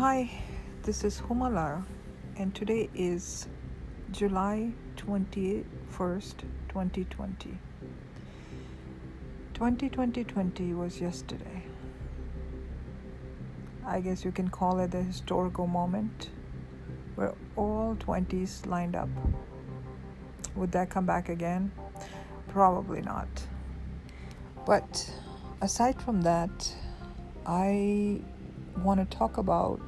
Hi, this is Humalara, and today is July 21st, 2020. 2020 was yesterday. I guess you can call it a historical moment where all 20s lined up. Would that come back again? Probably not. But aside from that, I want to talk about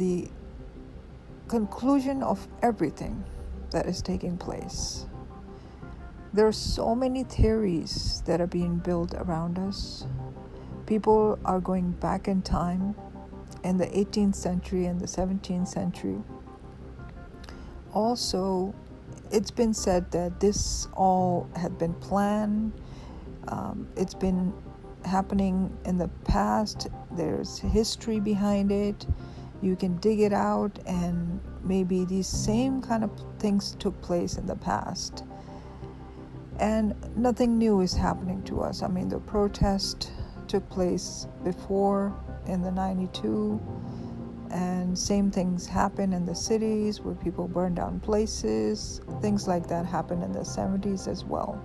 the conclusion of everything that is taking place. There are so many theories that are being built around us. People are going back in time in the 18th century and the 17th century. Also, it's been said that this all had been planned. Um, it's been happening in the past, there's history behind it. You can dig it out, and maybe these same kind of things took place in the past. And nothing new is happening to us. I mean, the protest took place before in the 92 and same things happen in the cities where people burn down places things like that happen in the 70s as well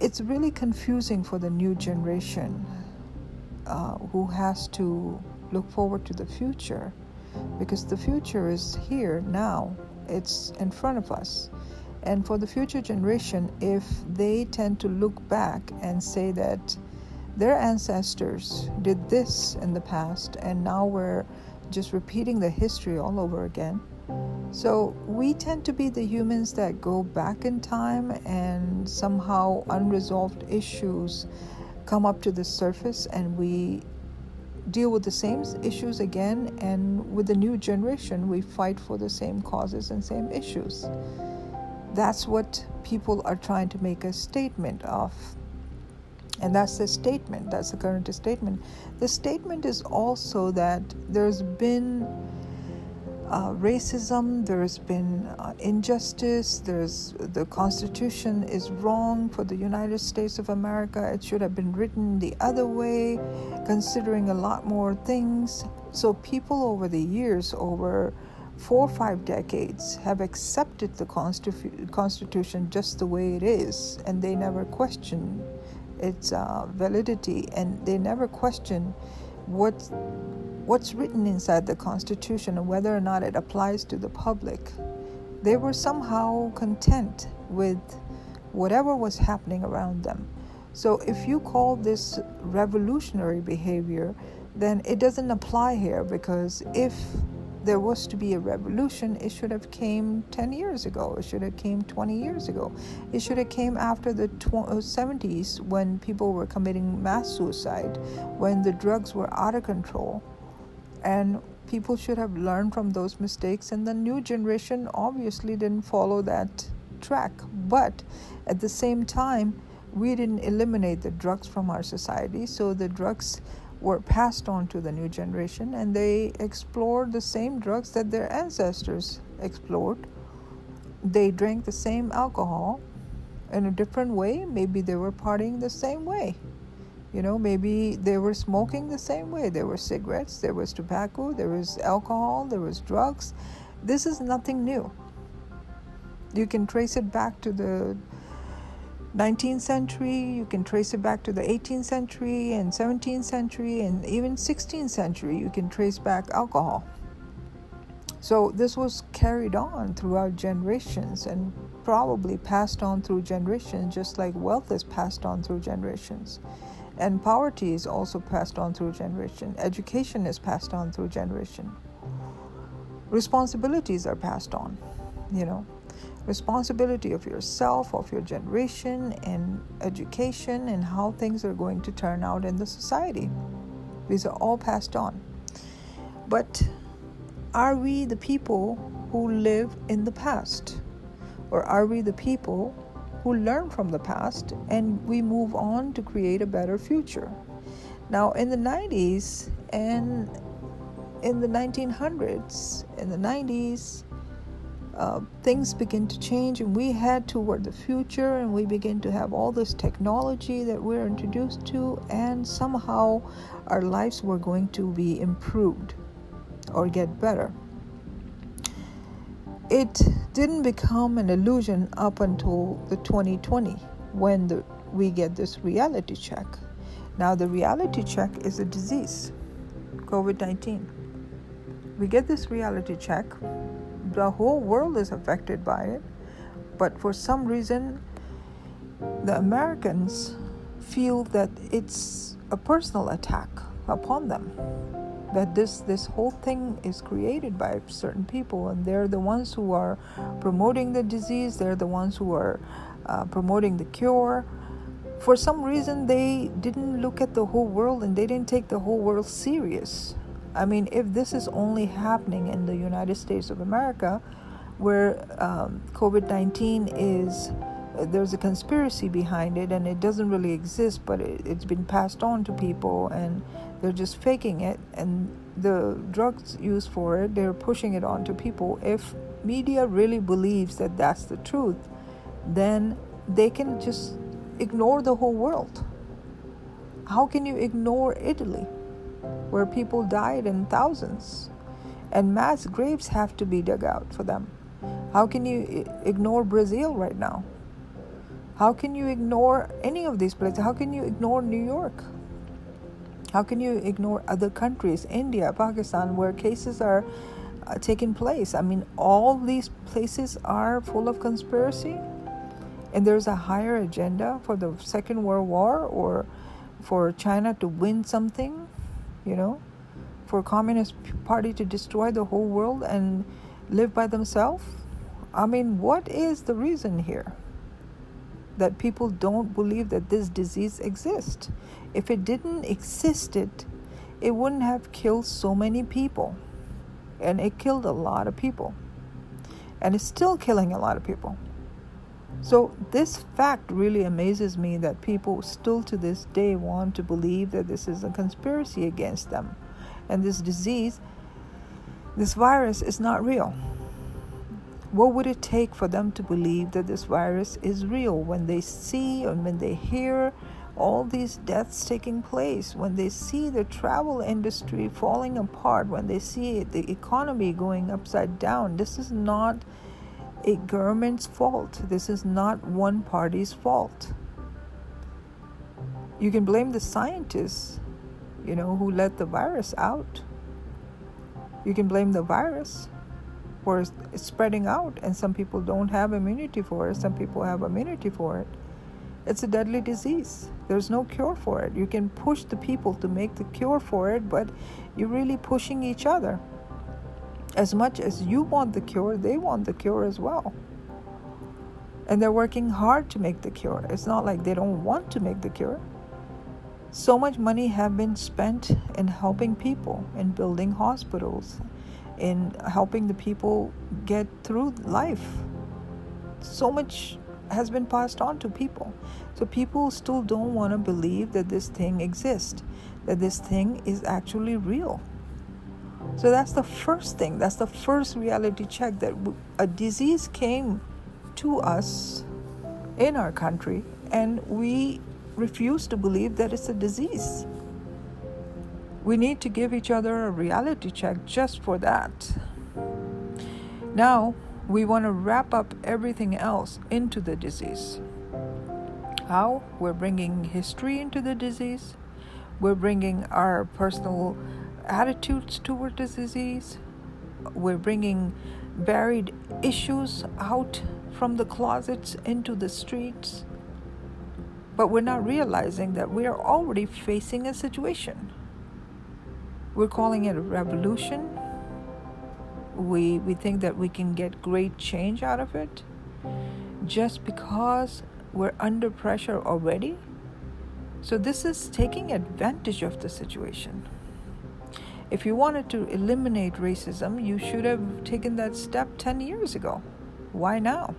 it's really confusing for the new generation uh, who has to look forward to the future because the future is here now, it's in front of us. And for the future generation, if they tend to look back and say that their ancestors did this in the past and now we're just repeating the history all over again, so we tend to be the humans that go back in time and somehow unresolved issues come up to the surface and we deal with the same issues again and with the new generation we fight for the same causes and same issues. That's what people are trying to make a statement of. And that's the statement, that's the current statement. The statement is also that there's been uh, racism, there's been uh, injustice, there's the Constitution is wrong for the United States of America. It should have been written the other way, considering a lot more things. So people over the years, over four or five decades, have accepted the Constitu- Constitution just the way it is, and they never question its uh, validity, and they never question what what's written inside the Constitution and whether or not it applies to the public. They were somehow content with whatever was happening around them. So if you call this revolutionary behavior, then it doesn't apply here because if there was to be a revolution it should have came 10 years ago it should have came 20 years ago it should have came after the tw- uh, 70s when people were committing mass suicide when the drugs were out of control and people should have learned from those mistakes. And the new generation obviously didn't follow that track. But at the same time we didn't eliminate the drugs from our society. So the drugs were passed on to the new generation. And they explored the same drugs that their ancestors explored. They drank the same alcohol in a different way. Maybe they were partying the same way you know, maybe they were smoking the same way. There were cigarettes, there was tobacco, there was alcohol, there was drugs. This is nothing new. You can trace it back to the 19th century, you can trace it back to the 18th century and 17th century and even 16th century. You can trace back alcohol. So this was carried on throughout generations and probably passed on through generations, just like wealth is passed on through generations. And poverty is also passed on through generation. Education is passed on through generation. Responsibilities are passed on, you know. Responsibility of yourself, of your generation, and education, and how things are going to turn out in the society. These are all passed on. But are we the people who live in the past? Or are we the people who learn from the past and we move on to create a better future. Now, in the 90s and in the 1900s, in the 90s, uh, things begin to change and we head toward the future and we begin to have all this technology that we're introduced to, and somehow our lives were going to be improved or get better. It didn't become an illusion up until the 2020 when the, we get this reality check. Now, the reality check is a disease, COVID 19. We get this reality check, the whole world is affected by it, but for some reason, the Americans feel that it's a personal attack upon them. That this, this whole thing is created by certain people, and they're the ones who are promoting the disease, they're the ones who are uh, promoting the cure. For some reason, they didn't look at the whole world and they didn't take the whole world serious. I mean, if this is only happening in the United States of America, where um, COVID 19 is, there's a conspiracy behind it and it doesn't really exist, but it, it's been passed on to people and they're just faking it. And the drugs used for it, they're pushing it on to people. If media really believes that that's the truth, then they can just ignore the whole world. How can you ignore Italy? where people died in thousands, and mass graves have to be dug out for them. How can you ignore Brazil right now? How can you ignore any of these places? How can you ignore New York? How can you ignore other countries, India, Pakistan, where cases are uh, taking place? I mean, all these places are full of conspiracy, and there's a higher agenda for the Second World War or for China to win something you know, for Communist Party to destroy the whole world and live by themselves? I mean, what is the reason here? That people don't believe that this disease exists. If it didn't exist, it, it wouldn't have killed so many people. And it killed a lot of people. And it's still killing a lot of people. So, this fact really amazes me that people still to this day want to believe that this is a conspiracy against them. And this disease, this virus, is not real. What would it take for them to believe that this virus is real when they see and when they hear all these deaths taking place, when they see the travel industry falling apart, when they see the economy going upside down? This is not a government's fault. This is not one party's fault. You can blame the scientists, you know, who let the virus out. You can blame the virus for spreading out, and some people don't have immunity for it, some people have immunity for it. It's a deadly disease. There's no cure for it. You can push the people to make the cure for it, but you're really pushing each other. As much as you want the cure, they want the cure as well. And they're working hard to make the cure. It's not like they don't want to make the cure. So much money have been spent in helping people, in building hospitals, in helping the people get through life. So much has been passed on to people. So people still don't want to believe that this thing exists, that this thing is actually real. So that's the first thing. That's the first reality check that a disease came to us in our country and we refuse to believe that it's a disease. We need to give each other a reality check just for that. Now, we want to wrap up everything else into the disease. How? We're bringing history into the disease. We're bringing our personal attitudes toward the disease. We're bringing buried issues out from the closets into the streets. But we're not realizing that we are already facing a situation. We're calling it a revolution. We, we think that we can get great change out of it just because we're under pressure already. So, this is taking advantage of the situation. If you wanted to eliminate racism, you should have taken that step 10 years ago. Why now?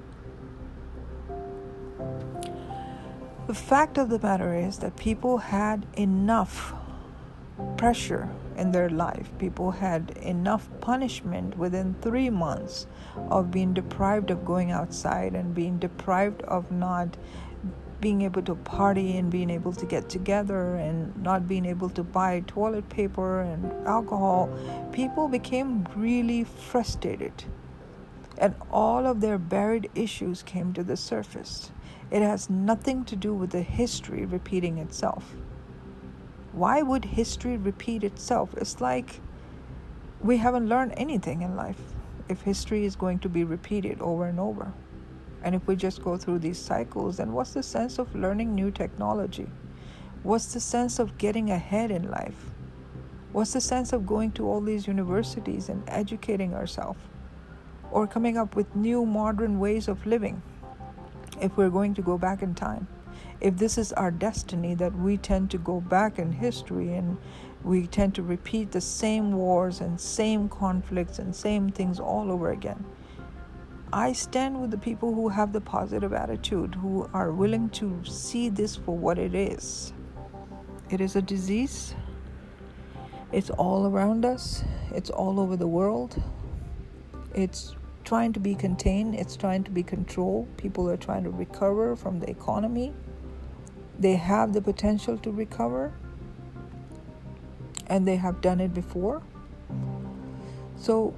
The fact of the matter is that people had enough pressure in their life. People had enough punishment within three months of being deprived of going outside and being deprived of not being able to party and being able to get together and not being able to buy toilet paper and alcohol. People became really frustrated. And all of their buried issues came to the surface. It has nothing to do with the history repeating itself. Why would history repeat itself? It's like we haven't learned anything in life if history is going to be repeated over and over. And if we just go through these cycles, then what's the sense of learning new technology? What's the sense of getting ahead in life? What's the sense of going to all these universities and educating ourselves? Or coming up with new modern ways of living if we're going to go back in time? If this is our destiny that we tend to go back in history and we tend to repeat the same wars and same conflicts and same things all over again. I stand with the people who have the positive attitude, who are willing to see this for what it is. It is a disease. It's all around us. It's all over the world. It's trying to be contained. It's trying to be controlled. People are trying to recover from the economy they have the potential to recover and they have done it before. So,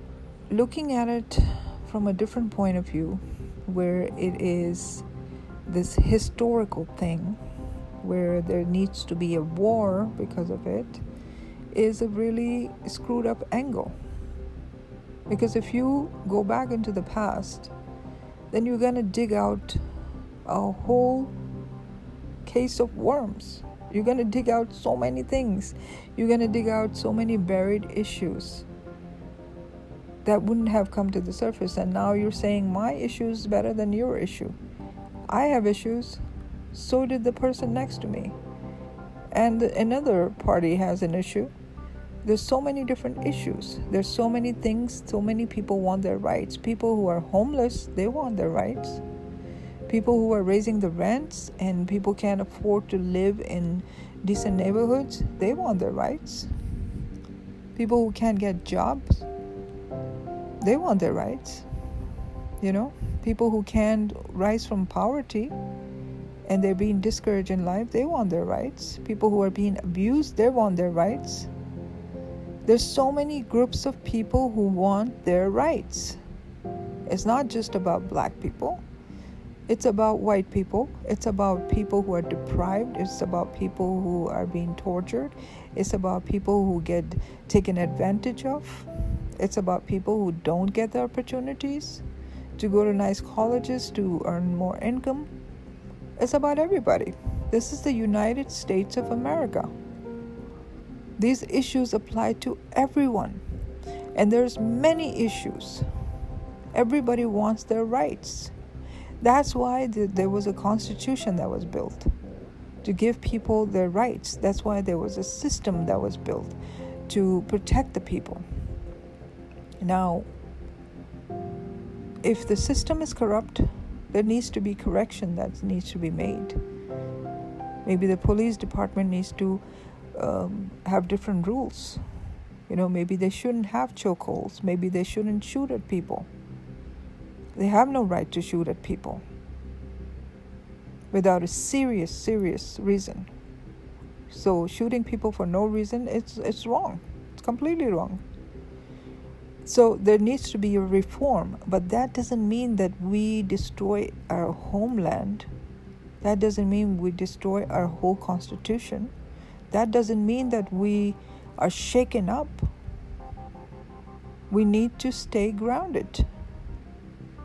looking at it from a different point of view, where it is this historical thing, where there needs to be a war because of it, is a really screwed up angle. Because if you go back into the past, then you're going to dig out a whole case of worms. You're going to dig out so many things. You're going to dig out so many buried issues that wouldn't have come to the surface. And now you're saying my issue is better than your issue. I have issues. So did the person next to me. And another party has an issue. There's so many different issues. There's so many things. So many people want their rights. People who are homeless, they want their rights people who are raising the rents and people can't afford to live in decent neighborhoods, they want their rights. People who can't get jobs, they want their rights. You know, people who can't rise from poverty and they're being discouraged in life, they want their rights. People who are being abused, they want their rights. There's so many groups of people who want their rights. It's not just about black people. It's about white people. It's about people who are deprived. It's about people who are being tortured. It's about people who get taken advantage of. It's about people who don't get the opportunities to go to nice colleges to earn more income. It's about everybody. This is the United States of America. These issues apply to everyone. And there's many issues. Everybody wants their rights. That's why the, there was a constitution that was built to give people their rights. That's why there was a system that was built to protect the people. Now, if the system is corrupt, there needs to be correction that needs to be made. Maybe the police department needs to um, have different rules. You know, maybe they shouldn't have chokeholds. Maybe they shouldn't shoot at people. They have no right to shoot at people without a serious, serious reason. So shooting people for no reason, it's it's wrong. It's completely wrong. So there needs to be a reform, but that doesn't mean that we destroy our homeland. That doesn't mean we destroy our whole constitution. That doesn't mean that we are shaken up. We need to stay grounded.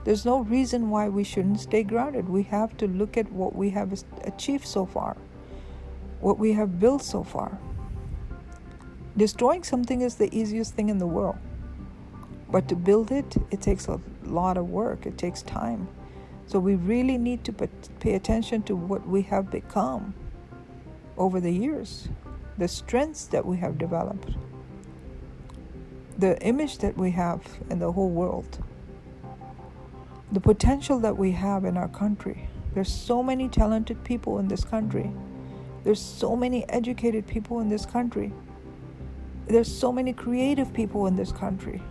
There's no reason why we shouldn't stay grounded. We have to look at what we have achieved so far, what we have built so far. Destroying something is the easiest thing in the world. But to build it, it takes a lot of work, it takes time. So we really need to pay attention to what we have become over the years, the strengths that we have developed, the image that we have in the whole world the potential that we have in our country. There's so many talented people in this country. There's so many educated people in this country. there's so many creative people in this country.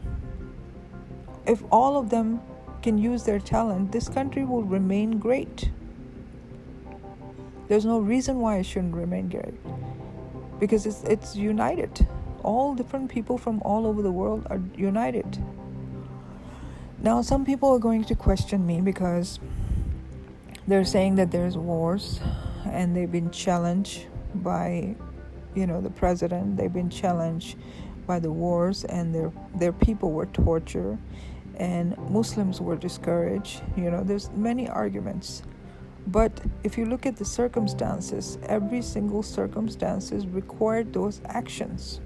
If all of them can use their talent, this country will remain great. There's no reason why it shouldn't remain great because it's, it's united. All different people from all over the world are united. Now, some people are going to question me because they're saying that there's wars and they've been challenged by you know the president. They've been challenged by the wars and their their people were tortured and muslims were discouraged. You know there's many arguments. But if you look at the circumstances every single circumstances required those actions.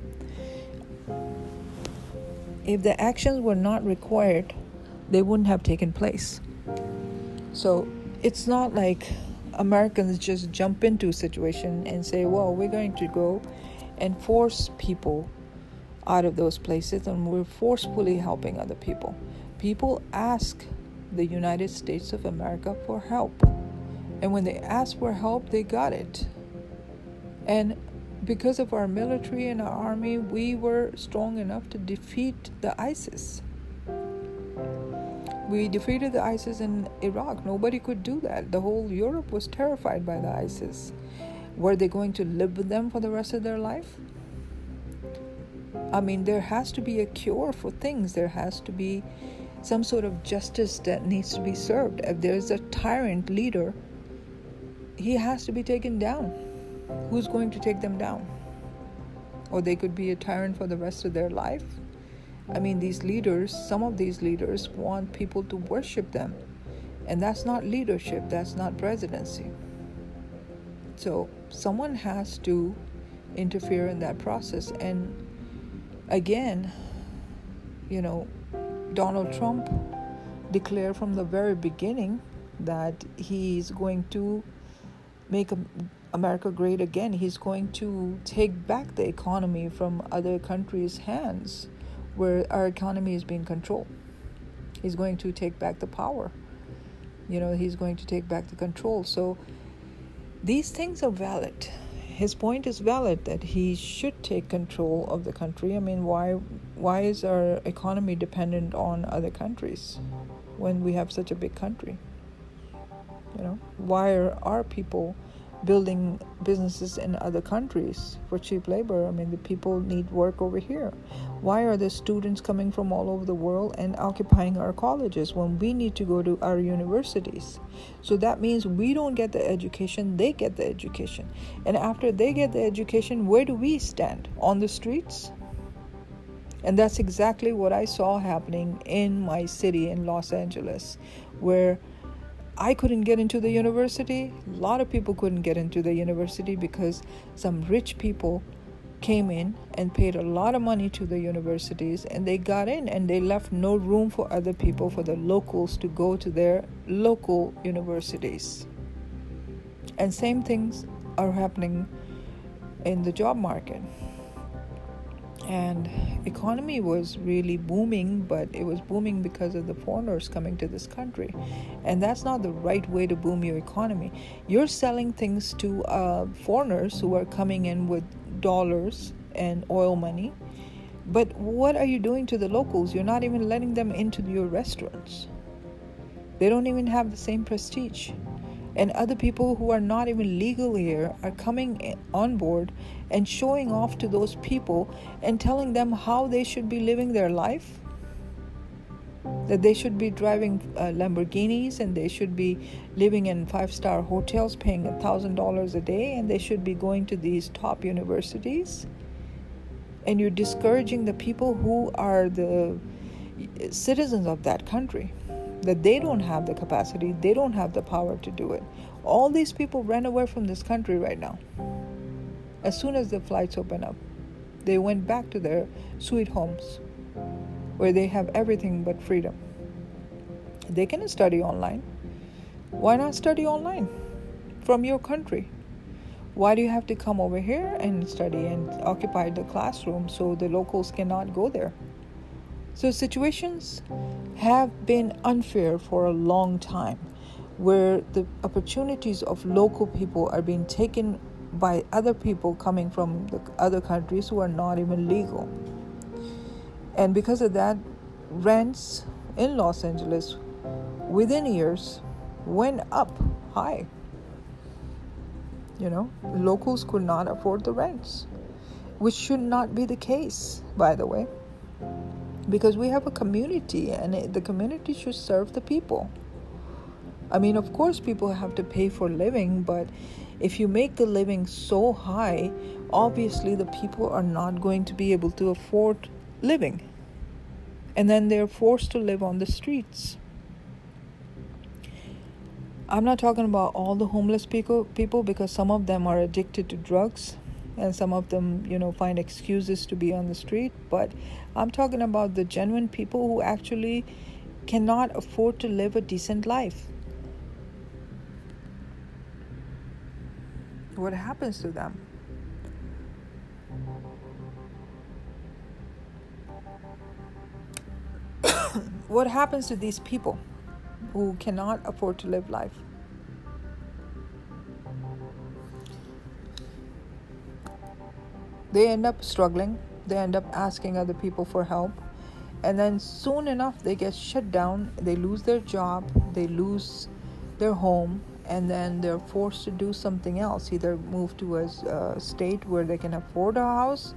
If the actions were not required they wouldn't have taken place so it's not like Americans just jump into a situation and say, well, we're going to go and force people out of those places and we're forcefully helping other people. People ask the United States of America for help. And when they asked for help, they got it. And because of our military and our army, we were strong enough to defeat the ISIS we defeated the ISIS in Iraq. Nobody could do that. The whole Europe was terrified by the ISIS. Were they going to live with them for the rest of their life? I mean, there has to be a cure for things. There has to be some sort of justice that needs to be served. If there's a tyrant leader, he has to be taken down. Who's going to take them down? Or they could be a tyrant for the rest of their life I mean, these leaders, some of these leaders want people to worship them. And that's not leadership, that's not presidency. So someone has to interfere in that process. And again, you know, Donald Trump declared from the very beginning that he's going to make America great again. He's going to take back the economy from other countries' hands where our economy is being controlled. He's going to take back the power. You know, he's going to take back the control. So these things are valid. His point is valid that he should take control of the country. I mean, why why is our economy dependent on other countries when we have such a big country? You know, why are our people building businesses in other countries for cheap labor. I mean, the people need work over here. Why are the students coming from all over the world and occupying our colleges when we need to go to our universities? So that means we don't get the education, they get the education. And after they get the education, where do we stand? On the streets? And that's exactly what I saw happening in my city in Los Angeles, where I couldn't get into the university. A lot of people couldn't get into the university because some rich people came in and paid a lot of money to the universities and they got in and they left no room for other people, for the locals to go to their local universities. And same things are happening in the job market and economy was really booming but it was booming because of the foreigners coming to this country. And that's not the right way to boom your economy. You're selling things to uh, foreigners who are coming in with dollars and oil money. But what are you doing to the locals? You're not even letting them into your restaurants. They don't even have the same prestige. And other people who are not even legal here are coming on board and showing off to those people and telling them how they should be living their life that they should be driving uh, Lamborghinis and they should be living in five star hotels paying a thousand dollars a day and they should be going to these top universities and you're discouraging the people who are the citizens of that country that they don't have the capacity, they don't have the power to do it. All these people ran away from this country right now. As soon as the flights open up, they went back to their sweet homes where they have everything but freedom. They can study online. Why not study online from your country? Why do you have to come over here and study and occupy the classroom so the locals cannot go there? So, situations have been unfair for a long time where the opportunities of local people are being taken by other people coming from the other countries who are not even legal. And because of that, rents in Los Angeles within years went up high. You know, locals could not afford the rents, which should not be the case, by the way, because we have a community and the community should serve the people. I mean, of course, people have to pay for living, but if you make the living so high, obviously the people are not going to be able to afford living. And then they're forced to live on the streets. I'm not talking about all the homeless people people because some of them are addicted to drugs and some of them, you know, find excuses to be on the street, but I'm talking about the genuine people who actually cannot afford to live a decent life. What happens to them. what happens to these people who cannot afford to live life? They end up struggling, they end up asking other people for help, and then soon enough they get shut down, they lose their job, they lose their home, and then they're forced to do something else either move to a uh, state where they can afford a house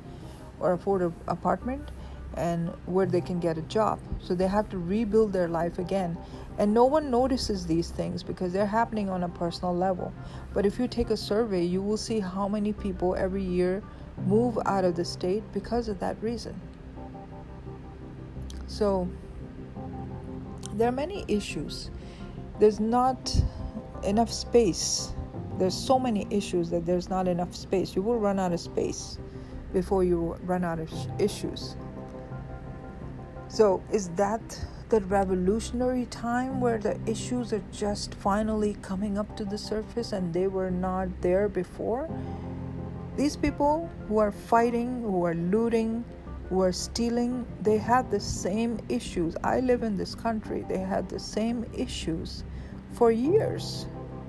or afford an apartment and where they can get a job. So they have to rebuild their life again. And no one notices these things because they're happening on a personal level. But if you take a survey you will see how many people every year move out of the state because of that reason. So there are many issues. There's not enough space. There's so many issues that there's not enough space. You will run out of space before you run out of issues. So, is that the revolutionary time where the issues are just finally coming up to the surface and they were not there before? These people who are fighting, who are looting, who are stealing, they had the same issues. I live in this country, they had the same issues for years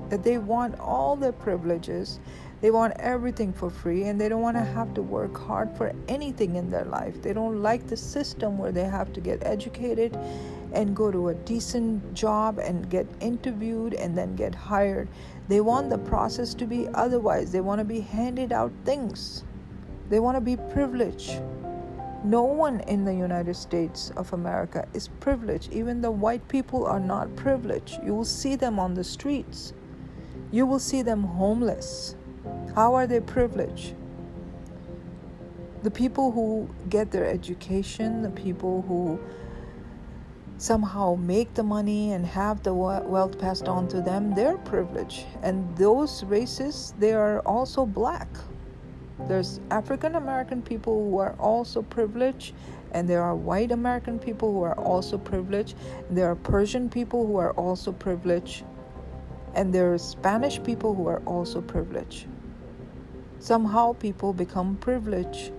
that they want all their privileges, they want everything for free, and they don't want to have to work hard for anything in their life. They don't like the system where they have to get educated and go to a decent job and get interviewed and then get hired. They want the process to be otherwise. They want to be handed out things. They want to be privileged. No one in the United States of America is privileged. Even the white people are not privileged. You will see them on the streets you will see them homeless. How are they privileged? The people who get their education, the people who somehow make the money and have the wealth passed on to them, they're privileged. And those races, they are also black. There's African American people who are also privileged, and there are white American people who are also privileged. There are Persian people who are also privileged and there are Spanish people who are also privileged. Somehow people become privileged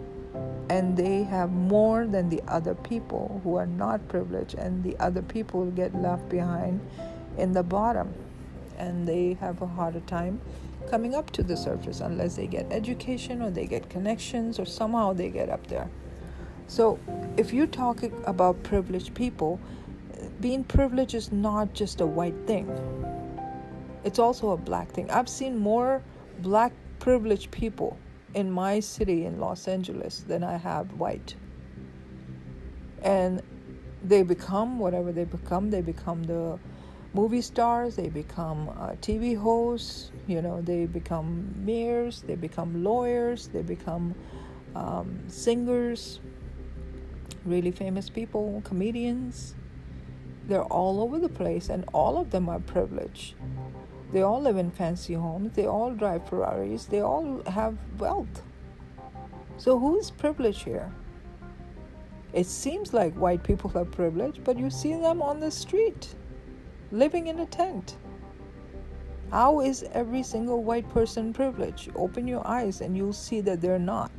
and they have more than the other people who are not privileged, and the other people get left behind in the bottom and they have a harder time coming up to the surface unless they get education or they get connections or somehow they get up there. So, if you're talking about privileged people, being privileged is not just a white thing it's also a black thing. I've seen more black privileged people in my city in Los Angeles than I have white. And they become whatever they become. They become the movie stars, they become uh, TV hosts, you know, they become mayors, they become lawyers, they become um, singers, really famous people, comedians. They're all over the place, and all of them are privileged. They all live in fancy homes. They all drive Ferraris. They all have wealth. So, who is privileged here? It seems like white people are privileged, but you see them on the street, living in a tent. How is every single white person privileged? Open your eyes and you'll see that they're not.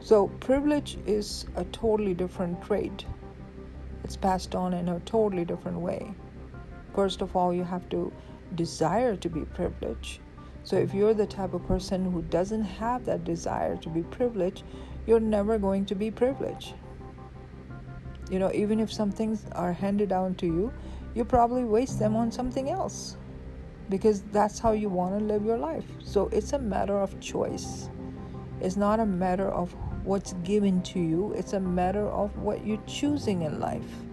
So, privilege is a totally different trait. It's passed on in a totally different way. First of all, you have to desire to be privileged. So if you're the type of person who doesn't have that desire to be privileged, you're never going to be privileged. You know, even if some things are handed down to you, you probably waste them on something else because that's how you want to live your life. So it's a matter of choice. It's not a matter of what's given to you, it's a matter of what you're choosing in life.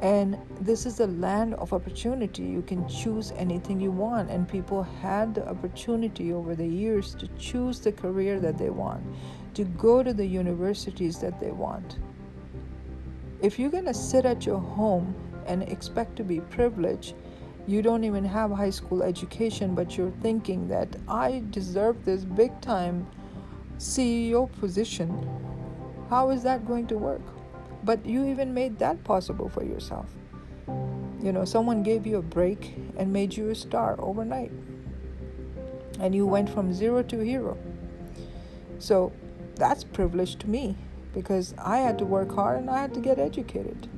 And this is a land of opportunity. You can choose anything you want, and people had the opportunity over the years to choose the career that they want, to go to the universities that they want. If you're going to sit at your home and expect to be privileged, you don't even have high school education, but you're thinking that I deserve this big time CEO position. How is that going to work? But you even made that possible for yourself. You know, someone gave you a break and made you a star overnight. And you went from zero to hero. So that's privilege to me because I had to work hard and I had to get educated.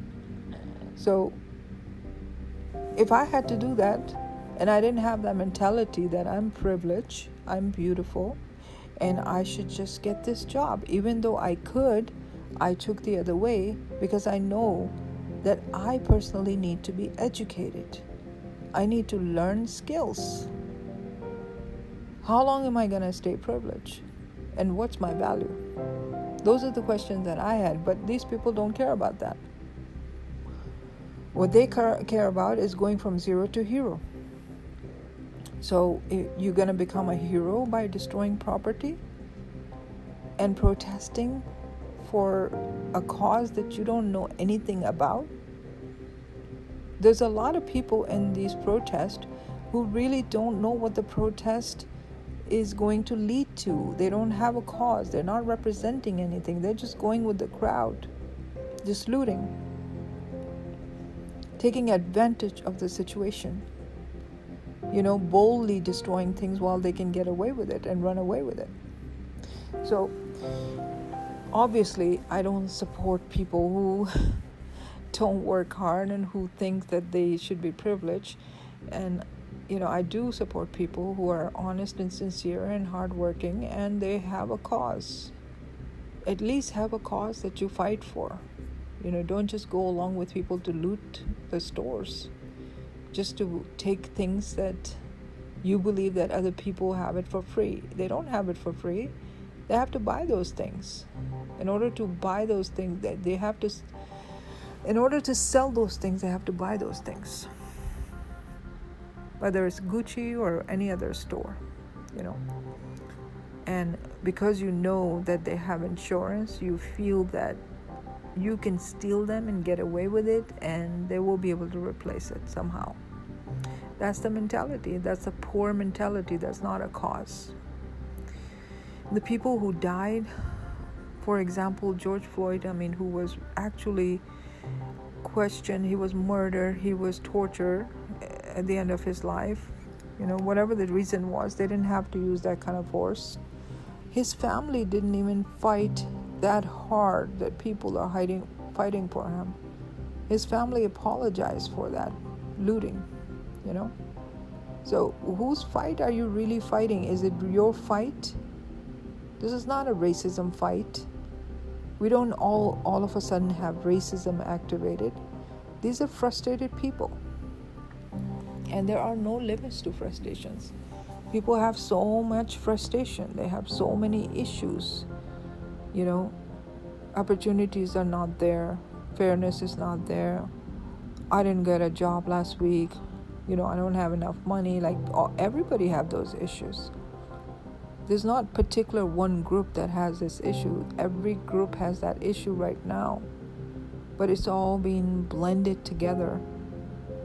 So if I had to do that and I didn't have that mentality that I'm privileged, I'm beautiful, and I should just get this job, even though I could, I took the other way because I know that I personally need to be educated. I need to learn skills. How long am I going to stay privileged? And what's my value? Those are the questions that I had, but these people don't care about that. What they care about is going from zero to hero. So eh, you're going to become a hero by destroying property and protesting for a cause that you don't know anything about. There's a lot of people in these protests who really don't know what the protest is going to lead to. They don't have a cause, they're not representing anything, they're just going with the crowd, just looting taking advantage of the situation. You know, boldly destroying things while they can get away with it and run away with it. So, obviously, I don't support people who don't work hard and who think that they should be privileged. And, you know, I do support people who are honest and sincere and hardworking and they have a cause. At least have a cause that you fight for. You know, don't just go along with people to loot the stores, just to take things that you believe that other people have it for free. They don't have it for free. They have to buy those things. In order to buy those things, that they have to in order to sell those things, they have to buy those things. Whether it's Gucci or any other store, you know. And because you know that they have insurance, you feel that you can steal them and get away with it, and they will be able to replace it somehow. That's the mentality. That's a poor mentality. That's not a cause. The people who died, for example, George Floyd, I mean, who was actually questioned, he was murdered, he was tortured eh, at the end of his life. You know, whatever the reason was, they didn't have to use that kind of force. His family didn't even fight that hard that people are hiding, fighting for him. His family apologized for that looting, you know. So, whose fight are you really fighting? Is it your fight? This is not a racism fight. We don't all all of a sudden have racism activated. These are frustrated people. And there are no limits to frustrations. People have so much frustration. They have so many issues you know opportunities are not there fairness is not there i didn't get a job last week you know i don't have enough money like everybody have those issues there's not particular one group that has this issue. Every group has that issue right now. But it's all being blended together.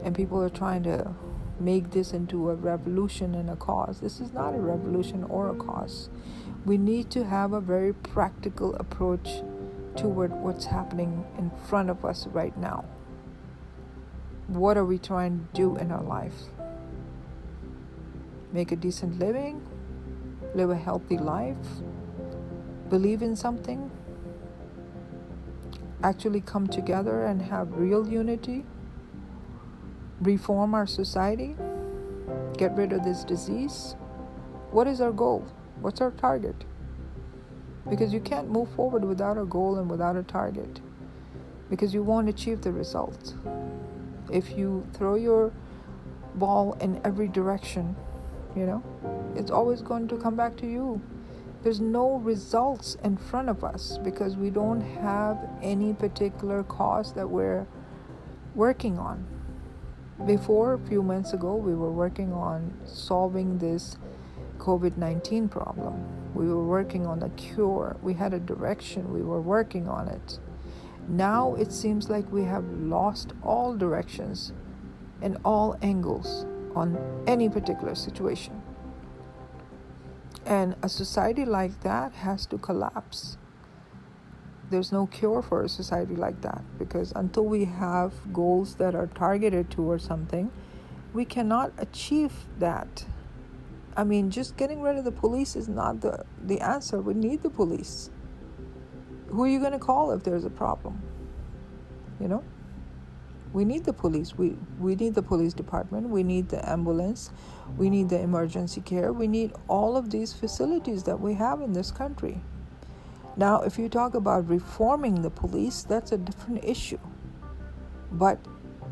And people are trying to make this into a revolution and a cause. This is not a revolution or a cause. We need to have a very practical approach toward what's happening in front of us right now. What are we trying to do in our life? Make a decent living, live a healthy life, believe in something, actually come together and have real unity, reform our society. get rid of this disease, what is our goal? What's our target? Because you can't move forward without a goal and without a target because you won't achieve the result. If you throw your ball in every direction, you know, it's always going to come back to you. There's no results in front of us because we don't have any particular cause that we're working on. Before, a few months ago, we were working on solving this COVID 19 problem. We were working on a cure. We had a direction. We were working on it. Now it seems like we have lost all directions and all angles on any particular situation. And a society like that has to collapse. There's no cure for a society like that because until we have goals that are targeted towards something, we cannot achieve that. I mean, just getting rid of the police is not the, the answer. We need the police. Who are you going to call if there's a problem? You know? We need the police. We, we need the police department. We need the ambulance. We need the emergency care. We need all of these facilities that we have in this country. Now, if you talk about reforming the police, that's a different issue. But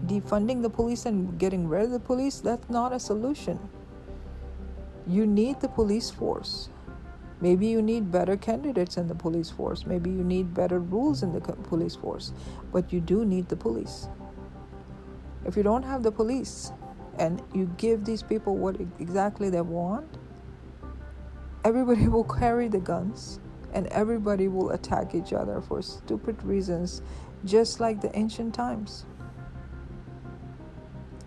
defunding the police and getting rid of the police, that's not a solution. You need the police force. Maybe you need better candidates in the police force. Maybe you need better rules in the police force. But you do need the police. If you don't have the police and you give these people what exactly they want, everybody will carry the guns and everybody will attack each other for stupid reasons, just like the ancient times.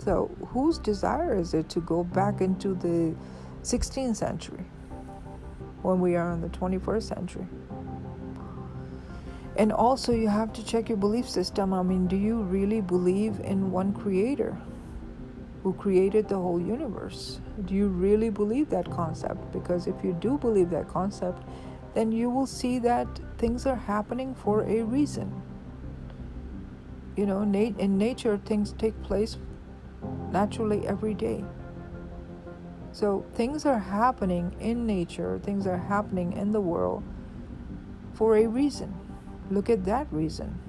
So, whose desire is it to go back into the 16th century when we are in the 21st century? And also, you have to check your belief system. I mean, do you really believe in one creator who created the whole universe? Do you really believe that concept? Because if you do believe that concept, then you will see that things are happening for a reason. You know, in nature, things take place naturally every day. So things are happening in nature, things are happening in the world for a reason. Look at that reason.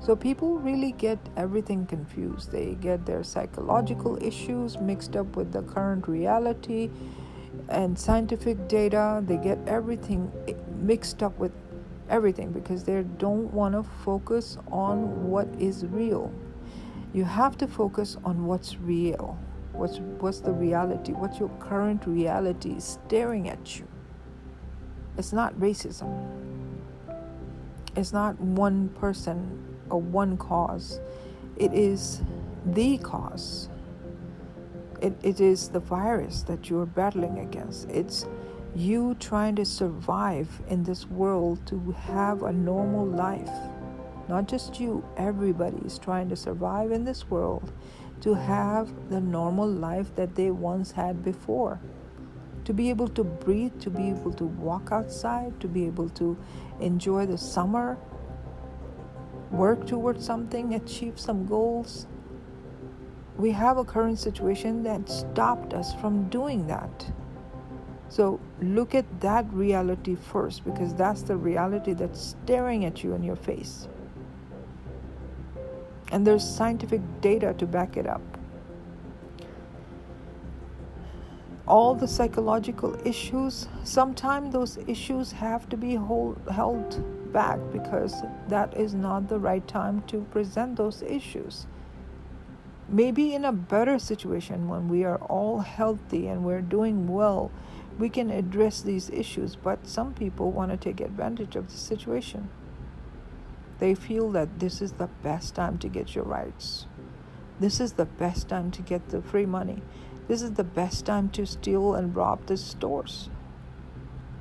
So people really get everything confused. They get their psychological issues mixed up with the current reality and scientific data. They get everything mixed up with everything because they don't want to focus on what is real. You have to focus on what's real. What's what's the reality? What's your current reality staring at you? It's not racism. It's not one person or one cause. It is the cause. It, it is the virus that you're battling against. It's you trying to survive in this world to have a normal life. Not just you, everybody is trying to survive in this world to have the normal life that they once had before to be able to breathe, to be able to walk outside, to be able to enjoy the summer, work towards something, achieve some goals. We have a current situation that stopped us from doing that. So look at that reality first because that's the reality that's staring at you in your face. And there's scientific data to back it up. All the psychological issues, sometimes those issues have to be hold, held back because that is not the right time to present those issues. Maybe in a better situation when we are all healthy and we're doing well, we can address these issues, but some people want to take advantage of the situation. They feel that this is the best time to get your rights. This is the best time to get the free money. This is the best time to steal and rob the stores.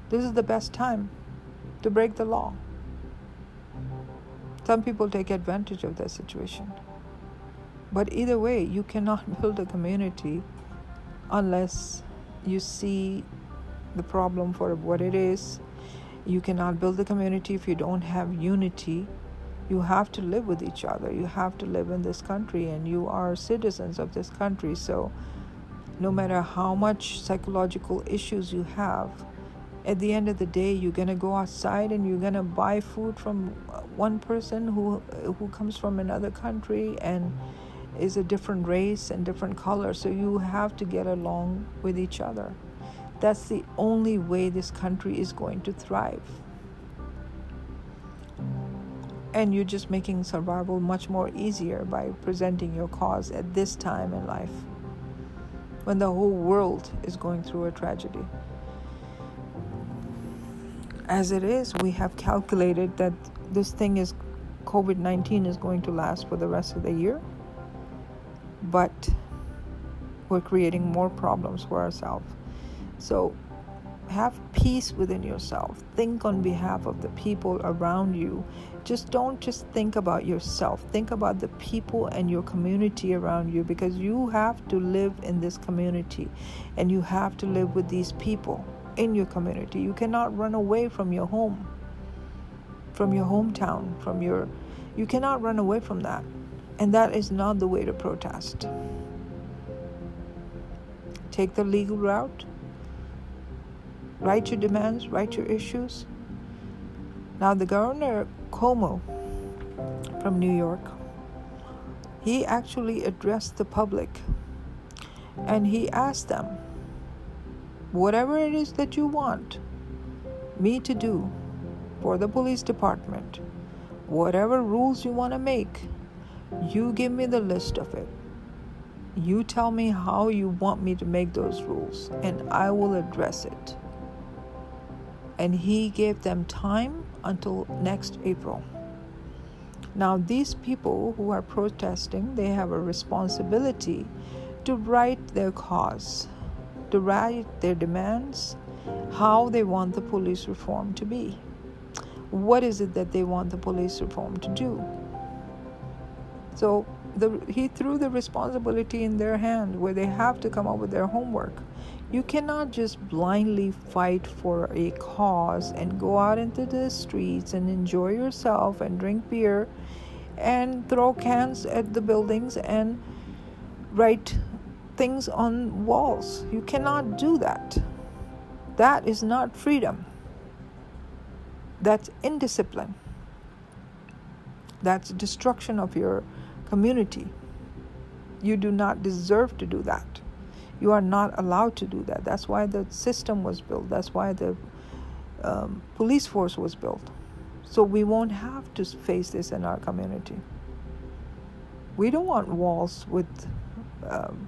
This is the best time to break the law. Some people take advantage of that situation. But either way, you cannot build a community unless you see the problem for what it is. You cannot build a community if you don't have unity You have to live with each other. You have to live in this country, and you are citizens of this country. So, no matter how much psychological issues you have, at the end of the day, you're gonna go outside and you're gonna buy food from one person who who comes from another country and is a different race and different color. So you have to get along with each other. That's the only way this country is going to thrive. And you're just making survival much more easier by presenting your cause at this time in life when the whole world is going through a tragedy. As it is, we have calculated that this thing is COVID 19 is going to last for the rest of the year, but we're creating more problems for ourselves. So have peace within yourself. Think on behalf of the people around you. Just don't just think about yourself. Think about the people and your community around you because you have to live in this community and you have to live with these people in your community. You cannot run away from your home, from your hometown, from your you cannot run away from that. And that is not the way to protest. Take the legal route Write your demands, write your issues. Now, the governor Cuomo from New York, he actually addressed the public and he asked them, whatever it is that you want me to do for the police department, whatever rules you want to make, you give me the list of it. You tell me how you want me to make those rules, and I will address it and he gave them time until next April. Now, these people who are protesting, they have a responsibility to write their cause, to write their demands, how they want the police reform to be. What is it that they want the police reform to do? So the, he threw the responsibility in their hand where they have to come up with their homework. You cannot just blindly fight for a cause and go out into the streets and enjoy yourself and drink beer and throw cans at the buildings and write things on walls. You cannot do that. That is not freedom. That's indiscipline. That's destruction of your community. You do not deserve to do that. You are not allowed to do that. That's why the system was built. That's why the um, police force was built. So we won't have to face this in our community. We don't want walls with um,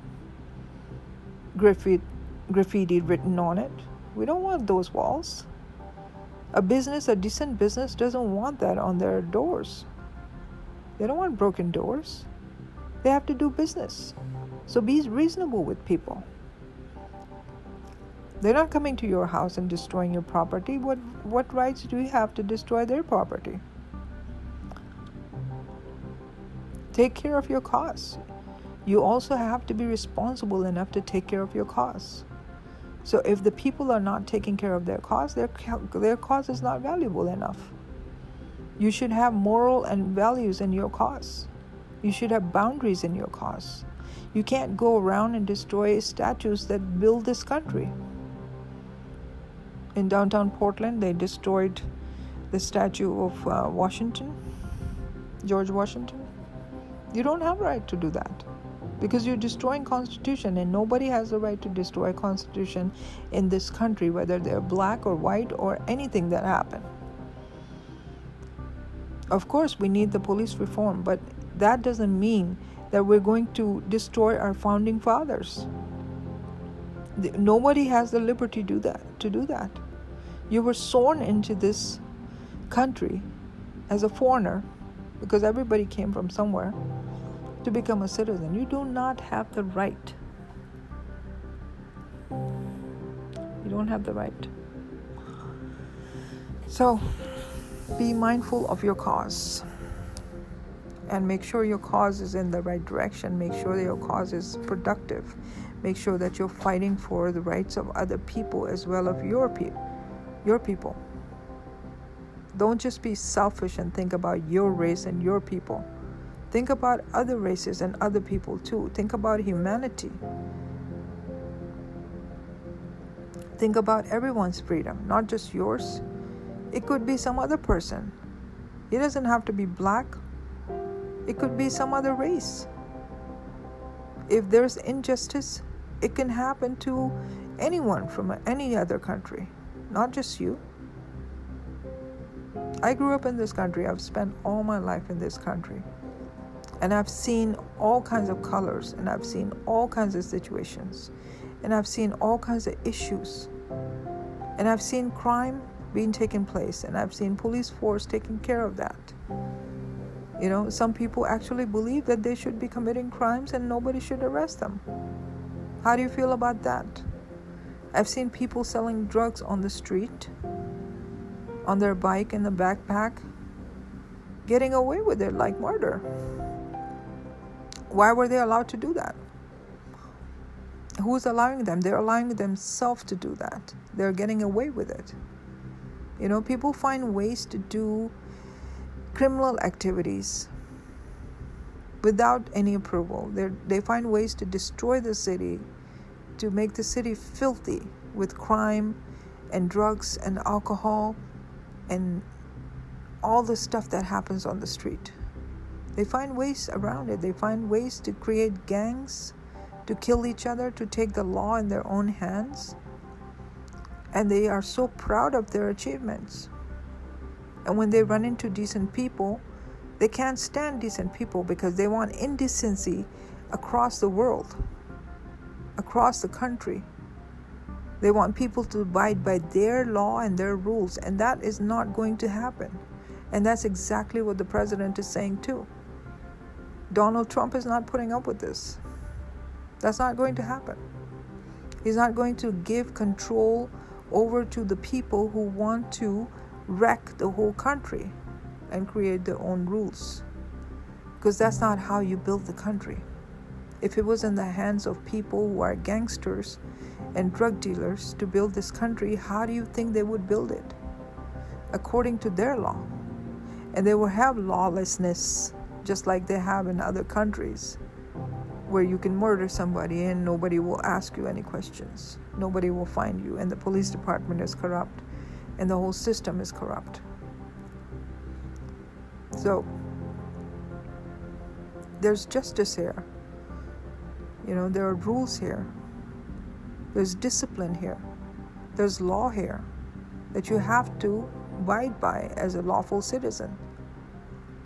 graffiti, graffiti written on it. We don't want those walls. A business, a decent business, doesn't want that on their doors. They don't want broken doors. They have to do business. So be reasonable with people. They're not coming to your house and destroying your property. What, what rights do you have to destroy their property? Take care of your costs. You also have to be responsible enough to take care of your costs. So if the people are not taking care of their cause, their, their cause is not valuable enough. You should have moral and values in your cause. You should have boundaries in your cause. You can't go around and destroy statues that build this country. In downtown Portland, they destroyed the statue of uh, Washington, George Washington. You don't have right to do that because you're destroying constitution and nobody has the right to destroy constitution in this country whether they're black or white or anything that happened of course we need the police reform but that doesn't mean that we're going to destroy our founding fathers. Nobody has the liberty to do that. To do that, you were sworn into this country as a foreigner, because everybody came from somewhere, to become a citizen. You do not have the right. You don't have the right. So, be mindful of your cause and make sure your cause is in the right direction. Make sure that your cause is productive. Make sure that you're fighting for the rights of other people as well as your people. Your people. Don't just be selfish and think about your race and your people. Think about other races and other people too. Think about humanity. Think about everyone's freedom, not just yours. It could be some other person. It doesn't have to be black, it could be some other race. If there's injustice, it can happen to anyone from any other country, not just you. I grew up in this country. I've spent all my life in this country. And I've seen all kinds of colors, and I've seen all kinds of situations, and I've seen all kinds of issues. And I've seen crime being taken place, and I've seen police force taking care of that. You know, some people actually believe that they should be committing crimes and nobody should arrest them. How do you feel about that? I've seen people selling drugs on the street, on their bike in the backpack, getting away with it like murder. Why were they allowed to do that? Who's allowing them? They're allowing themselves to do that. They're getting away with it. You know, people find ways to do criminal activities without any approval. they they find ways to destroy the city, to make the city filthy with crime and drugs and alcohol and all the stuff that happens on the street. They find ways around it. They find ways to create gangs, to kill each other, to take the law in their own hands. And they are so proud of their achievements. And when they run into decent people, they can't stand decent people because they want indecency across the world, across the country. They want people to abide by their law and their rules, and that is not going to happen. And that's exactly what the president is saying, too. Donald Trump is not putting up with this. That's not going to happen. He's not going to give control over to the people who want to wreck the whole country and create their own rules. Because that's not how you build the country. If it was in the hands of people who are gangsters and drug dealers to build this country, how do you think they would build it? According to their law. And they will have lawlessness just like they have in other countries where you can murder somebody and nobody will ask you any questions. Nobody will find you, and the police department is corrupt, and the whole system is corrupt. So, there's justice here. You know, there are rules here. There's discipline here. There's law here that you have to abide by as a lawful citizen.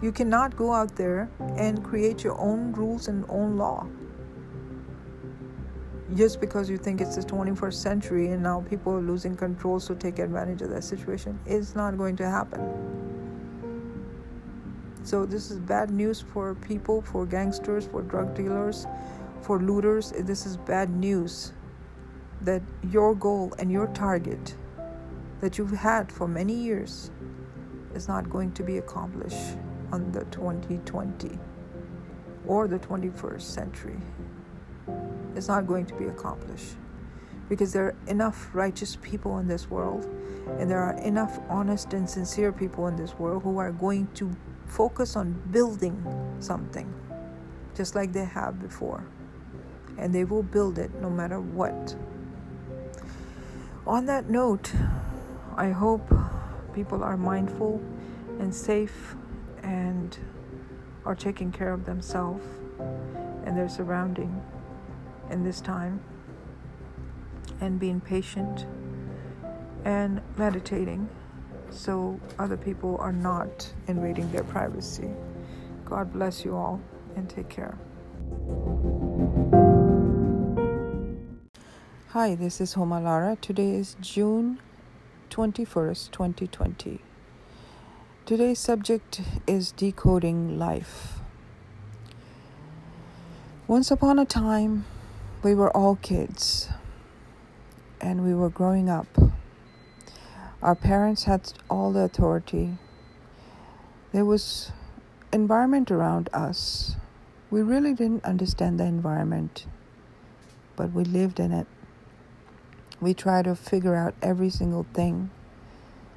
You cannot go out there and create your own rules and own law. Just because you think it's the 21st century and now people are losing control, so take advantage of that situation, it's not going to happen. So, this is bad news for people, for gangsters, for drug dealers, for looters. This is bad news that your goal and your target that you've had for many years is not going to be accomplished on the 2020 or the 21st century. It's not going to be accomplished because there are enough righteous people in this world and there are enough honest and sincere people in this world who are going to focus on building something just like they have before. And they will build it no matter what. On that note, I hope people are mindful and safe and are taking care of themselves and their surrounding in this time and being patient and meditating so other people are not invading their privacy. God bless you all and take care. Hi, this is Homa Lara. Today is June 21st, 2020. Today's subject is decoding life. Once upon a time, we were all kids and we were growing up. Our parents had all the authority. There was environment around us. We really didn't understand the environment, but we lived in it. We tried to figure out every single thing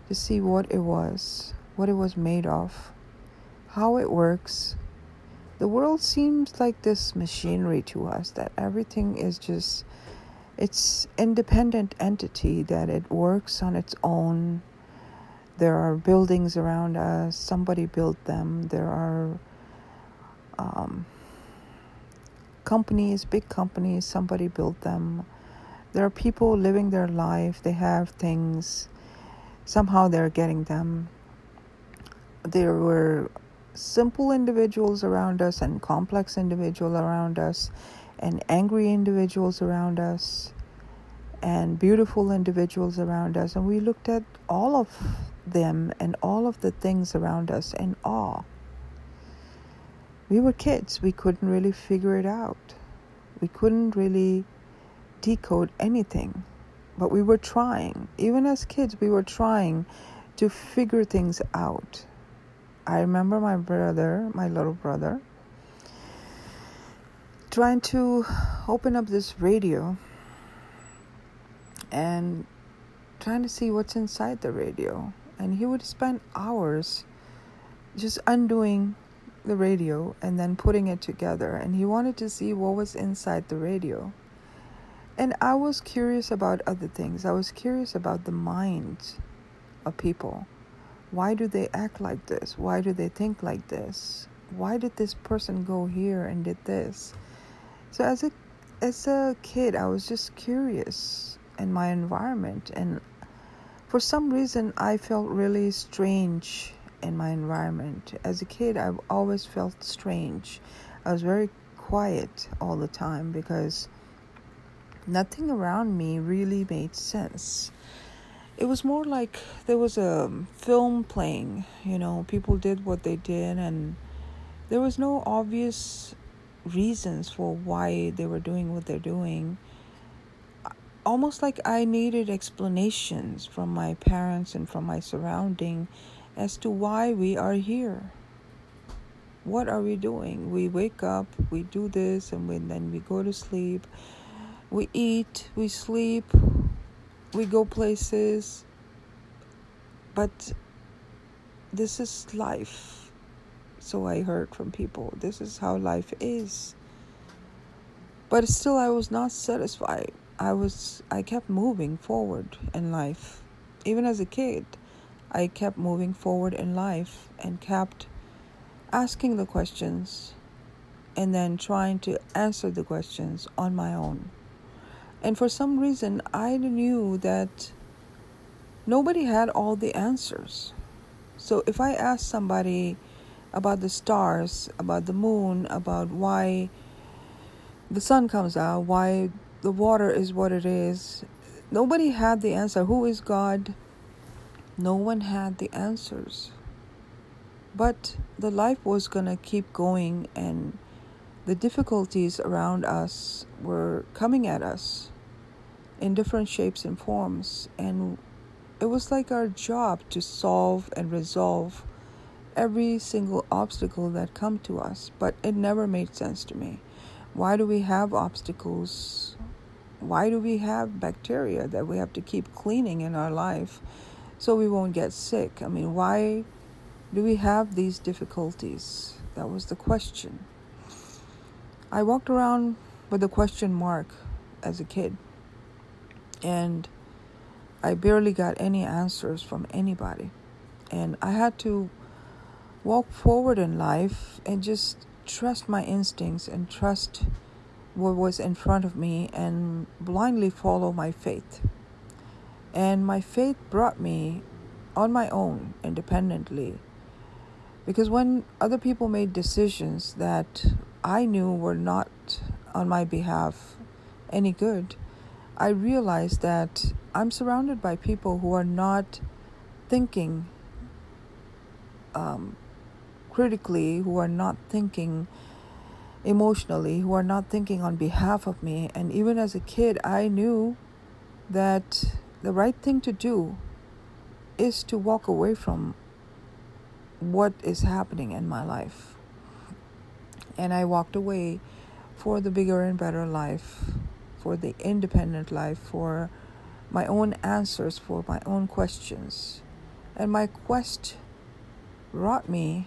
to see what it was what it was made of, how it works. The world seems like this machinery to us that everything is just it's independent entity that it works on its own. There are buildings around us. Somebody built them. There are um, companies, big companies. Somebody built them. There are people living their life. They have things. Somehow they're getting them. There were simple individuals around us and complex individuals around us and angry individuals around us and beautiful individuals around us. And we looked at all of them and all of the things around us in awe. We were kids, we couldn't really figure it out. We couldn't really decode anything, but we were trying. Even as kids, we were trying to figure things out. I remember my brother, my little brother, trying to open up this radio and trying to see what's inside the radio. And he would spend hours just undoing the radio and then putting it together. And he wanted to see what was inside the radio. And I was curious about other things. I was curious about the minds of people. Why do they act like this? Why do they think like this? Why did this person go here and did this? So as a as a kid, I was just curious in my environment and for some reason I felt really strange in my environment. As a kid, I've always felt strange. I was very quiet all the time because nothing around me really made sense. It was more like there was a um, film playing, you know, people did what they did, and there was no obvious reasons for why they were doing what they're doing. Almost like I needed explanations from my parents and from my surrounding as to why we are here. What are we doing? We wake up, we do this, and we, then we go to sleep we eat, we sleep, we go places. But this is life. So I heard from people. This is how life is. But still I was not satisfied. I was I kept moving forward in life. Even as a kid, I kept moving forward in life and kept asking the questions and then trying to answer the questions on my own. And for some reason, I knew that nobody had all the answers. So if I asked somebody about the stars, about the moon, about why the sun comes out, why the water is what it is, nobody had the answer. Who is God? No one had the answers. But the life was going to keep going, and the difficulties around us were coming at us in different shapes and forms. And it was like our job to solve and resolve every single obstacle that come to us. But it never made sense to me. Why do we have obstacles? Why do we have bacteria that we have to keep cleaning in our life so we won't get sick? I mean, why do we have these difficulties? That was the question. I walked around with a question mark as a kid and I barely got any answers from anybody. And I had to walk forward in life and just trust my instincts and trust what was in front of me and blindly follow my faith. And my faith brought me on my own independently. Because when other people made decisions that I knew were not on my behalf any good, I realized that I'm surrounded by people who are not thinking um, critically, who are not thinking emotionally, who are not thinking on behalf of me. And even as a kid, I knew that the right thing to do is to walk away from what is happening in my life. And I walked away for the bigger and better life for the independent life, for my own answers, for my own questions. And my quest brought me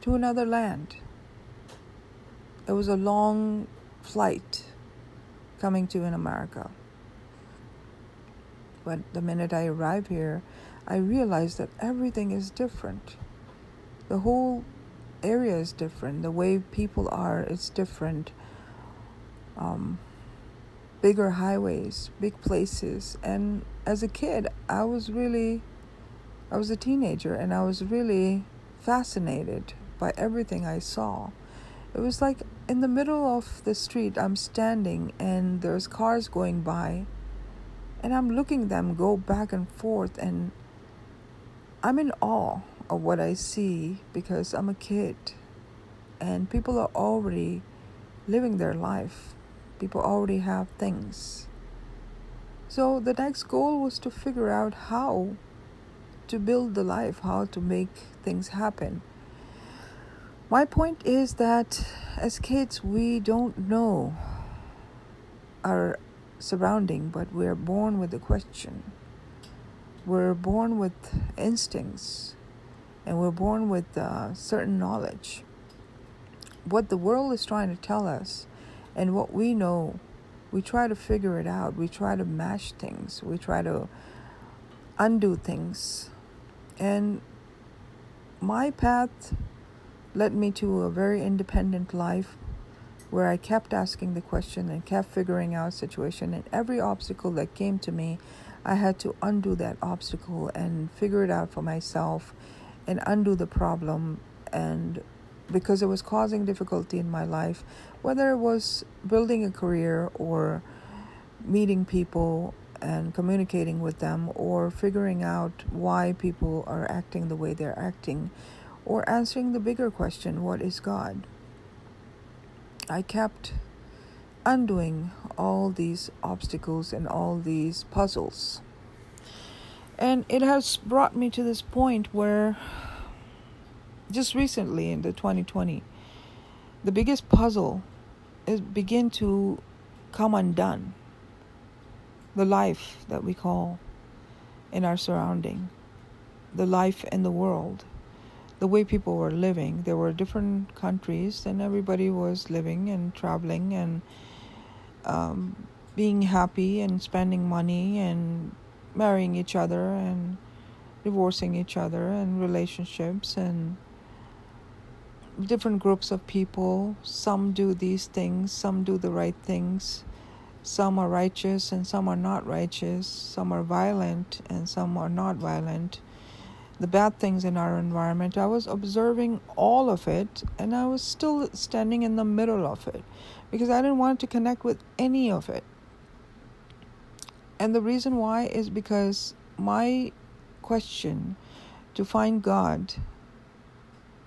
to another land. It was a long flight coming to in America. But the minute I arrived here, I realized that everything is different. The whole area is different. The way people are is different. Um, bigger highways, big places. And as a kid, I was really, I was a teenager and I was really fascinated by everything I saw. It was like in the middle of the street, I'm standing and there's cars going by and I'm looking them go back and forth and I'm in awe of what I see because I'm a kid and people are already living their life. People already have things. So the next goal was to figure out how to build the life, how to make things happen. My point is that as kids, we don't know our surrounding, but we're born with a question. We're born with instincts, and we're born with uh, certain knowledge. What the world is trying to tell us, and what we know, we try to figure it out. We try to mash things. We try to undo things. And my path led me to a very independent life where I kept asking the question and kept figuring out situation and every obstacle that came to me I had to undo that obstacle and figure it out for myself and undo the problem and because it was causing difficulty in my life whether it was building a career or meeting people and communicating with them or figuring out why people are acting the way they're acting or answering the bigger question what is God I kept undoing all these obstacles and all these puzzles. And it has brought me to this point where just recently in the 2020 the biggest puzzle begin to come undone. The life that we call in our surrounding, the life in the world the way people were living. There were different countries, and everybody was living and traveling and um, being happy and spending money and marrying each other and divorcing each other and relationships and different groups of people. Some do these things, some do the right things. Some are righteous and some are not righteous. Some are violent and some are not violent the bad things in our environment. I was observing all of it and I was still standing in the middle of it because I didn't want to connect with any of it. And the reason why is because my question to find God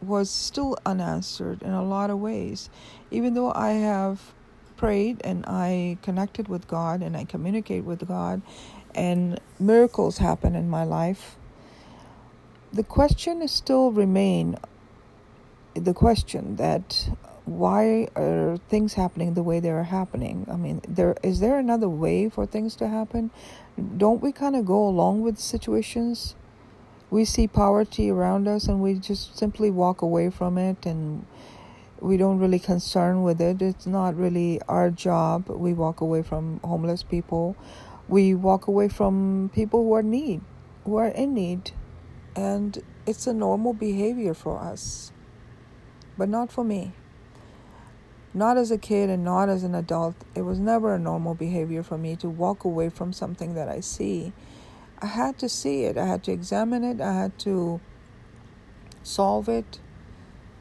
was still unanswered in a lot of ways. Even though I have prayed and I connected with God and I communicate with God and miracles happen in my life the question is still remain the question that why are things happening the way they are happening? I mean, there is there another way for things to happen? Don't we kind of go along with situations? We see poverty around us and we just simply walk away from it and we don't really concern with it. It's not really our job. We walk away from homeless people. We walk away from people who are need, who are in need and it's a normal behavior for us, but not for me. Not as a kid and not as an adult. It was never a normal behavior for me to walk away from something that I see. I had to see it, I had to examine it, I had to solve it,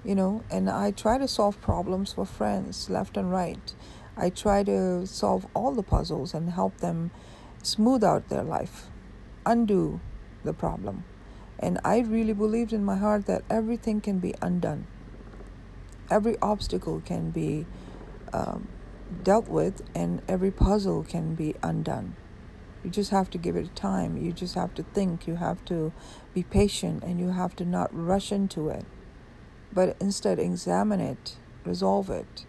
you know, and I try to solve problems for friends left and right. I try to solve all the puzzles and help them smooth out their life, undo the problem. And I really believed in my heart that everything can be undone. Every obstacle can be um, dealt with, and every puzzle can be undone. You just have to give it time. You just have to think. You have to be patient, and you have to not rush into it, but instead examine it, resolve it.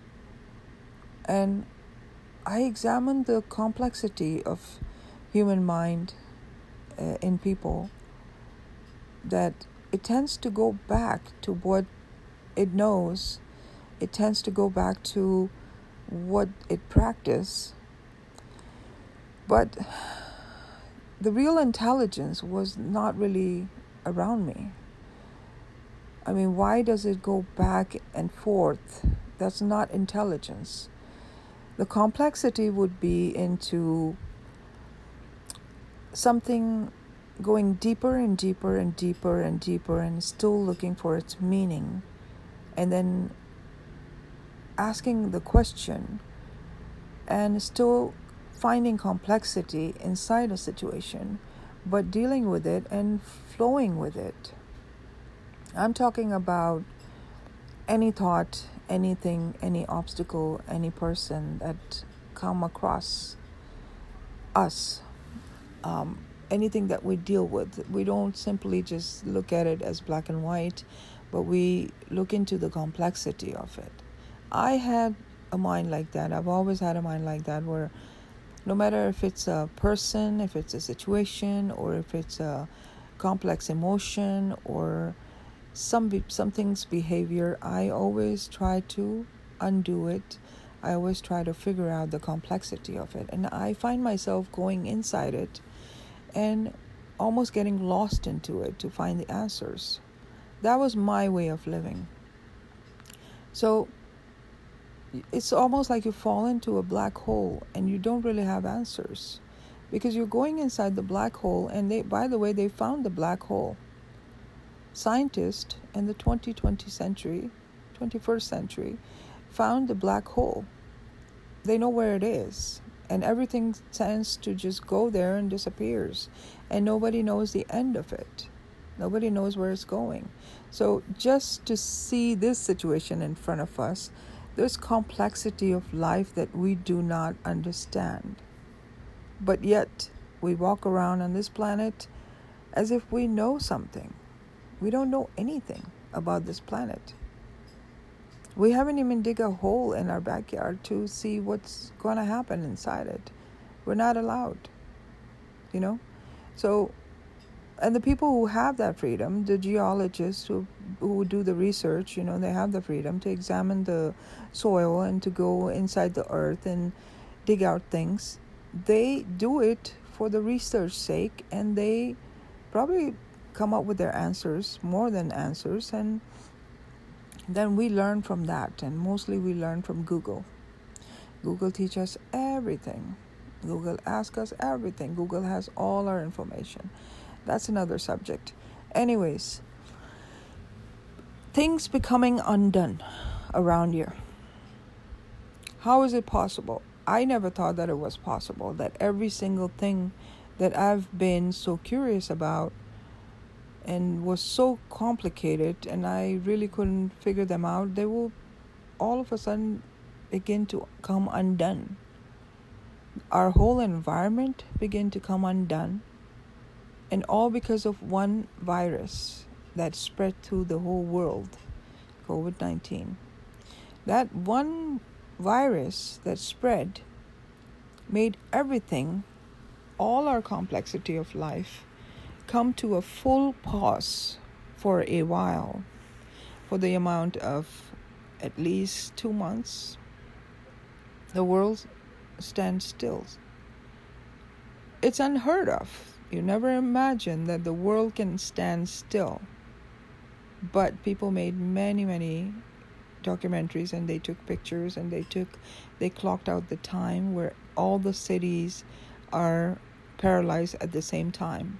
And I examined the complexity of human mind uh, in people that it tends to go back to what it knows. It tends to go back to what it practiced. But the real intelligence was not really around me. I mean, why does it go back and forth? That's not intelligence. The complexity would be into something going deeper and deeper and deeper and deeper and still looking for its meaning and then asking the question and still finding complexity inside a situation but dealing with it and flowing with it i'm talking about any thought anything any obstacle any person that come across us um, anything that we deal with. We don't simply just look at it as black and white, but we look into the complexity of it. I had a mind like that. I've always had a mind like that where no matter if it's a person, if it's a situation, or if it's a complex emotion or some something's behavior, I always try to undo it. I always try to figure out the complexity of it. And I find myself going inside it and almost getting lost into it to find the answers. That was my way of living. So it's almost like you fall into a black hole and you don't really have answers. Because you're going inside the black hole and they by the way they found the black hole. Scientists in the 2020 century 21st century found the black hole. They know where it is and everything tends to just go there and disappears and nobody knows the end of it. Nobody knows where it's going. So just to see this situation in front of us there's complexity of life that we do not understand but yet we walk around on this planet as if we know something we don't know anything about this planet we haven't even dig a hole in our backyard to see what's going to happen inside it. We're not allowed, you know? So, and the people who have that freedom, the geologists who, who do the research, you know, they have the freedom to examine the soil and to go inside the earth and dig out things. They do it for the research sake and they probably come up with their answers, more than answers, and then we learn from that, and mostly we learn from Google. Google teaches us everything. Google asks us everything. Google has all our information. That's another subject. Anyways, things becoming undone around here. How is it possible? I never thought that it was possible that every single thing that I've been so curious about and was so complicated and I really couldn't figure them out, they will all of a sudden begin to come undone. Our whole environment begin to come undone and all because of one virus that spread through the whole world, COVID-19. That one virus that spread made everything all our complexity of life come to a full pause for a while for the amount of at least two months. The world stands still. It's unheard of. You never imagine that the world can stand still. But people made many, many documentaries and they took pictures and they took they clocked out the time where all the cities are paralyzed at the same time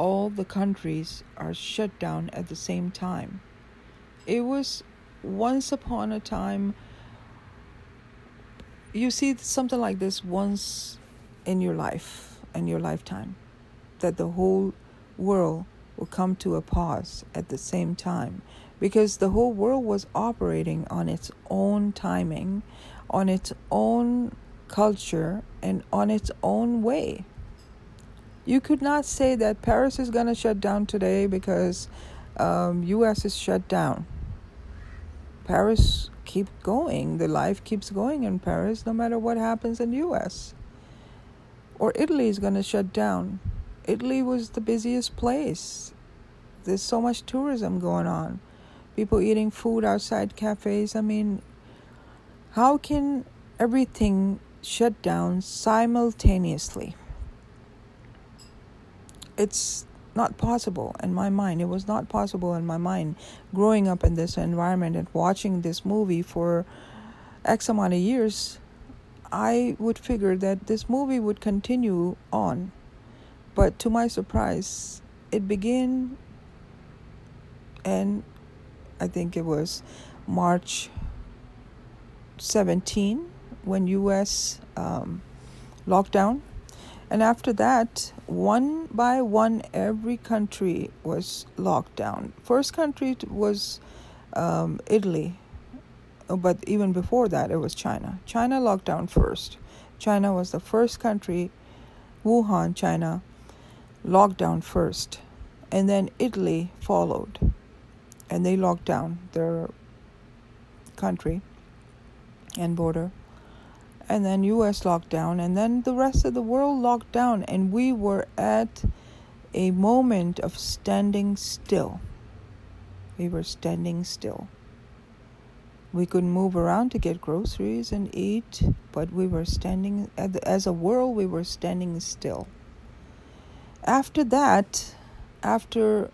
all the countries are shut down at the same time. It was once upon a time, you see something like this once in your life, in your lifetime, that the whole world will come to a pause at the same time because the whole world was operating on its own timing, on its own culture, and on its own way. You could not say that Paris is going to shut down today because um, U.S. is shut down. Paris keeps going. The life keeps going in Paris no matter what happens in U.S. Or Italy is going to shut down. Italy was the busiest place There's so much tourism going on. People eating food outside cafes. I mean, how can everything shut down simultaneously? It's not possible in my mind. It was not possible in my mind growing up in this environment and watching this movie for X amount of years. I would figure that this movie would continue on. But to my surprise, it began, and I think it was March 17 when U.S. Um, lockdown and after that, one by one, every country was locked down. First country was um, Italy, oh, but even before that, it was China. China locked down first. China was the first country, Wuhan, China, locked down first. And then Italy followed. And they locked down their country and border and then US locked down and then the rest of the world locked down and we were at a moment of standing still. We were standing still. We couldn't move around to get groceries and eat, but we were standing as a world we were standing still. After that, after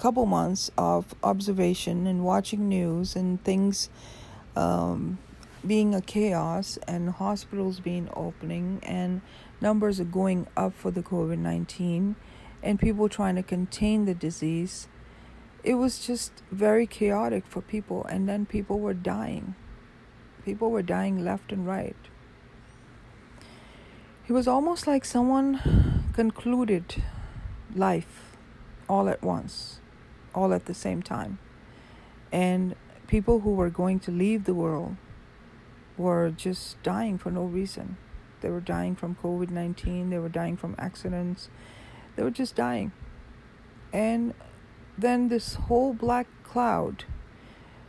couple months of observation and watching news and things um, being a chaos and hospitals being opening and numbers are going up for the COVID 19 and people trying to contain the disease. It was just very chaotic for people, and then people were dying. People were dying left and right. It was almost like someone concluded life all at once, all at the same time. And people who were going to leave the world were just dying for no reason. They were dying from COVID 19, they were dying from accidents, they were just dying. And then this whole black cloud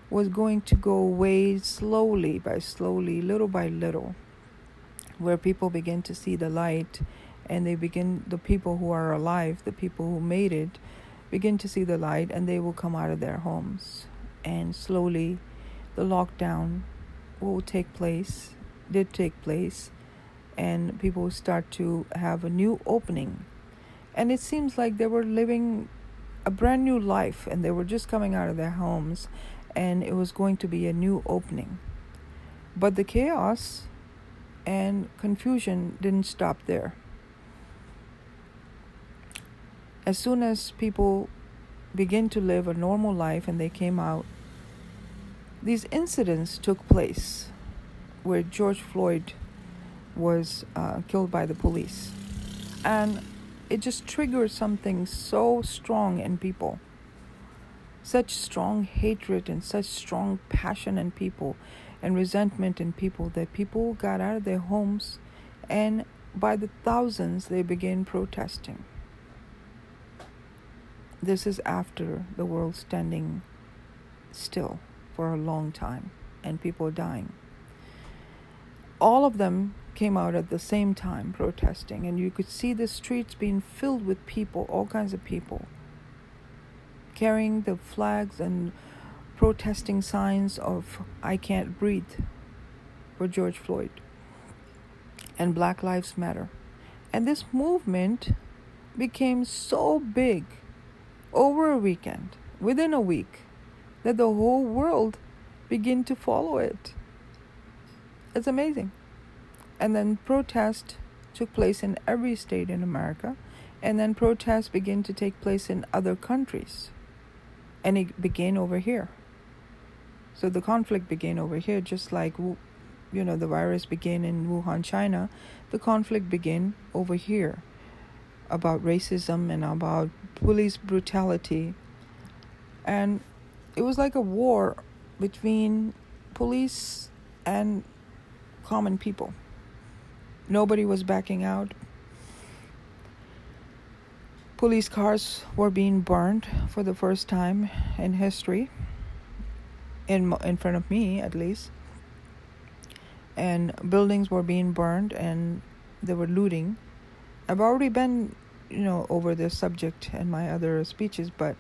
was going to go away slowly by slowly, little by little, where people begin to see the light and they begin, the people who are alive, the people who made it, begin to see the light and they will come out of their homes. And slowly, the lockdown will take place, did take place, and people start to have a new opening. And it seems like they were living a brand new life and they were just coming out of their homes and it was going to be a new opening. But the chaos and confusion didn't stop there. As soon as people begin to live a normal life and they came out these incidents took place where George Floyd was uh, killed by the police. And it just triggered something so strong in people. Such strong hatred and such strong passion in people and resentment in people that people got out of their homes and by the thousands they began protesting. This is after the world standing still for a long time and people dying. All of them came out at the same time protesting, and you could see the streets being filled with people, all kinds of people, carrying the flags and protesting signs of I can't breathe for George Floyd and Black Lives Matter. And this movement became so big over a weekend, within a week, that the whole world begin to follow it. It's amazing. And then protest took place in every state in America, and then protests begin to take place in other countries. And it began over here. So the conflict began over here, just like you know the virus began in Wuhan, China. The conflict began over here about racism and about police brutality. And it was like a war between police and common people. Nobody was backing out. Police cars were being burned for the first time in history, in in front of me at least. And buildings were being burned and they were looting. I've already been you know, over this subject and my other speeches, but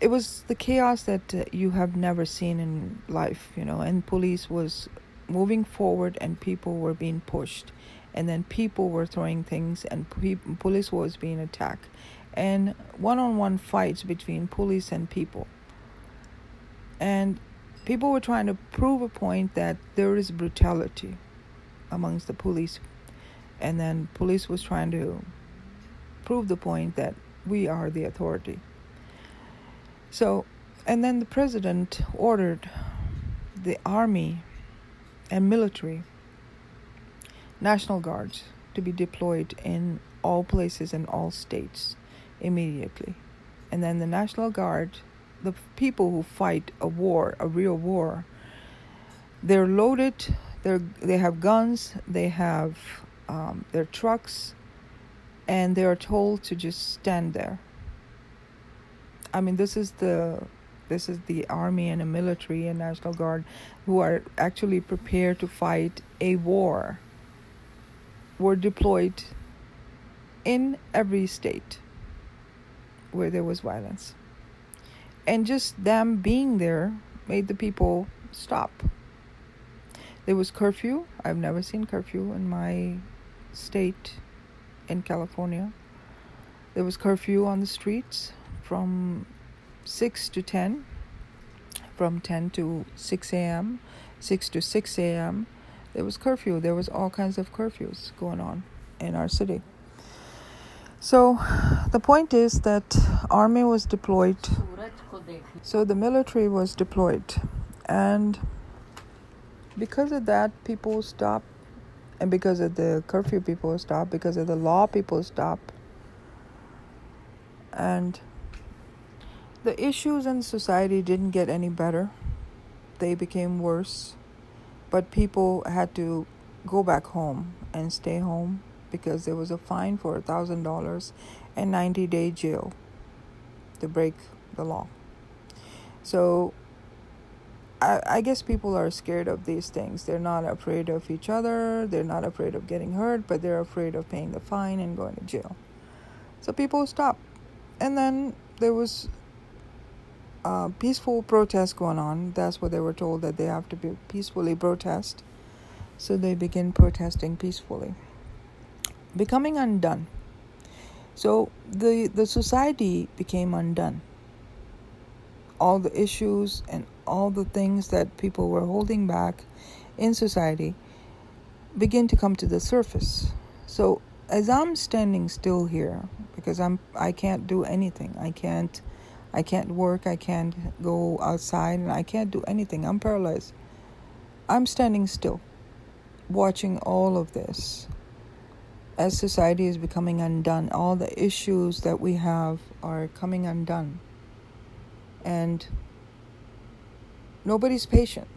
it was the chaos that uh, you have never seen in life, you know, and police was moving forward and people were being pushed. And then people were throwing things and pe- police was being attacked. And one-on-one fights between police and people. And people were trying to prove a point that there is brutality amongst the police. And then police was trying to prove the point that we are the authority so, and then the president ordered the army and military, national guards, to be deployed in all places and all states immediately. And then the National Guard, the people who fight a war, a real war, they're loaded, they're, they have guns, they have um, their trucks, and they are told to just stand there I mean, this is the this is the army and the military and national guard who are actually prepared to fight a war. Were deployed in every state where there was violence, and just them being there made the people stop. There was curfew. I've never seen curfew in my state in California. There was curfew on the streets from 6 to 10, from 10 to 6 a.m., 6 to 6 a.m. There was curfew. There was all kinds of curfews going on in our city. So the point is that army was deployed. So the military was deployed and because of that people stopped and because of the curfew people stopped because of the law people stopped and the issues in society didn't get any better, they became worse. But people had to go back home and stay home because there was a fine for a thousand dollars and 90 day jail to break the law. So I, I guess people are scared of these things. They're not afraid of each other, they're not afraid of getting hurt, but they're afraid of paying the fine and going to jail. So people stop. And then there was peaceful protest going on. That's what they were told that they have to be peacefully protest. So they begin protesting peacefully, becoming undone. So the the society became undone. All the issues and all the things that people were holding back in society begin to come to the surface. So as I'm standing still here because I'm I can't do anything. I can't I can't work, I can't go outside, and I can't do anything. I'm paralyzed. I'm standing still, watching all of this. As society is becoming undone, all the issues that we have are coming undone. And nobody's patient.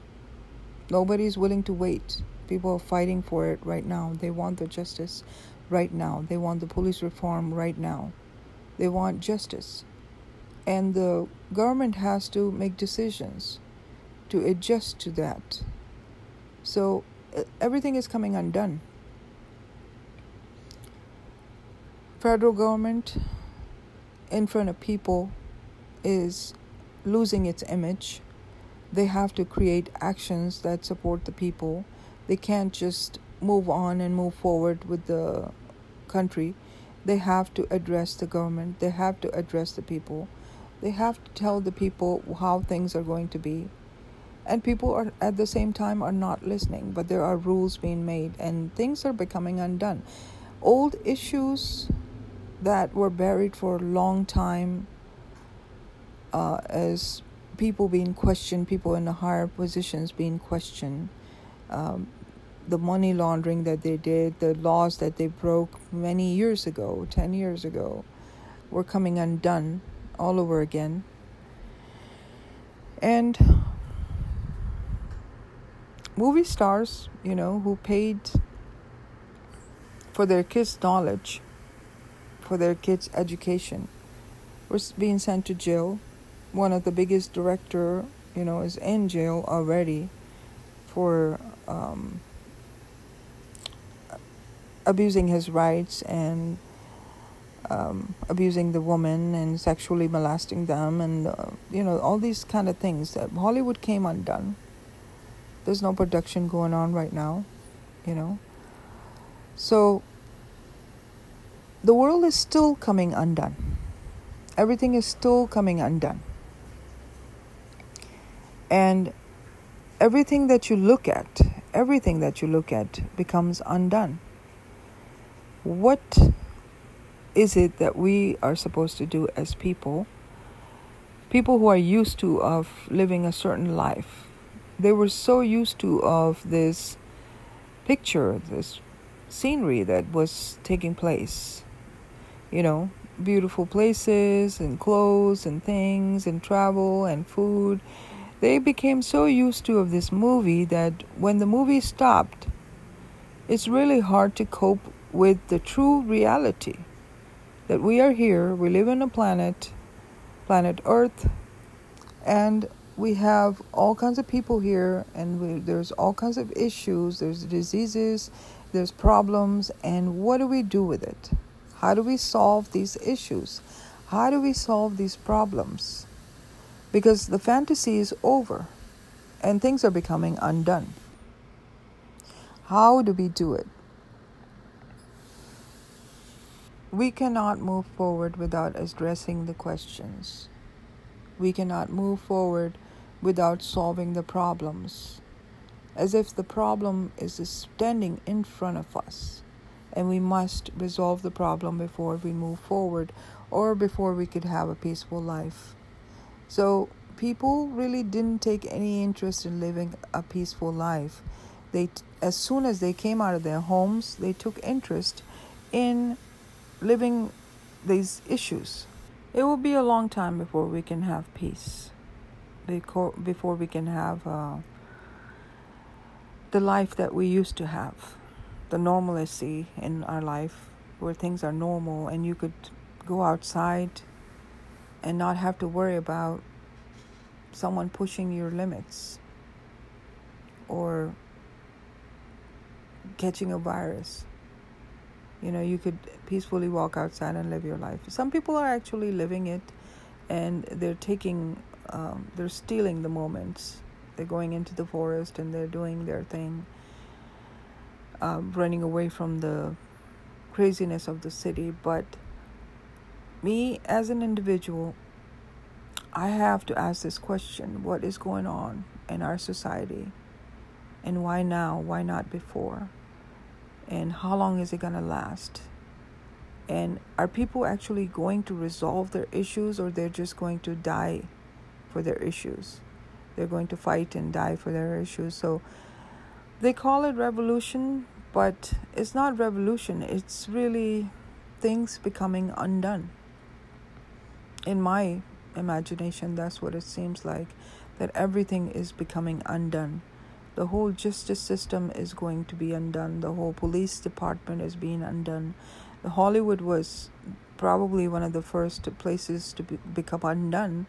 Nobody's willing to wait. People are fighting for it right now. They want the justice right now. They want the police reform right now. They want justice and the government has to make decisions to adjust to that. So everything is coming undone. Federal government in front of people is losing its image. They have to create actions that support the people. They can't just move on and move forward with the country. They have to address the government. They have to address the people they have to tell the people how things are going to be. And people are at the same time are not listening, but there are rules being made and things are becoming undone. Old issues that were buried for a long time uh, as people being questioned, people in the higher positions being questioned, um, the money laundering that they did, the laws that they broke many years ago, 10 years ago, were coming undone all over again. And movie stars, you know, who paid for their kids' knowledge, for their kids' education, were being sent to jail. One of the biggest director, you know, is in jail already for um, abusing his rights and um, abusing the woman and sexually molesting them, and uh, you know all these kind of things. Hollywood came undone. There's no production going on right now, you know. So the world is still coming undone. Everything is still coming undone. And everything that you look at, everything that you look at becomes undone. What is it that we are supposed to do as people? People who are used to of living a certain life. They were so used to of this picture, this scenery that was taking place. You know, beautiful places and clothes and things and travel and food. They became so used to of this movie that when the movie stopped, it's really hard to cope with the true reality that we are here, we live on a planet, planet Earth, and we have all kinds of people here, and we, there's all kinds of issues, there's diseases, there's problems, and what do we do with it? How do we solve these issues? How do we solve these problems? Because the fantasy is over and things are becoming undone. How do we do it? We cannot move forward without addressing the questions. We cannot move forward without solving the problems, as if the problem is standing in front of us, and we must resolve the problem before we move forward or before we could have a peaceful life. So, people really didn't take any interest in living a peaceful life. They, as soon as they came out of their homes, they took interest in living these issues. It will be a long time before we can have peace, before we can have uh, the life that we used to have, the normalcy in our life where things are normal and you could go outside and not have to worry about someone pushing your limits or catching a virus. You know you could peacefully walk outside and live your life. Some people are actually living it and they're taking um, they're stealing the moments. They're going into the forest and they're doing their thing um, running away from the craziness of the city. But me as an individual i have to ask this question what is going on in our society? And why now why not before? And how long is it going to last? And are people actually going to resolve their issues or they're just going to die for their issues? They're going to fight and die for their issues. So they call it revolution but it's not revolution. It's really things becoming undone in my imagination that's what it seems like that everything is becoming undone. The whole justice system is going to be undone. The whole police department is being undone. The hollywood was probably one of the first places to be, become undone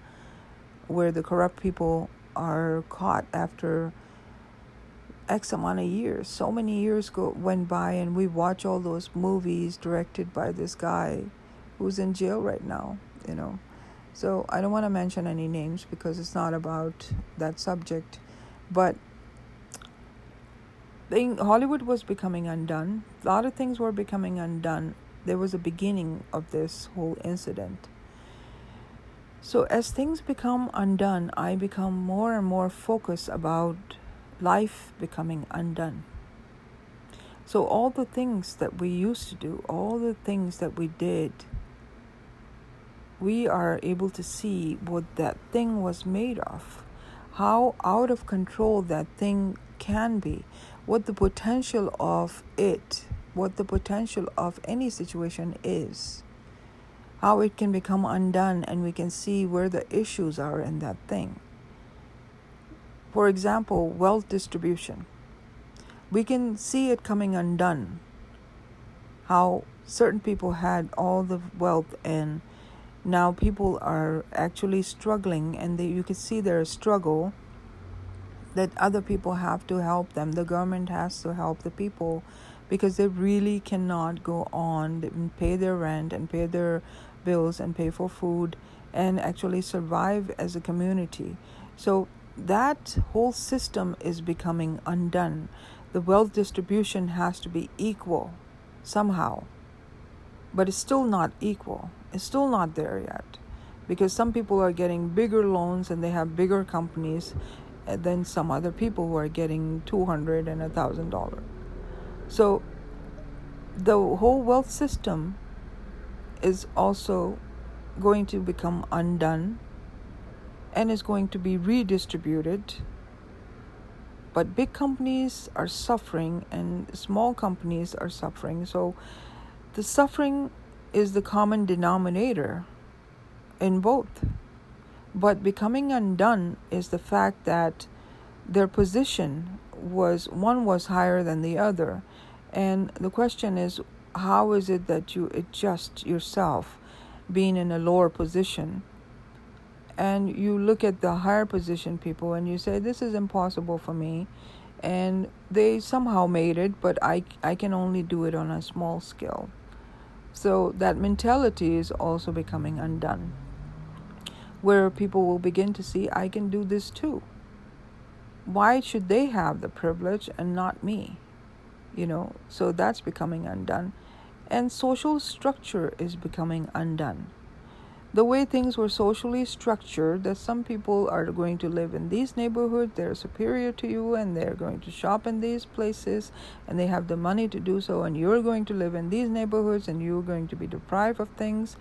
where the corrupt people are caught after x amount of years. So many years go went by and we watch all those movies directed by this guy who's in jail right now you know so i don't want to mention any names because it's not about that subject but thing Hollywood was becoming undone. A lot of things were becoming undone. There was a beginning of this whole incident. So as things become undone, I become more and more focused about life becoming undone. So all the things that we used to do, all the things that we did, we are able to see what that thing was made of, how out of control that thing can be, what the potential of it, what the potential of any situation is, how it can become undone, and we can see where the issues are in that thing. For example, wealth distribution. We can see it coming undone. How certain people had all the wealth and now people are actually struggling and they, you can see their struggle that other people have to help them. The government has to help the people because they really cannot go on and pay their rent and pay their bills and pay for food and actually survive as a community. So that whole system is becoming undone. The wealth distribution has to be equal somehow, but it's still not equal. It's still not there yet. Because some people are getting bigger loans and they have bigger companies eh, than some other people who are getting 200 and a thousand dollar. So the whole wealth system is also going to become undone and is going to be redistributed. But big companies are suffering and small companies are suffering. So the suffering is the common denominator in both. But becoming undone is the fact that their position was one was higher than the other. And the question is, how is it that you adjust yourself being in a lower position? And you look at the higher position people and you say, This is impossible for me. And they somehow made it, but I, I can only do it on a small scale. So that mentality is also becoming undone where people will begin to see, I can do this too. Why should they have the privilege and not me? You know, so that's becoming undone. And social structure is becoming undone. The way things were socially structured, that some people are going to live in these neighborhoods, they're superior to you, and they're going to shop in these places, and they have the money to do so, and you're going to live in these neighborhoods, and you're going to be deprived of things.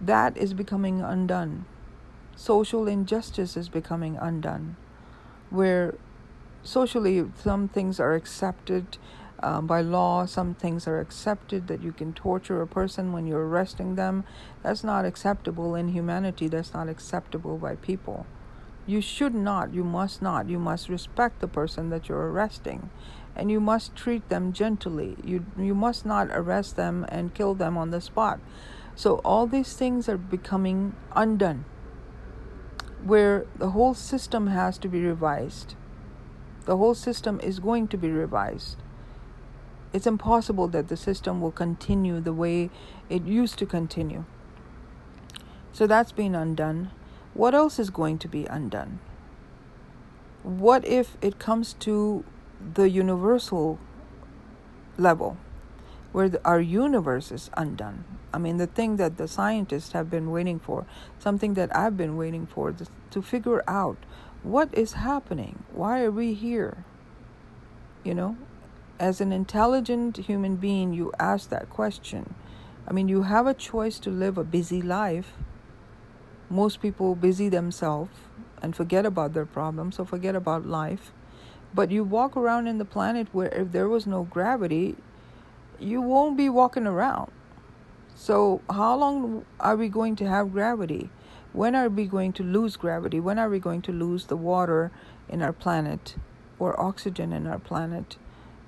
That is becoming undone social injustice is becoming undone, where socially some things are accepted um, by law, some things are accepted that you can torture a person when you're arresting them. That's not acceptable in humanity, that's not acceptable by people. You should not, you must not, you must respect the person that you're arresting. And you must treat them gently. You, you must not arrest them and kill them on the spot. So, all these things are becoming undone where the whole system has to be revised. The whole system is going to be revised. It's impossible that the system will continue the way it used to continue. So that's been undone. What else is going to be undone? What if it comes to the universal level where the, our universe is undone? I mean, the thing that the scientists have been waiting for, something that I've been waiting for to figure out what is happening. Why are we here? You know, as an intelligent human being, you ask that question. I mean, you have a choice to live a busy life. Most people busy themselves and forget about their problems or forget about life. But you walk around in the planet where if there was no gravity, you won't be walking around so, how long are we going to have gravity? When are we going to lose gravity? When are we going to lose the water in our planet or oxygen in our planet?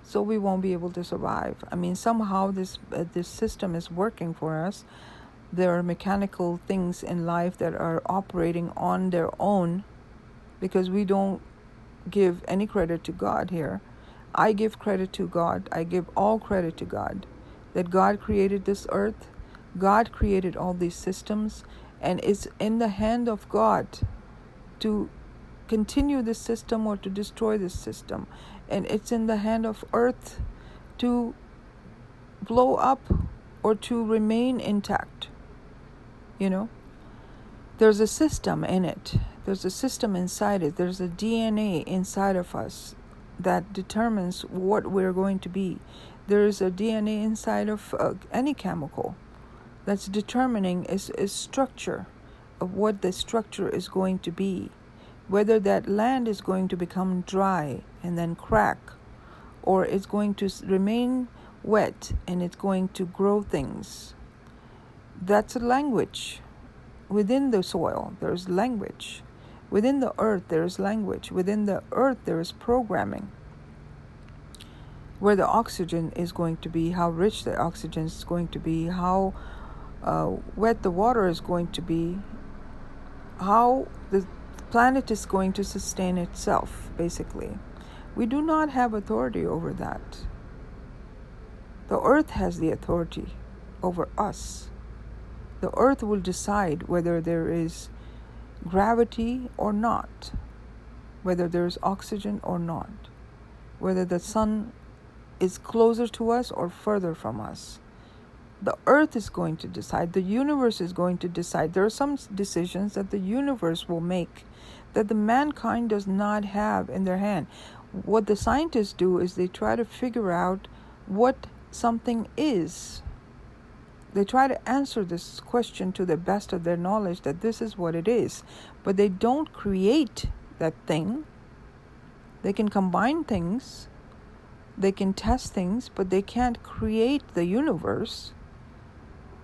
So we won't be able to survive. I mean, somehow this uh, this system is working for us. There are mechanical things in life that are operating on their own because we don't give any credit to God here. I give credit to God. I give all credit to God that God created this earth God created all these systems, and it's in the hand of God to continue this system or to destroy this system. And it's in the hand of earth to blow up or to remain intact. You know? There's a system in it, there's a system inside it, there's a DNA inside of us that determines what we're going to be. There's a DNA inside of uh, any chemical that's determining its, is structure of what the structure is going to be whether that land is going to become dry and then crack or it's going to remain wet and it's going to grow things. That's a language. Within the soil there's language. Within the earth there's language. Within the earth there is programming. Where the oxygen is going to be how rich the oxygen is going to be how uh, wet the water is going to be, how the planet is going to sustain itself, basically. We do not have authority over that. The earth has the authority over us. The earth will decide whether there is gravity or not, whether there is oxygen or not, whether the sun is closer to us or further from us. The earth is going to decide, the universe is going to decide. There are some decisions that the universe will make that the mankind does not have in their hand. What the scientists do is they try to figure out what something is. They try to answer this question to the best of their knowledge that this is what it is, but they don't create that thing. They can combine things, they can test things, but they can't create the universe.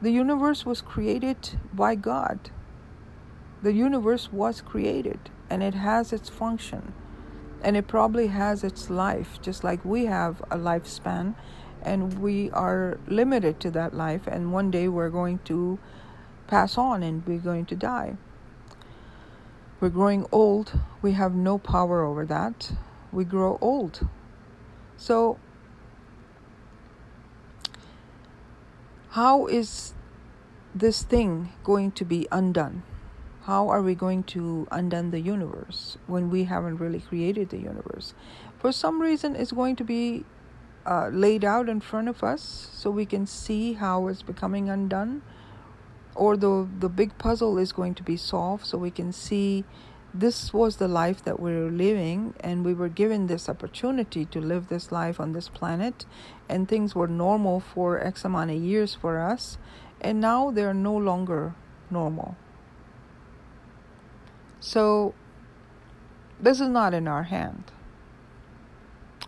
The universe was created by God. The universe was created and it has its function and it probably has its life, just like we have a lifespan and we are limited to that life, and one day we're going to pass on and we're going to die. We're growing old, we have no power over that. We grow old. So, how is this thing going to be undone? How are we going to undone the universe when we haven't really created the universe? For some reason, it's going to be uh, laid out in front of us so we can see how it's becoming undone or the the big puzzle is going to be solved so we can see this was the life that we are living and we were given this opportunity to live this life on this planet and things were normal for x amount of years for us and now they're no longer normal so this is not in our hand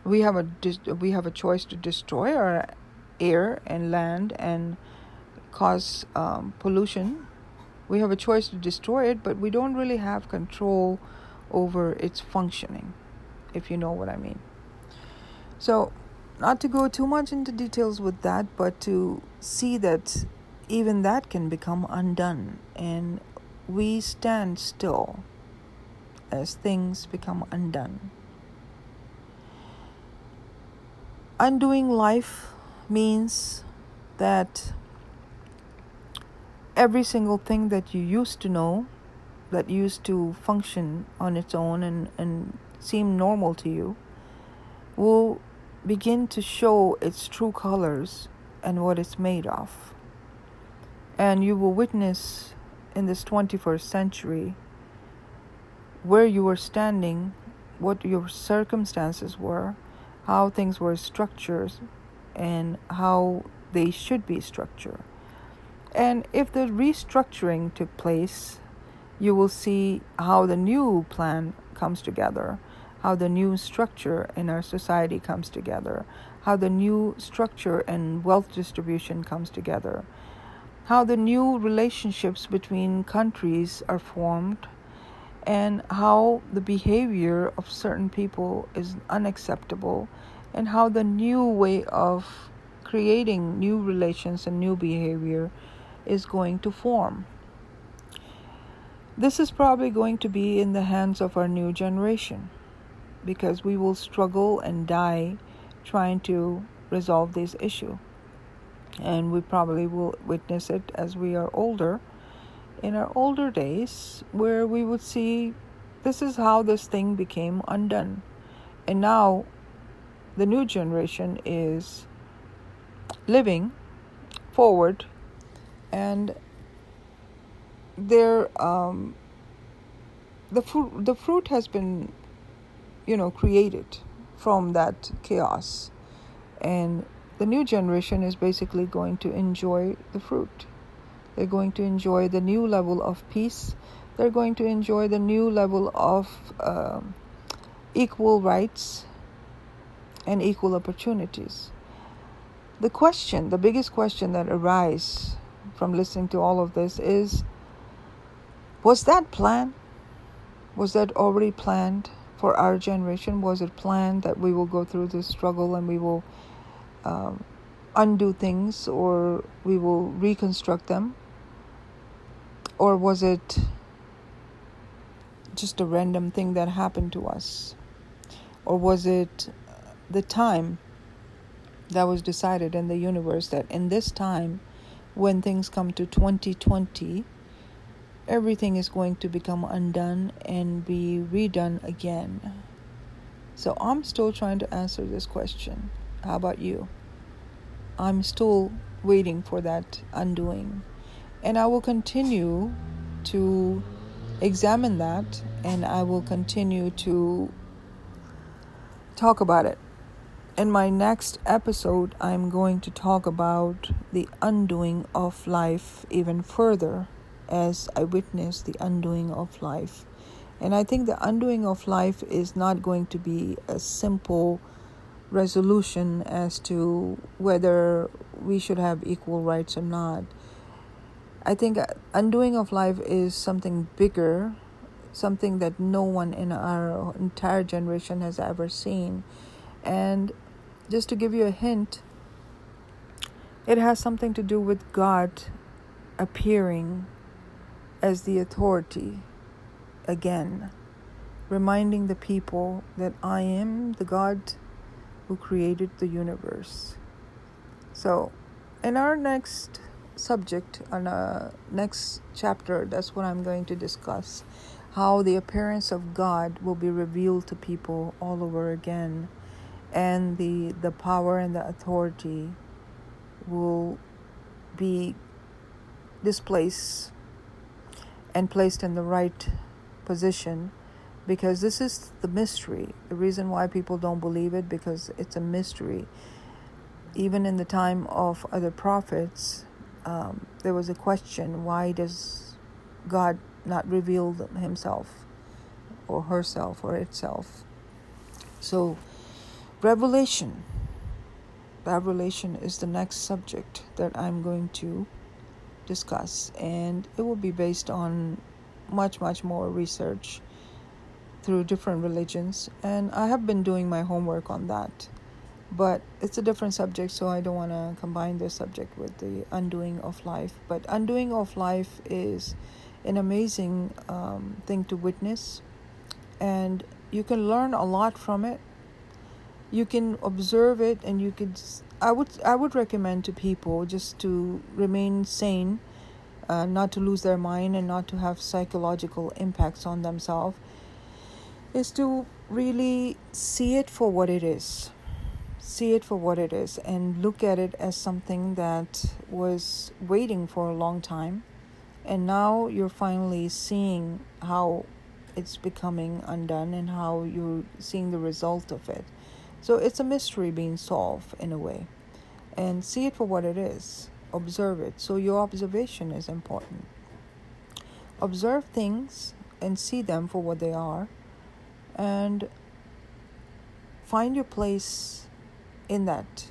we have a we have a choice to destroy our air and land and cause um, pollution. We have a choice to destroy it, but we don't really have control over its functioning, if you know what I mean. So, not to go too much into details with that, but to see that even that can become undone, and we stand still as things become undone. undoing life means that every single thing that you used to know, that used to function on its own and, and seem normal to you, will begin to show its true colors and what it's made of. And you will witness in this 21st century where you were standing, what your circumstances were, how things were structured and how they should be structured. And if the restructuring took place, you will see how the new plan comes together, how the new structure in our society comes together, how the new structure and wealth distribution comes together, how the new relationships between countries are formed, and how the behavior of certain people is unacceptable, and how the new way of creating new relations and new behavior is going to form. This is probably going to be in the hands of our new generation because we will struggle and die trying to resolve this issue. And we probably will witness it as we are older. In our older days where we would see this is how this thing became undone. And now the new generation is living forward. And their um, the fruit the fruit has been you know created from that chaos. And the new generation is basically going to enjoy the fruit they're going to enjoy the new level of peace. They're going to enjoy the new level of uh, equal rights and equal opportunities. The question, the biggest question that arises from listening to all of this is was that plan? Was that already planned for our generation? Was it planned that we will go through this struggle and we will um, undo things or we will reconstruct them? Or was it just a random thing that happened to us? Or was it the time that was decided in the universe that in this time, when things come to 2020, everything is going to become undone and be redone again. So I'm still trying to answer this question. How about you? I'm still waiting for that undoing. And I will continue to examine that and I will continue to talk about it. In my next episode, I'm going to talk about the undoing of life even further as I witness the undoing of life. And I think the undoing of life is not going to be a simple resolution as to whether we should have equal rights or not. I think undoing of life is something bigger, something that no one in our entire generation has ever seen. And just to give you a hint, it has something to do with God appearing as the authority again, reminding the people that I am the God who created the universe. So, in our next subject, on our next chapter, that's what I'm going to discuss how the appearance of God will be revealed to people all over again, and the, the power and the authority will be displaced and placed in the right position because this is the mystery. The reason why people don't believe it because it's a mystery. Even in the time of other prophets, um, there was a question: Why does God not reveal Himself, or herself, or itself? So, revelation. Revelation is the next subject that I'm going to discuss, and it will be based on much, much more research through different religions. And I have been doing my homework on that, but it's a different subject, so I don't want to combine this subject with the undoing of life. But undoing of life is an amazing um, thing to witness, and you can learn a lot from it. You can observe it, and you could I would I would recommend to people just to remain sane, uh, not to lose their mind and not to have psychological impacts on themselves. Is to really see it for what it is, see it for what it is, and look at it as something that was waiting for a long time, and now you're finally seeing how it's becoming undone and how you're seeing the result of it. So it's a mystery being solved in a way. And see it for what it is. Observe it. So your observation is important. Observe things and see them for what they are. And find your place in that.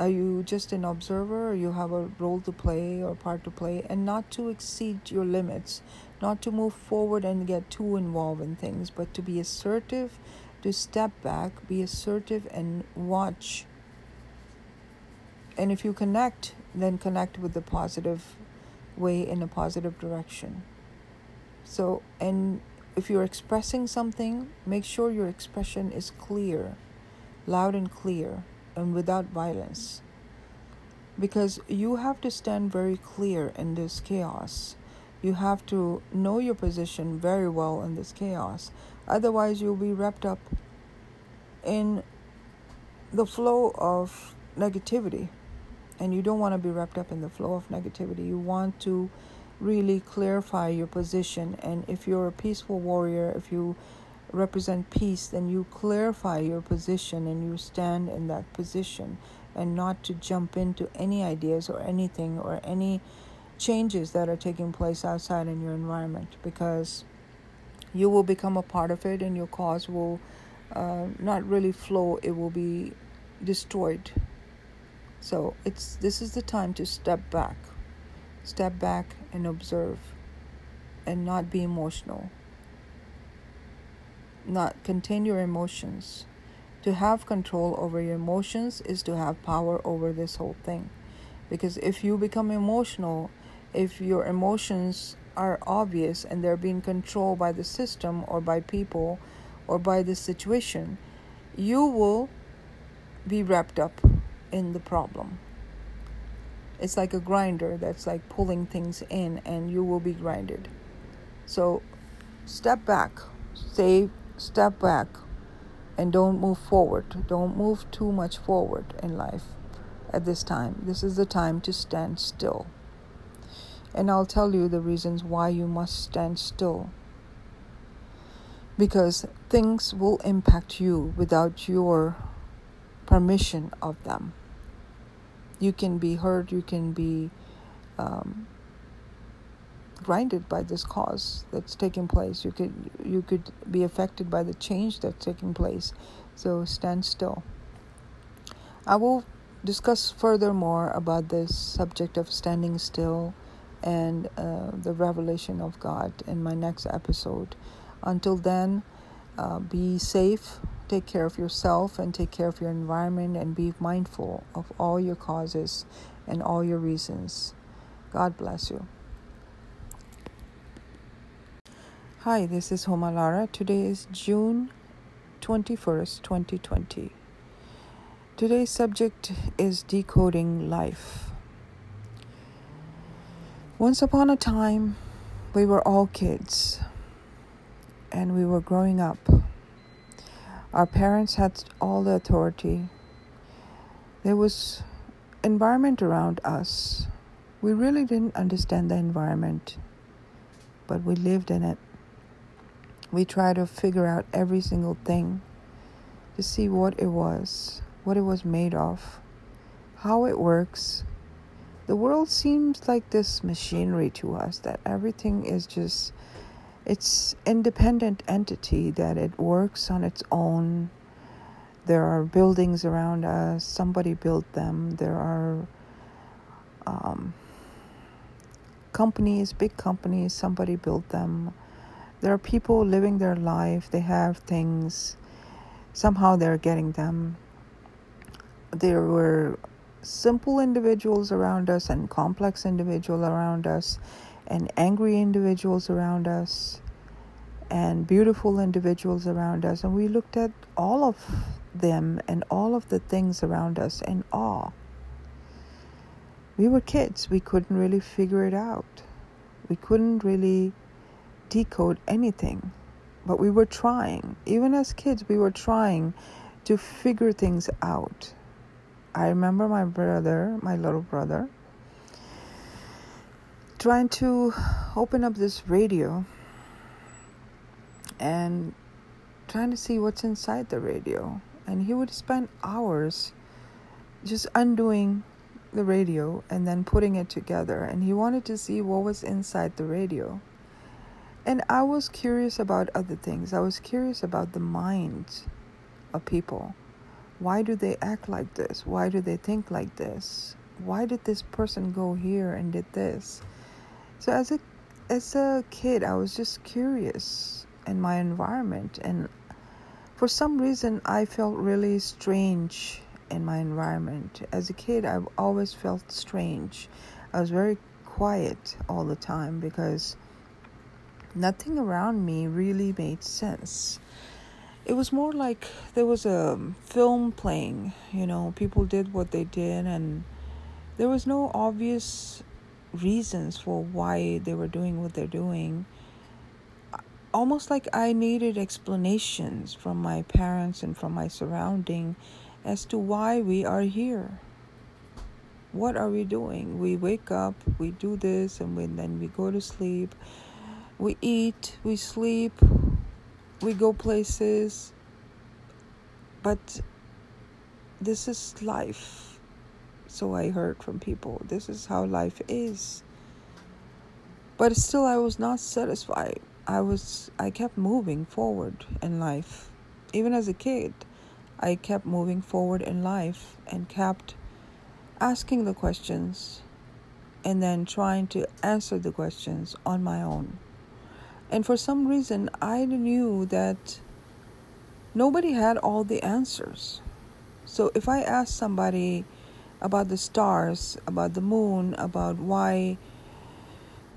Are you just an observer or you have a role to play or part to play and not to exceed your limits, not to move forward and get too involved in things, but to be assertive to step back, be assertive, and watch. And if you connect, then connect with the positive way in a positive direction. So, and if you're expressing something, make sure your expression is clear, loud and clear, and without violence. Because you have to stand very clear in this chaos. You have to know your position very well in this chaos. Otherwise, you'll be wrapped up in the flow of negativity. And you don't want to be wrapped up in the flow of negativity. You want to really clarify your position. And if you're a peaceful warrior, if you represent peace, then you clarify your position and you stand in that position and not to jump into any ideas or anything or any changes that are taking place outside in your environment because you will become a part of it and your cause will uh, not really flow it will be destroyed so it's this is the time to step back step back and observe and not be emotional. Not contain your emotions. To have control over your emotions is to have power over this whole thing. Because if you become emotional if your emotions are obvious and they're being controlled by the system or by people or by the situation, you will be wrapped up in the problem. It's like a grinder that's like pulling things in, and you will be grinded. So step back, stay, step back, and don't move forward. Don't move too much forward in life at this time. This is the time to stand still. And I'll tell you the reasons why you must stand still. Because things will impact you without your permission of them. You can be hurt, you can be um, grinded by this cause that's taking place. You could you could be affected by the change that's taking place. So stand still. I will discuss furthermore about this subject of standing still and uh, the revelation of God in my next episode. Until then, uh, be safe, take care of yourself, and take care of your environment, and be mindful of all your causes and all your reasons. God bless you. Hi, this is Homalara. Today is June 21st, 2020. Today's subject is decoding life. Once upon a time, we were all kids and we were growing up. Our parents had all the authority. There was environment around us. We really didn't understand the environment, but we lived in it. We tried to figure out every single thing to see what it was, what it was made of, how it works. The world seems like this machinery to us that everything is just it's independent entity that it works on its own. There are buildings around us. Somebody built them. There are um, companies big companies. Somebody built them. There are people living their life. They have things. Somehow they're getting them. There were simple individuals around us and complex individuals around us and angry individuals around us and beautiful individuals around us. And we looked at all of them and all of the things around us in awe. We were kids, we couldn't really figure it out. We couldn't really decode anything, but we were trying. Even as kids, we were trying to figure things out. I remember my brother, my little brother, trying to open up this radio and trying to see what's inside the radio. And he would spend hours just undoing the radio and then putting it together. And he wanted to see what was inside the radio. And I was curious about other things. I was curious about the minds of people. Why do they act like this? Why do they think like this? Why did this person go here and did this? So as a as a kid, I was just curious in my environment, and for some reason, I felt really strange in my environment. As a kid, I've always felt strange. I was very quiet all the time because nothing around me really made sense. It was more like there was a film playing, you know, people did what they did, and there was no obvious reasons for why they were doing what they're doing. Almost like I needed explanations from my parents and from my surrounding as to why we are here. What are we doing? We wake up, we do this, and we, then we go to sleep. We eat, we sleep, we go places. But this is life so I heard from people. This is how life is. But still, I was not satisfied. I was, I kept moving forward in life. Even as a kid, I kept moving forward in life and kept asking the questions and then trying to answer the questions on my own. And for some reason, I knew that nobody had all the answers. So if I asked somebody, about the stars, about the moon, about why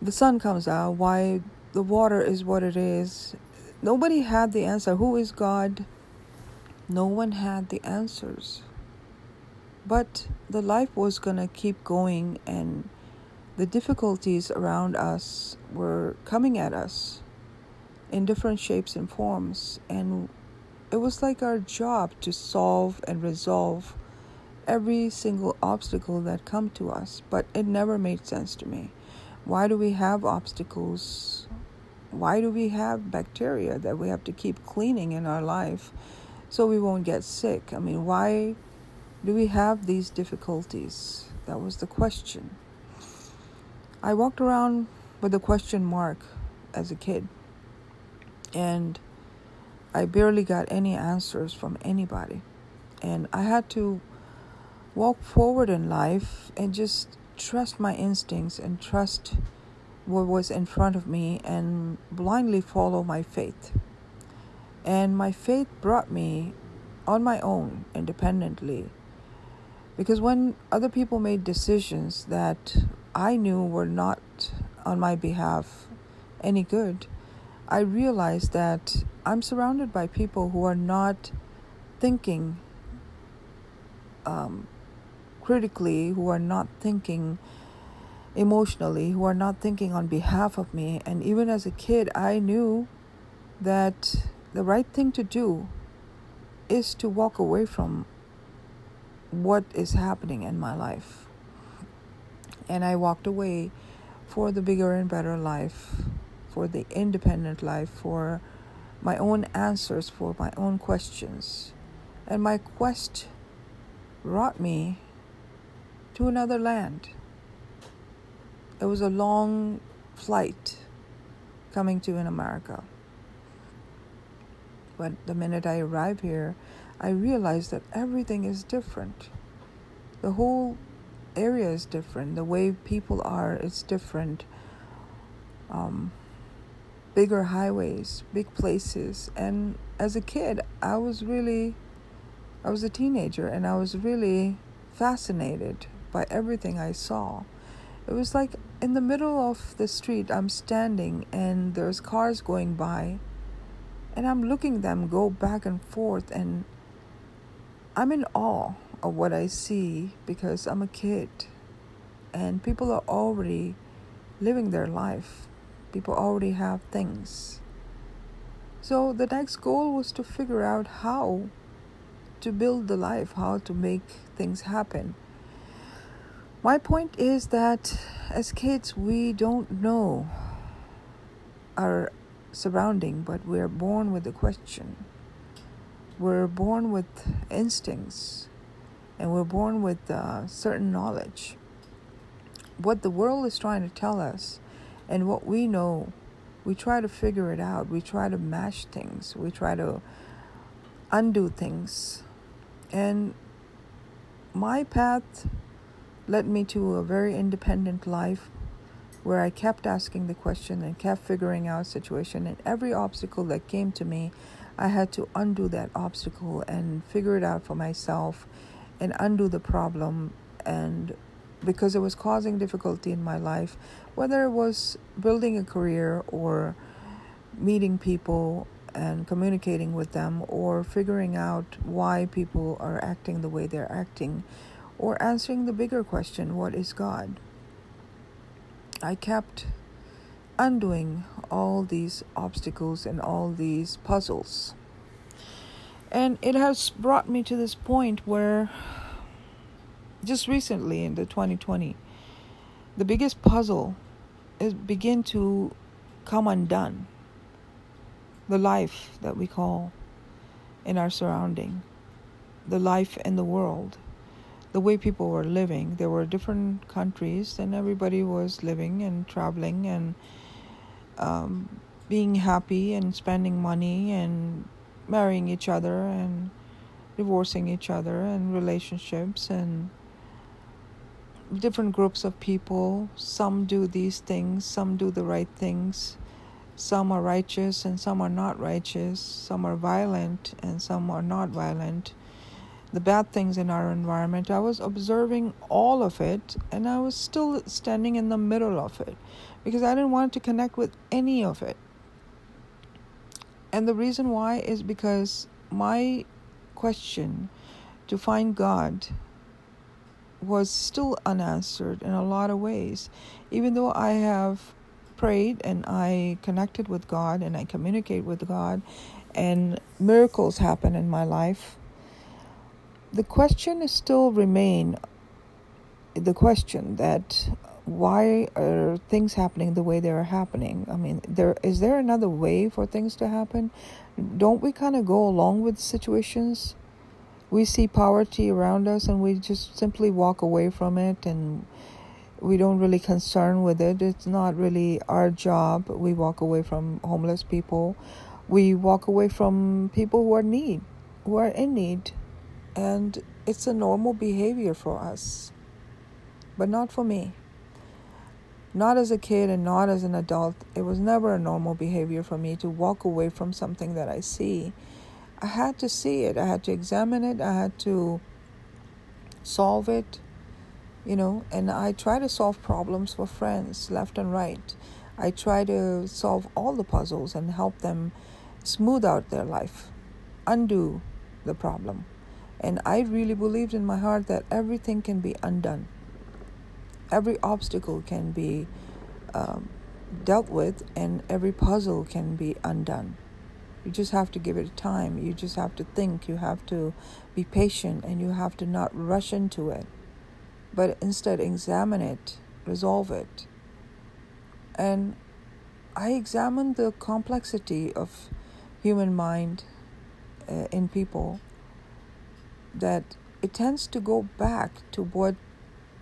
the sun comes out, why the water is what it is. Nobody had the answer. Who is God? No one had the answers. But the life was going to keep going, and the difficulties around us were coming at us in different shapes and forms. And it was like our job to solve and resolve every single obstacle that come to us but it never made sense to me. Why do we have obstacles? Why do we have bacteria that we have to keep cleaning in our life so we won't get sick? I mean why do we have these difficulties? That was the question. I walked around with a question mark as a kid and i barely got any answers from anybody. And i had to walk forward in life and just trust my instincts and trust what was in front of me and blindly follow my faith. And my faith brought me on my own independently. Because when other people made decisions that I knew were not on my behalf any good, I realized that I'm surrounded by people who are not thinking um, critically, who are not thinking emotionally, who are not thinking on behalf of me. And even as a kid, I knew that the right thing to do is to walk away from what is happening in my life. And I walked away for the bigger and better life, for the independent life, for my own answers, for my own questions. And my quest brought me to another land. It was a long flight coming to in America. But the minute I arrived here, I realized that everything is different. The whole area is different. The way people are is different. Um, bigger highways, big places. And as a kid, I was really, I was a teenager and I was really fascinated by everything I saw. It was like in the middle of the street, I'm standing and there's cars going by, and I'm looking them go back and forth, and I'm in awe of what I see because I'm a kid, and people are already living their life. People already have things. So the next goal was to figure out how to build the life, how to make things happen. My point is that as kids, we don't know our surrounding, but we're born with a question. We're born with instincts, and we're born with uh, certain knowledge. What the world is trying to tell us, and what we know, we try to figure it out. We try to mash things. We try to undo things. And my path led me to a very independent life where I kept asking the question and kept figuring out situation and every obstacle that came to me I had to undo that obstacle and figure it out for myself and undo the problem. And because it was causing difficulty in my life whether it was building a career or meeting people and communicating with them or figuring out why people are acting the way they're acting or answering the bigger question what is God? I kept undoing all these obstacles and all these puzzles. And it has brought me to this point where just recently in the 2020 the biggest puzzle is begin to come undone. The life that we call in our surrounding, the life in the world the way people were living. There were different countries, and everybody was living and traveling and um, being happy and spending money and marrying each other and divorcing each other and relationships and different groups of people. Some do these things, some do the right things. Some are righteous and some are not righteous. Some are violent and some are not violent the bad things in our environment. I was observing all of it and I was still standing in the middle of it because I didn't want to connect with any of it. And the reason why is because my question to find God was still unanswered in a lot of ways. Even though I have prayed and I connected with God and I communicate with God and miracles happen in my life, the question is still remain the question that why are things happening the way they are happening? I mean, there is there another way for things to happen? Don't we kind of go along with situations? We see poverty around us and we just simply walk away from it and we don't really concern with it. It's not really our job. We walk away from homeless people. We walk away from people who are need, who are in need. And it's a normal behavior for us. But not for me. Not as a kid and not as an adult. It was never a normal behavior for me to walk away from something that I see. I had to see it. I had to examine it. I had to solve it you know, and I try to solve problems for friends left and right. I try to solve all the puzzles and help them smooth out their life, undo the problem. And I really believed in my heart that everything can be undone. Every obstacle can be um, dealt with, and every puzzle can be undone. You just have to give it time. You just have to think. You have to be patient, and you have to not rush into it but instead examine it, resolve it. And I examined the complexity of human mind uh, in people that it tends to go back to what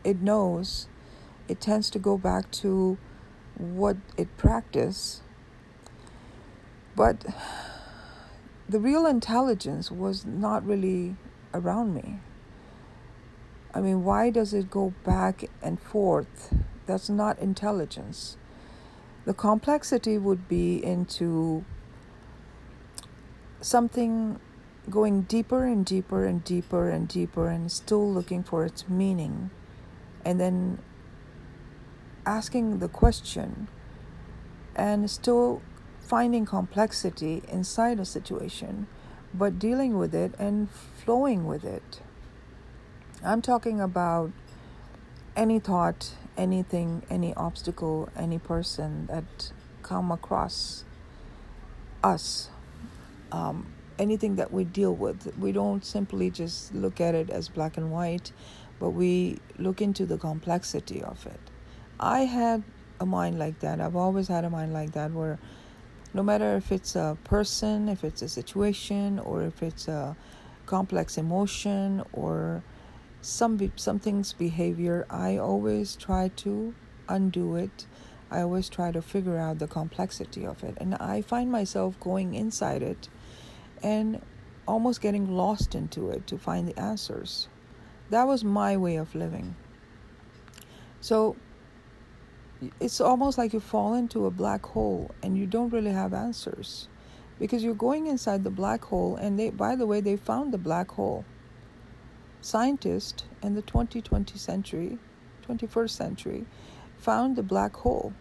it knows it tends to go back to what it practiced but the real intelligence was not really around me I mean, why does it go back and forth? That's not intelligence. The complexity would be into something going deeper and deeper and deeper and deeper and still looking for its meaning. And then asking the question and still finding complexity inside a situation, but dealing with it and flowing with it. I'm talking about any thought, anything, any obstacle, any person that come across us. Um, anything that we deal with, we don't simply just look at it as black and white, but we look into the complexity of it. I had a mind like that. I've always had a mind like that where no matter if it's a person, if it's a situation, or if it's a complex emotion, or some something's behavior, I always try to undo it. I always try to figure out the complexity of it, and I find myself going inside it and almost getting lost into it to find the answers. That was my way of living. So it's almost like you fall into a black hole and you don't really have answers because you're going inside the black hole and they by the way they found the black hole Scientists in the 2020 century, 21st century, found the black hole.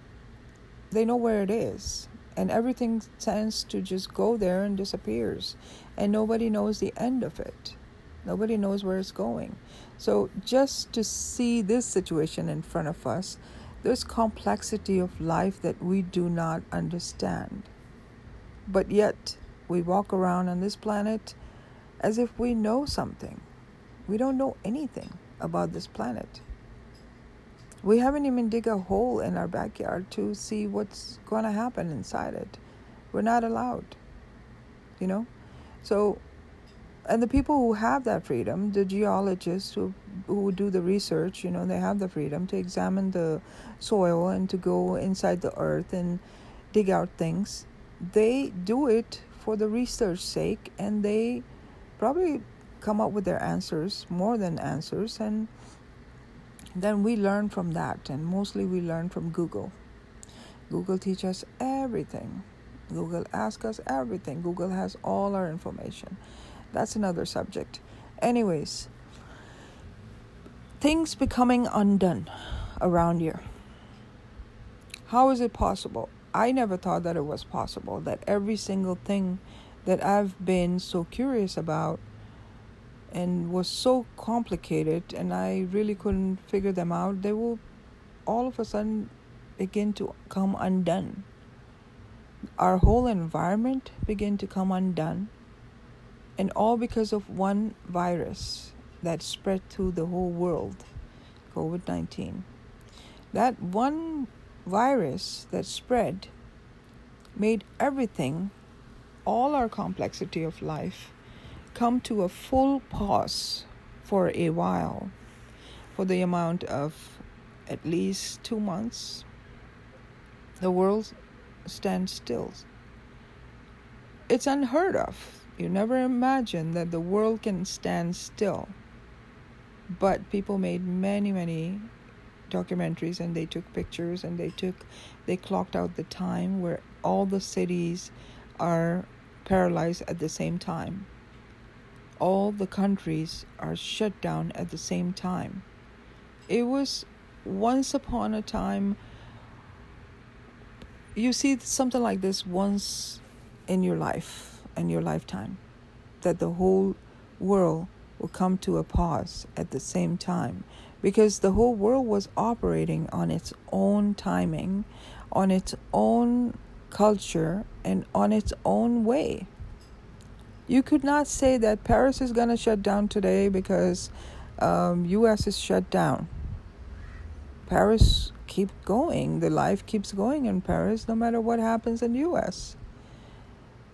They know where it is, and everything tends to just go there and disappears, and nobody knows the end of it. Nobody knows where it's going. So, just to see this situation in front of us, there's complexity of life that we do not understand. But yet, we walk around on this planet as if we know something. We don't know anything about this planet. We haven't even dig a hole in our backyard to see what's going to happen inside it. We're not allowed. You know? So and the people who have that freedom, the geologists who who do the research, you know, they have the freedom to examine the soil and to go inside the earth and dig out things. They do it for the research sake and they probably come up with their answers, more than answers, and then we learn from that. And mostly we learn from Google. Google teaches us everything. Google asks us everything. Google has all our information. That's another subject. Anyways, things becoming undone around here. How is it possible? I never thought that it was possible that every single thing that I've been so curious about and was so complicated and I really couldn't figure them out, they will all of a sudden begin to come undone. Our whole environment begin to come undone and all because of one virus that spread through the whole world, COVID-19. That one virus that spread made everything, all our complexity of life, come to a full pause for a while, for the amount of at least two months. The world stands still. It's unheard of. You never imagine that the world can stand still. But people made many, many documentaries and they took pictures and they took they clocked out the time where all the cities are paralyzed at the same time all the countries are shut down at the same time it was once upon a time you see something like this once in your life in your lifetime that the whole world will come to a pause at the same time because the whole world was operating on its own timing, on its own culture, and on its own way. You could not say that Paris is going to shut down today because um, U.S. is shut down. Paris keep going. The life keeps going in Paris no matter what happens in U.S.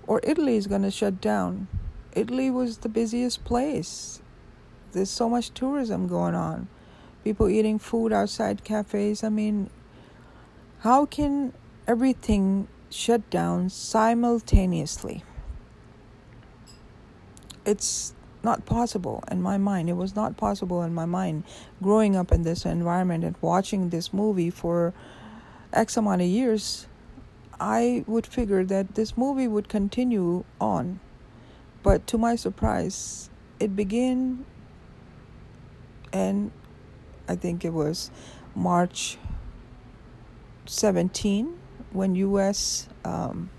Or Italy is going to shut down. Italy was the busiest place. There's so much tourism going on people eating food outside cafes. I mean, how can everything shut down simultaneously? It's not possible in my mind. It was not possible in my mind growing up in this environment and watching this movie for X amount of years. I would figure that this movie would continue on. But to my surprise, it began and I think it was March 17 when U.S. Um,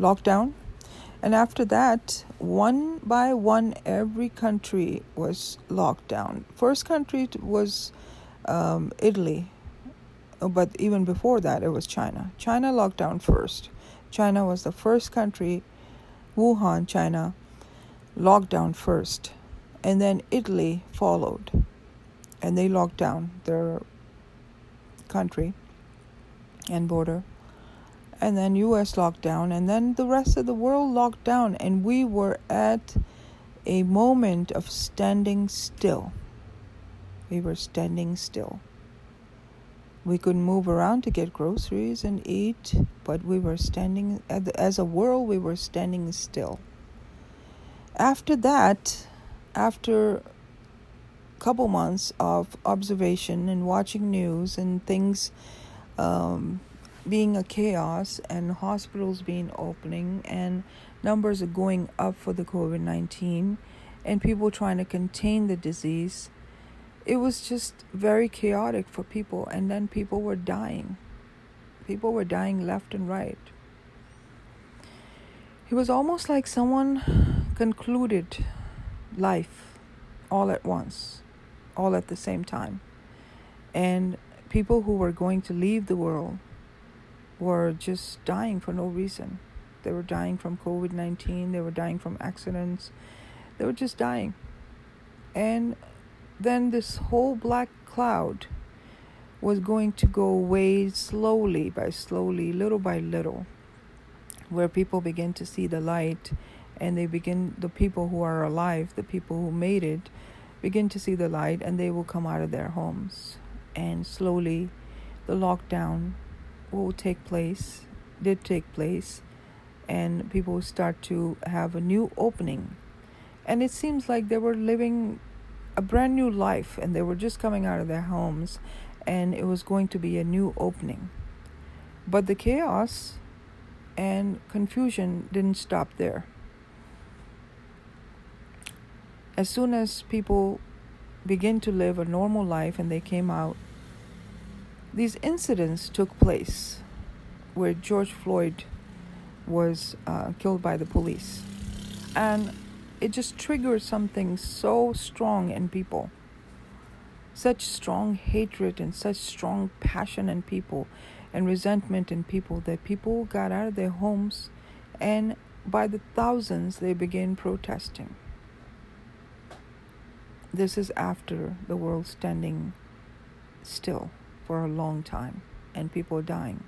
lockdown, and after that, one by one, every country was locked down. First country was um, Italy, oh, but even before that, it was China. China locked down first. China was the first country, Wuhan, China, locked down first, and then Italy followed and they locked down their country and border and then US locked down and then the rest of the world locked down and we were at a moment of standing still. We were standing still. We couldn't move around to get groceries and eat but we were standing as a world we were standing still. After that after a couple months of observation and watching news and things um, being a chaos and hospitals being opening and numbers are going up for the COVID 19 and people trying to contain the disease. It was just very chaotic for people, and then people were dying. People were dying left and right. It was almost like someone concluded life all at once all at the same time. And people who were going to leave the world were just dying for no reason. They were dying from COVID 19, they were dying from accidents, they were just dying. And then this whole black cloud was going to go away slowly by slowly, little by little, where people begin to see the light and they begin, the people who are alive, the people who made it, begin to see the light and they will come out of their homes. And slowly, the lockdown will take place, did take place, and people start to have a new opening. And it seems like they were living a brand new life and they were just coming out of their homes and it was going to be a new opening. But the chaos and confusion didn't stop there as soon as people begin to live a normal life and they came out, these incidents took place where George Floyd was uh, killed by the police. And it just triggers something so strong in people. Such strong hatred and such strong passion in people and resentment in people that people got out of their homes and by the thousands they began protesting. This is after the world standing still for a long time and people dying.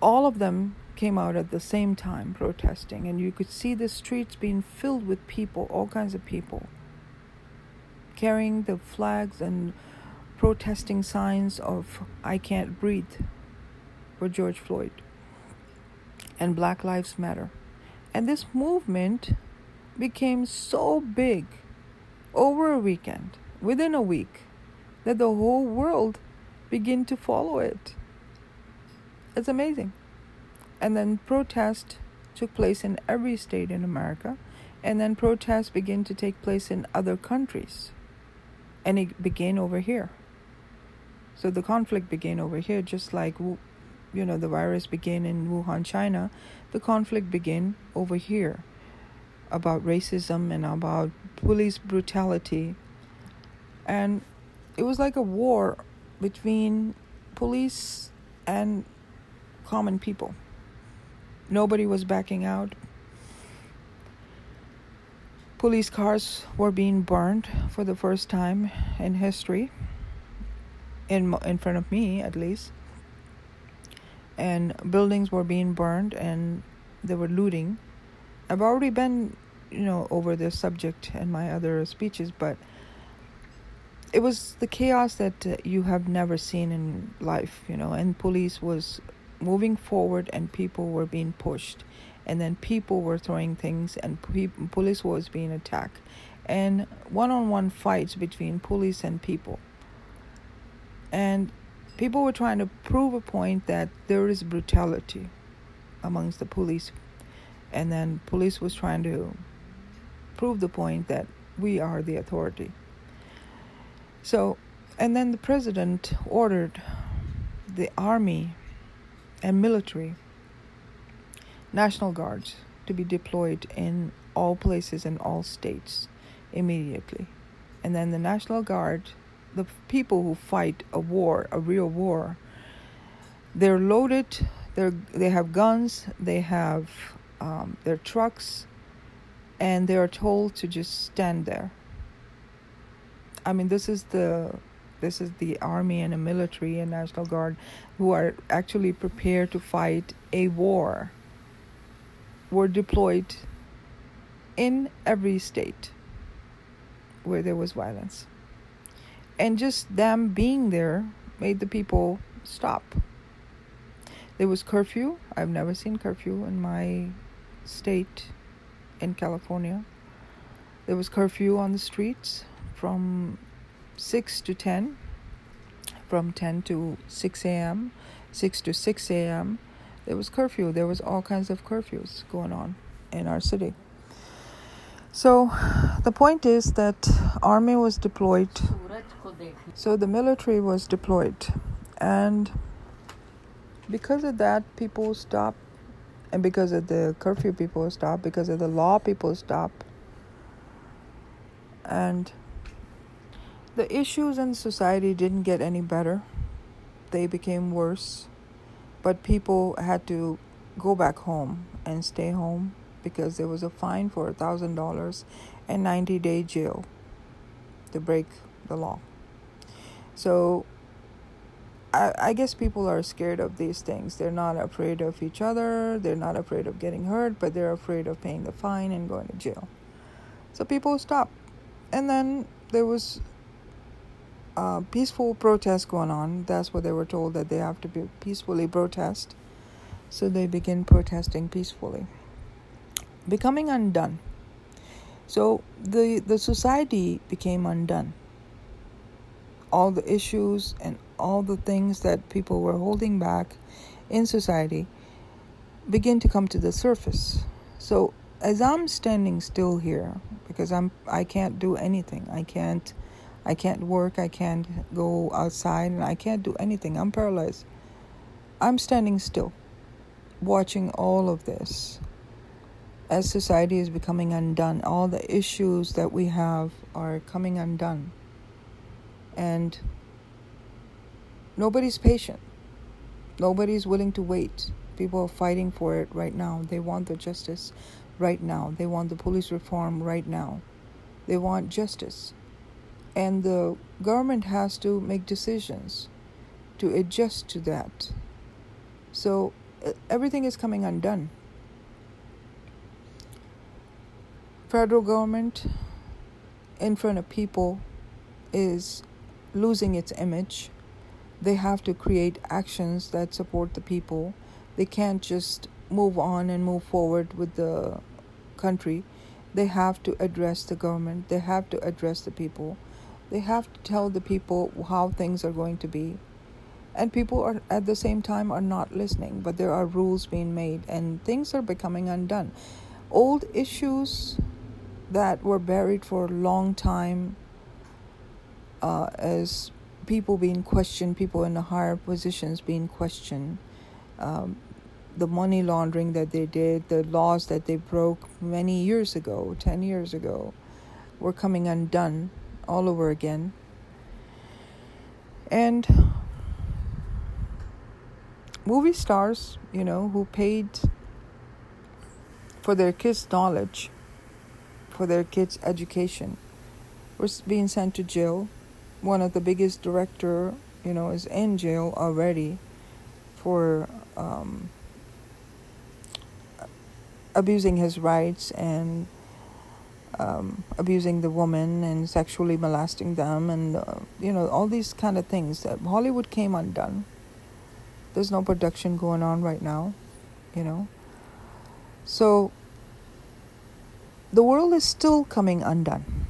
All of them came out at the same time protesting, and you could see the streets being filled with people, all kinds of people, carrying the flags and protesting signs of I can't breathe for George Floyd and Black Lives Matter. And this movement became so big over a weekend, within a week, that the whole world begin to follow it. It's amazing. And then protest took place in every state in America, and then protests begin to take place in other countries. And it began over here. So the conflict began over here, just like you know the virus began in Wuhan, China. The conflict began over here about racism and about police brutality, and it was like a war between police and common people. Nobody was backing out. Police cars were being burned for the first time in history, in, in front of me at least. And buildings were being burned and they were looting. I've already been, you know, over this subject in my other speeches, but it was the chaos that uh, you have never seen in life, you know, and police was moving forward and people were being pushed. And then people were throwing things and pe- police was being attacked. And one-on-one fights between police and people. And people were trying to prove a point that there is brutality amongst the police. And then police was trying to prove the point that we are the authority so and then the president ordered the army and military, National Guards to be deployed in all places in all states immediately. And then the National Guard, the people who fight a war, a real war, they're loaded, they're, they have guns, they have um, their trucks, and they are told to just stand there. I mean, this is the this is the army and the military and national guard who are actually prepared to fight a war. Were deployed in every state where there was violence. And just them being there made the people stop. There was curfew. I've never seen curfew in my state in california. There was curfew on the streets from 6 to 10, from 10 to 6 a.m., 6 to 6 a.m. There was curfew. There was all kinds of curfews going on in our city. So the point is that army was deployed. So the military was deployed and because of that people stop and because of the curfew people stop because of the law people stop and the issues in society didn't get any better, they became worse. But people had to go back home and stay home because there was a fine for a thousand dollars and 90 day jail to break the law. So I, I guess people are scared of these things. They're not afraid of each other, they're not afraid of getting hurt, but they're afraid of paying the fine and going to jail. So people stop. And then there was uh, peaceful protest going on. That's what they were told that they have to be peacefully protest. So they begin protesting peacefully, becoming undone. So the the society became undone. All the issues and all the things that people were holding back in society begin to come to the surface. So as I'm standing still here because I'm I can't do anything. I can't I can't work, I can't go outside, and I can't do anything. I'm paralyzed. I'm standing still, watching all of this. as society is becoming undone, all the issues that we have are coming undone. And nobody's patient. Nobody's willing to wait. People are fighting for it right now. They want the justice right now. They want the police reform right now. They want justice. And the government has to make decisions to adjust to that. So everything is coming undone. Federal government in front of people is losing its image. They have to create actions that support the people. They can't just move on and move forward with the country. They have to address the government. They have to address the people. They have to tell the people how things are going to be. And people are at the same time are not listening but there are rules being made and things are becoming undone. Old issues that were buried for a long time uh, as people being questioned people in the higher positions being questioned um, the money laundering that they did the laws that they broke many years ago 10 years ago were coming undone all over again and movie stars, you know, who paid for their kids' knowledge, for their kids' education, were being sent to jail. One of the biggest director, you know, is in jail already for um, abusing his rights and um, abusing the woman and sexually molesting them and uh, you know all these kind of things that Hollywood came undone there's no production going on right now, you know. So the world is still coming undone.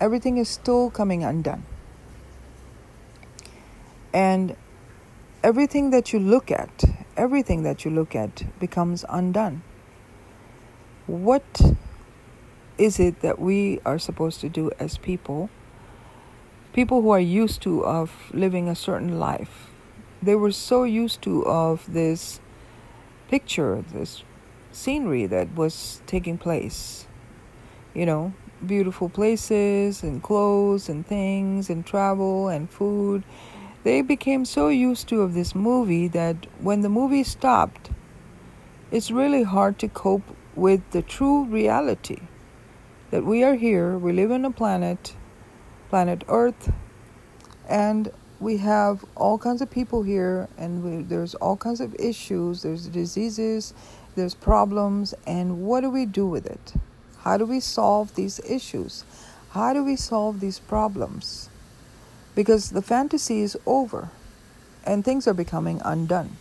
Everything is still coming undone. And everything that you look at, everything that you look at becomes undone. What is it that we are supposed to do as people? People who are used to of living a certain life, they were so used to of this picture, this scenery that was taking place. You know, beautiful places and clothes and things and travel and food. They became so used to of this movie that when the movie stopped, it's really hard to cope with the true reality that we are here, we live on a planet, planet Earth, and we have all kinds of people here, and we, there's all kinds of issues, there's diseases, there's problems, and what do we do with it? How do we solve these issues? How do we solve these problems? Because the fantasy is over and things are becoming undone.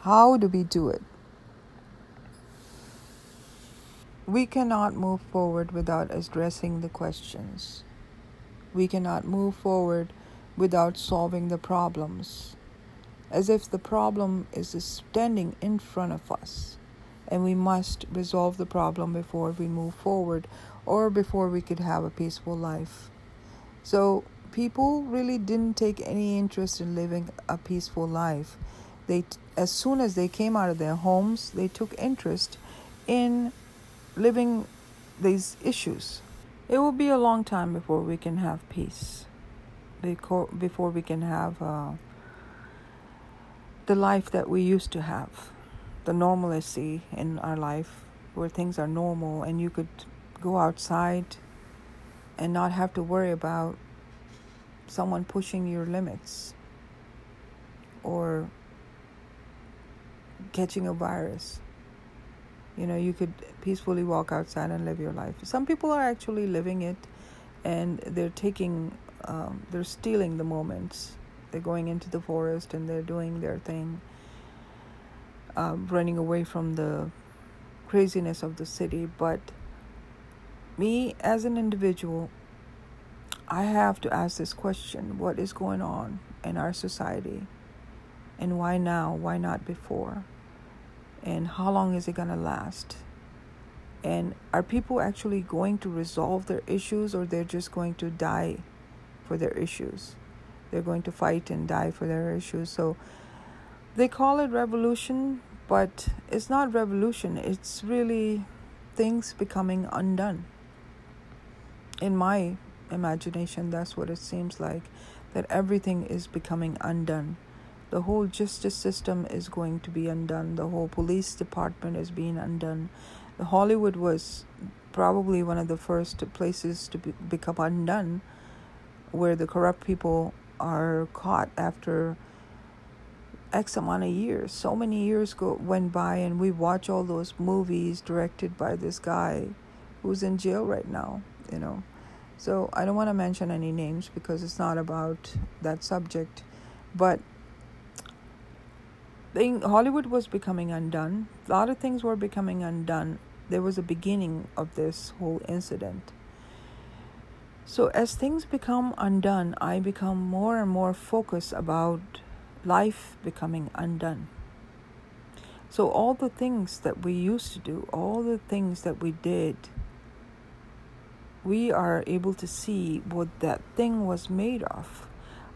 How do we do it? We cannot move forward without addressing the questions. We cannot move forward without solving the problems, as if the problem is standing in front of us and we must resolve the problem before we move forward or before we could have a peaceful life. So, people really didn't take any interest in living a peaceful life. They as soon as they came out of their homes, they took interest in living these issues. It will be a long time before we can have peace before we can have uh, the life that we used to have, the normalcy in our life where things are normal and you could go outside and not have to worry about someone pushing your limits or catching a virus. You know, you could peacefully walk outside and live your life. Some people are actually living it and they're taking um, they're stealing the moments. They're going into the forest and they're doing their thing, uh, running away from the craziness of the city. But me as an individual, I have to ask this question what is going on in our society? And why now? Why not before? And how long is it going to last? And are people actually going to resolve their issues or they're just going to die for their issues. They're going to fight and die for their issues. So they call it revolution, But it's not revolution, it's really things becoming undone. In my imagination, that's what it seems like that everything is becoming undone. The whole justice system is going to be undone, the whole police department is being undone. The Hollywood was probably one of the first places to be, become undone where the corrupt people are caught after X amount of years. So many years go went by, and we watch all those movies directed by this guy who's in jail right now. You know, so I don't want to mention any names because it's not about that subject, but thing Hollywood was becoming undone. A lot of things were becoming undone. There was a beginning of this whole incident. So as things become undone, I become more and more focused about life becoming undone. So, all the things that we used to do, all the things that we did, we are able to see what that thing was made of,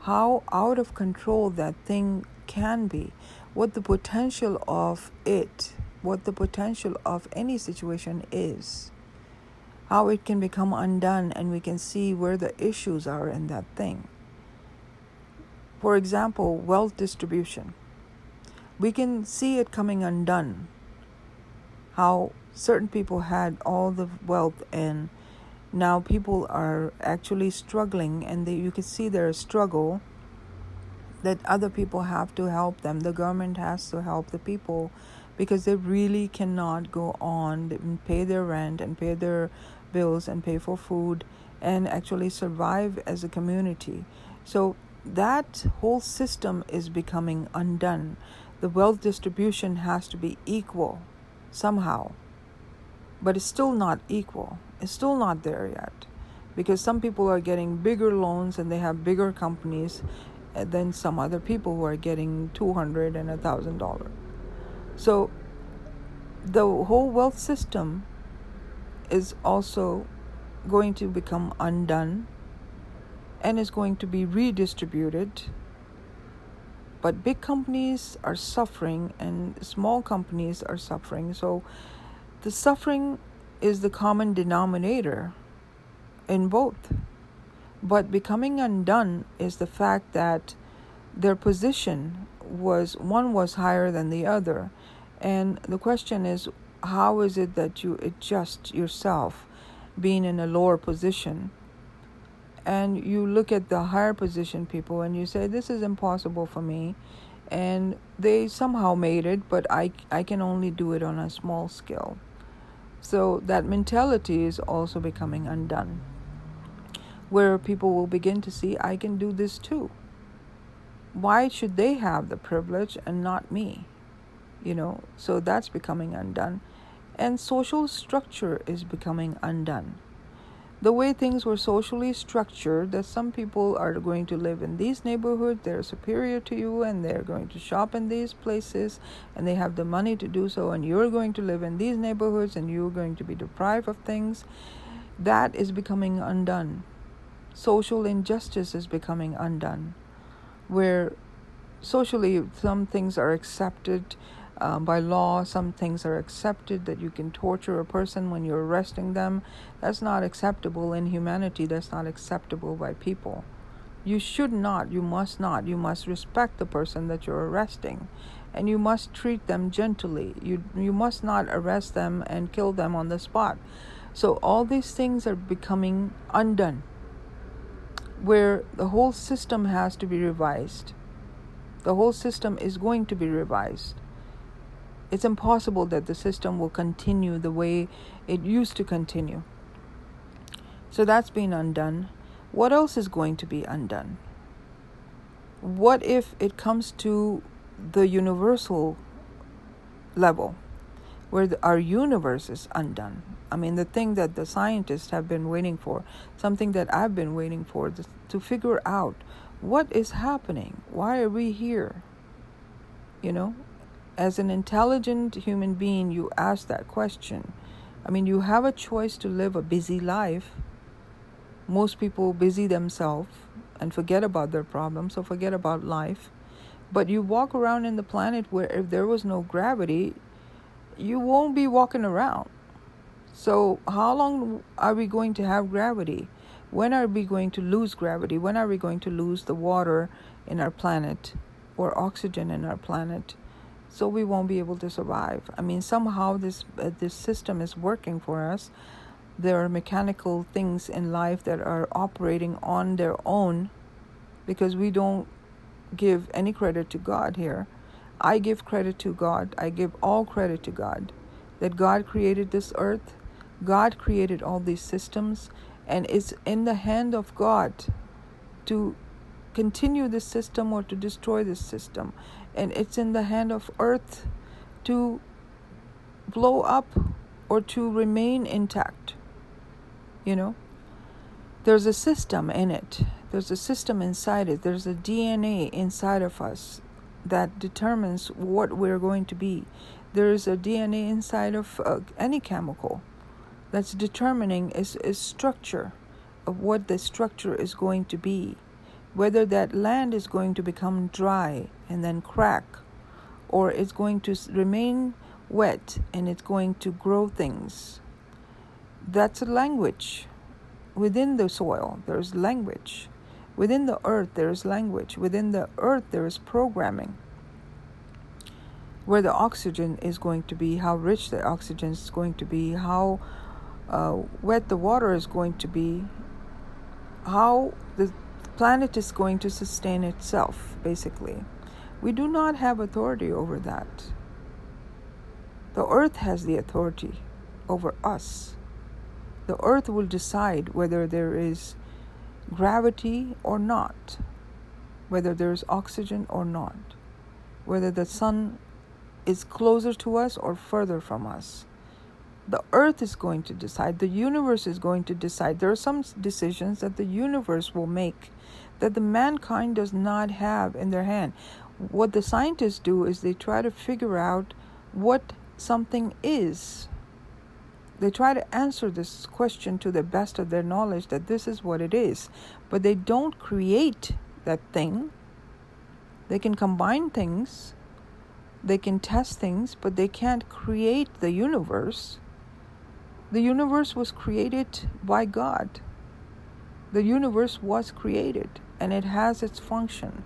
how out of control that thing can be, what the potential of it, what the potential of any situation is, how it can become undone, and we can see where the issues are in that thing. For example, wealth distribution. We can see it coming undone. How certain people had all the wealth and now people are actually struggling and they, you can see their struggle that other people have to help them the government has to help the people because they really cannot go on and pay their rent and pay their bills and pay for food and actually survive as a community so that whole system is becoming undone. The wealth distribution has to be equal somehow, but it's still not equal. It's still not there yet because some people are getting bigger loans and they have bigger companies than some other people who are getting two hundred and a thousand dollar. So the whole wealth system is also going to become undone and is going to be redistributed. But big companies are suffering and small companies are suffering. So the suffering is the common denominator in both. But becoming undone is the fact that their position was one was higher than the other. And the question is how is it that you adjust yourself being in a lower position? and you look at the higher position people and you say this is impossible for me and they somehow made it but i i can only do it on a small scale so that mentality is also becoming undone where people will begin to see i can do this too. Why should they have the privilege and not me? You know so that's becoming undone. And social structure is becoming undone. The way things were socially structured that some people are going to live in these neighborhoods they're superior to you and they're going to shop in these places and they have the money to do so and you're going to live in these neighborhoods and you're going to be deprived of things that is becoming undone social injustice is becoming undone where socially some things are accepted um, by law, some things are accepted that you can torture a person when you're arresting them. That's not acceptable in humanity. That's not acceptable by people. You should not, you must not, you must respect the person that you're arresting and you must treat them gently. You, you must not arrest them and kill them on the spot. So, all these things are becoming undone, where the whole system has to be revised. The whole system is going to be revised. It's impossible that the system will continue the way it used to continue. So that's been undone. What else is going to be undone? What if it comes to the universal level where the, our universe is undone? I mean, the thing that the scientists have been waiting for, something that I've been waiting for to figure out what is happening? Why are we here? You know, as an intelligent human being, you ask that question. I mean, you have a choice to live a busy life. Most people busy themselves and forget about their problems or forget about life. But you walk around in the planet where if there was no gravity, you won't be walking around. So, how long are we going to have gravity? When are we going to lose gravity? When are we going to lose the water in our planet or oxygen in our planet? So we won't be able to survive. I mean, somehow this uh, this system is working for us. There are mechanical things in life that are operating on their own because we don't give any credit to God here. I give credit to God. I give all credit to God that God created this earth. God created all these systems and it's in the hand of God to continue this system or to destroy this system. And it's in the hand of earth to blow up or to remain intact. You know? There's a system in it. There's a system inside it. There's a DNA inside of us that determines what we're going to be. There is a DNA inside of uh, any chemical that's determining its, is structure of what the structure is going to be. Whether that land is going to become dry and then crack or it's going to remain wet and it's going to grow things. That's a language within the soil. There's language within the earth there's language within the earth there is programming where the oxygen is going to be how rich the oxygen is going to be how uh, wet the water is going to be how the planet is going to sustain itself, basically. We do not have authority over that. The earth has the authority over us. The earth will decide whether there is gravity or not, whether there is oxygen or not, whether the sun is closer to us or further from us the earth is going to decide, the universe is going to decide. There are some decisions that the universe will make that the mankind does not have in their hand. What the scientists do is they try to figure out what something is. They try to answer this question to the best of their knowledge that this is what it is, but they don't create that thing. They can combine things, they can test things, but they can't create the universe. The universe was created by God. The universe was created and it has its function.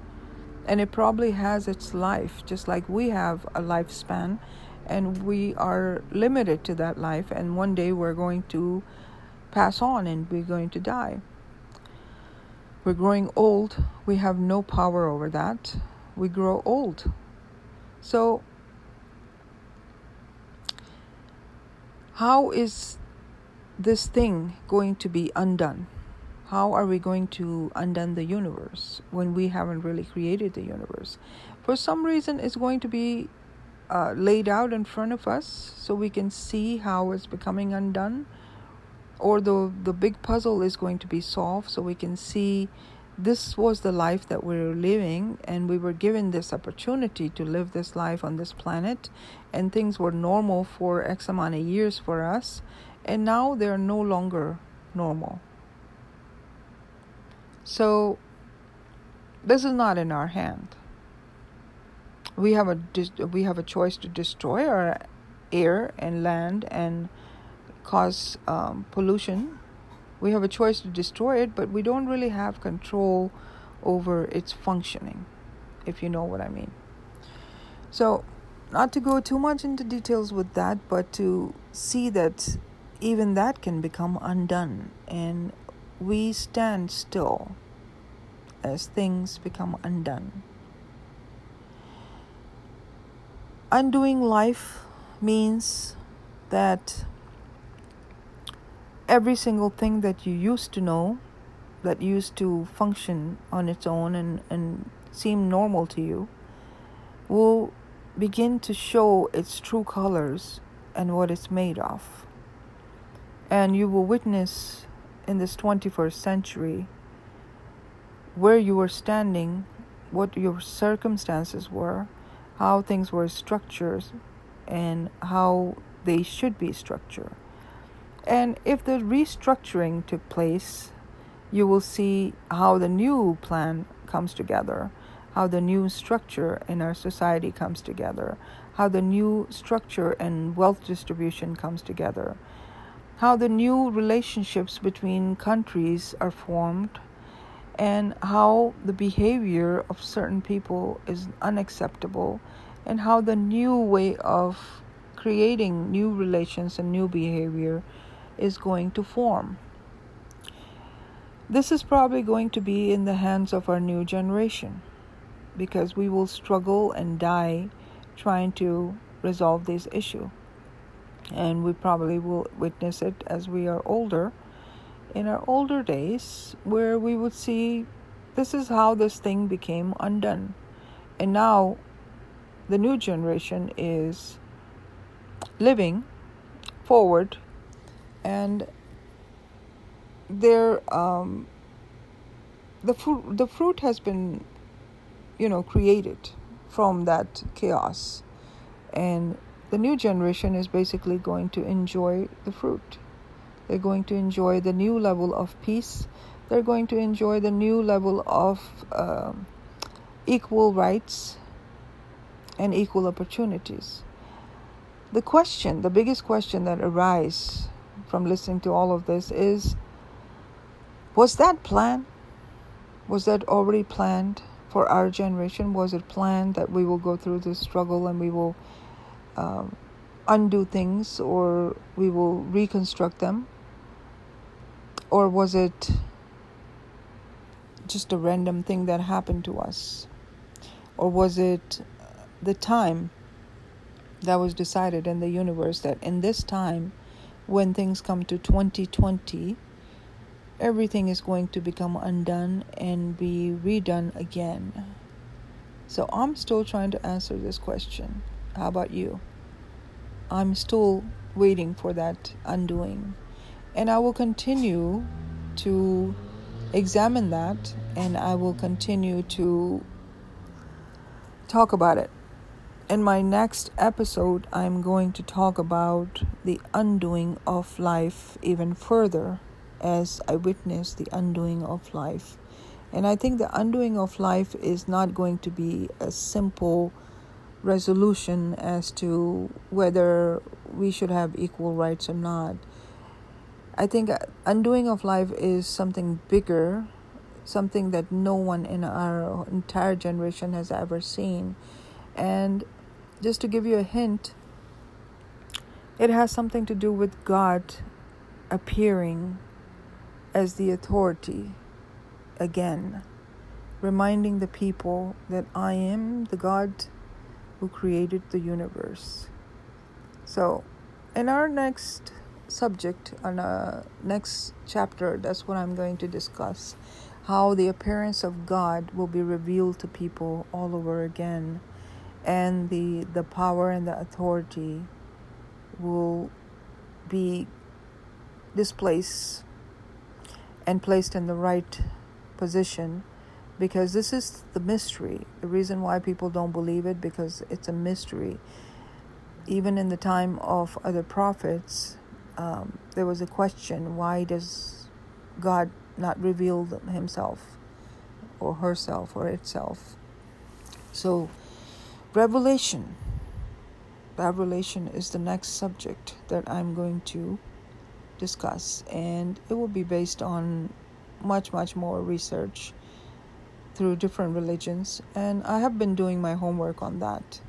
And it probably has its life, just like we have a lifespan and we are limited to that life. And one day we're going to pass on and we're going to die. We're growing old, we have no power over that. We grow old. So, how is this thing going to be undone? How are we going to undone the universe when we haven't really created the universe? For some reason, it's going to be uh, laid out in front of us so we can see how it's becoming undone, or the the big puzzle is going to be solved so we can see this was the life that we were living, and we were given this opportunity to live this life on this planet, and things were normal for X amount of years for us, and now they are no longer normal. So, this is not in our hand. We have a we have a choice to destroy our air and land and cause um, pollution we have a choice to destroy it, but we don't really have control over its functioning, if you know what I mean. So, not to go too much into details with that, but to see that even that can become undone, and we stand still as things become undone. Undoing life means that every single thing that you used to know, that used to function on its own and, and seem normal to you, will begin to show its true colors and what it's made of. And you will witness in this 21st century where you were standing, what your circumstances were, how things were structured, and how they should be structured. And if the restructuring took place, you will see how the new plan comes together, how the new structure in our society comes together, how the new structure and wealth distribution comes together, how the new relationships between countries are formed, and how the behavior of certain people is unacceptable, and how the new way of creating new relations and new behavior is going to form. This is probably going to be in the hands of our new generation because we will struggle and die trying to resolve this issue. And we probably will witness it as we are older in our older days, where we would see this is how this thing became undone. And now the new generation is living forward and there um, the fruit the fruit has been you know created from that chaos and the new generation is basically going to enjoy the fruit they're going to enjoy the new level of peace they're going to enjoy the new level of uh, equal rights and equal opportunities the question the biggest question that arises from listening to all of this is was that planned? Was that already planned for our generation? Was it planned that we will go through this struggle and we will um, undo things or we will reconstruct them? Or was it just a random thing that happened to us? Or was it the time that was decided in the universe that in this time, when things come to 2020, everything is going to become undone and be redone again. So I'm still trying to answer this question. How about you? I'm still waiting for that undoing. And I will continue to examine that and I will continue to talk about it. In my next episode, I'm going to talk about the undoing of life even further as I witness the undoing of life. And I think the undoing of life is not going to be a simple resolution as to whether we should have equal rights or not. I think uh, undoing of life is something bigger, something that no one in our entire generation has ever seen. And just to give you a hint, it has something to do with God appearing as the authority again, reminding the people that I am the God who created the universe. So, in our next subject, on a next chapter, that's what I'm going to discuss how the appearance of God will be revealed to people all over again, and the, the power and the authority will be displaced and placed in the right position because this is the mystery. The reason why people don't believe it because it's a mystery. Even in the time of other prophets, um, there was a question: Why does God not reveal Himself, or herself, or itself? So, revelation. Revelation is the next subject that I'm going to discuss, and it will be based on much, much more research through different religions. And I have been doing my homework on that,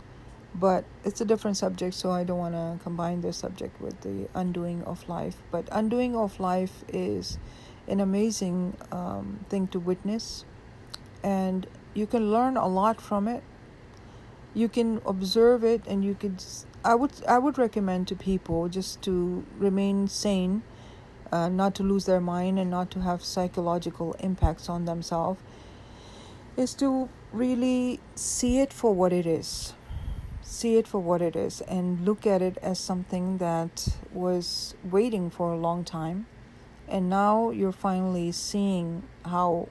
but it's a different subject, so I don't want to combine this subject with the undoing of life. But undoing of life is an amazing um, thing to witness, and you can learn a lot from it. You can observe it, and you could I would I would recommend to people just to remain sane, uh, not to lose their mind and not to have psychological impacts on themselves. Is to really see it for what it is, see it for what it is, and look at it as something that was waiting for a long time, and now you're finally seeing how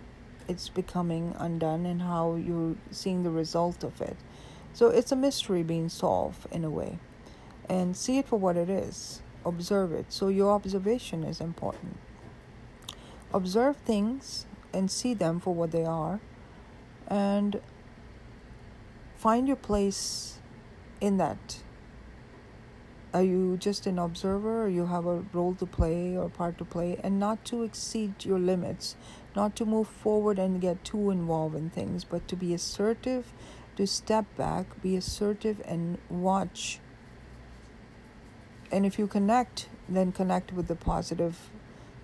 it's becoming undone and how you're seeing the result of it. So it's a mystery being solved in a way. And see it for what it is. Observe it. So your observation is important. Observe things and see them for what they are. And find your place in that. Are you just an observer or you have a role to play or part to play and not to exceed your limits, not to move forward and get too involved in things, but to be assertive, to step back, be assertive and watch. And if you connect, then connect with the positive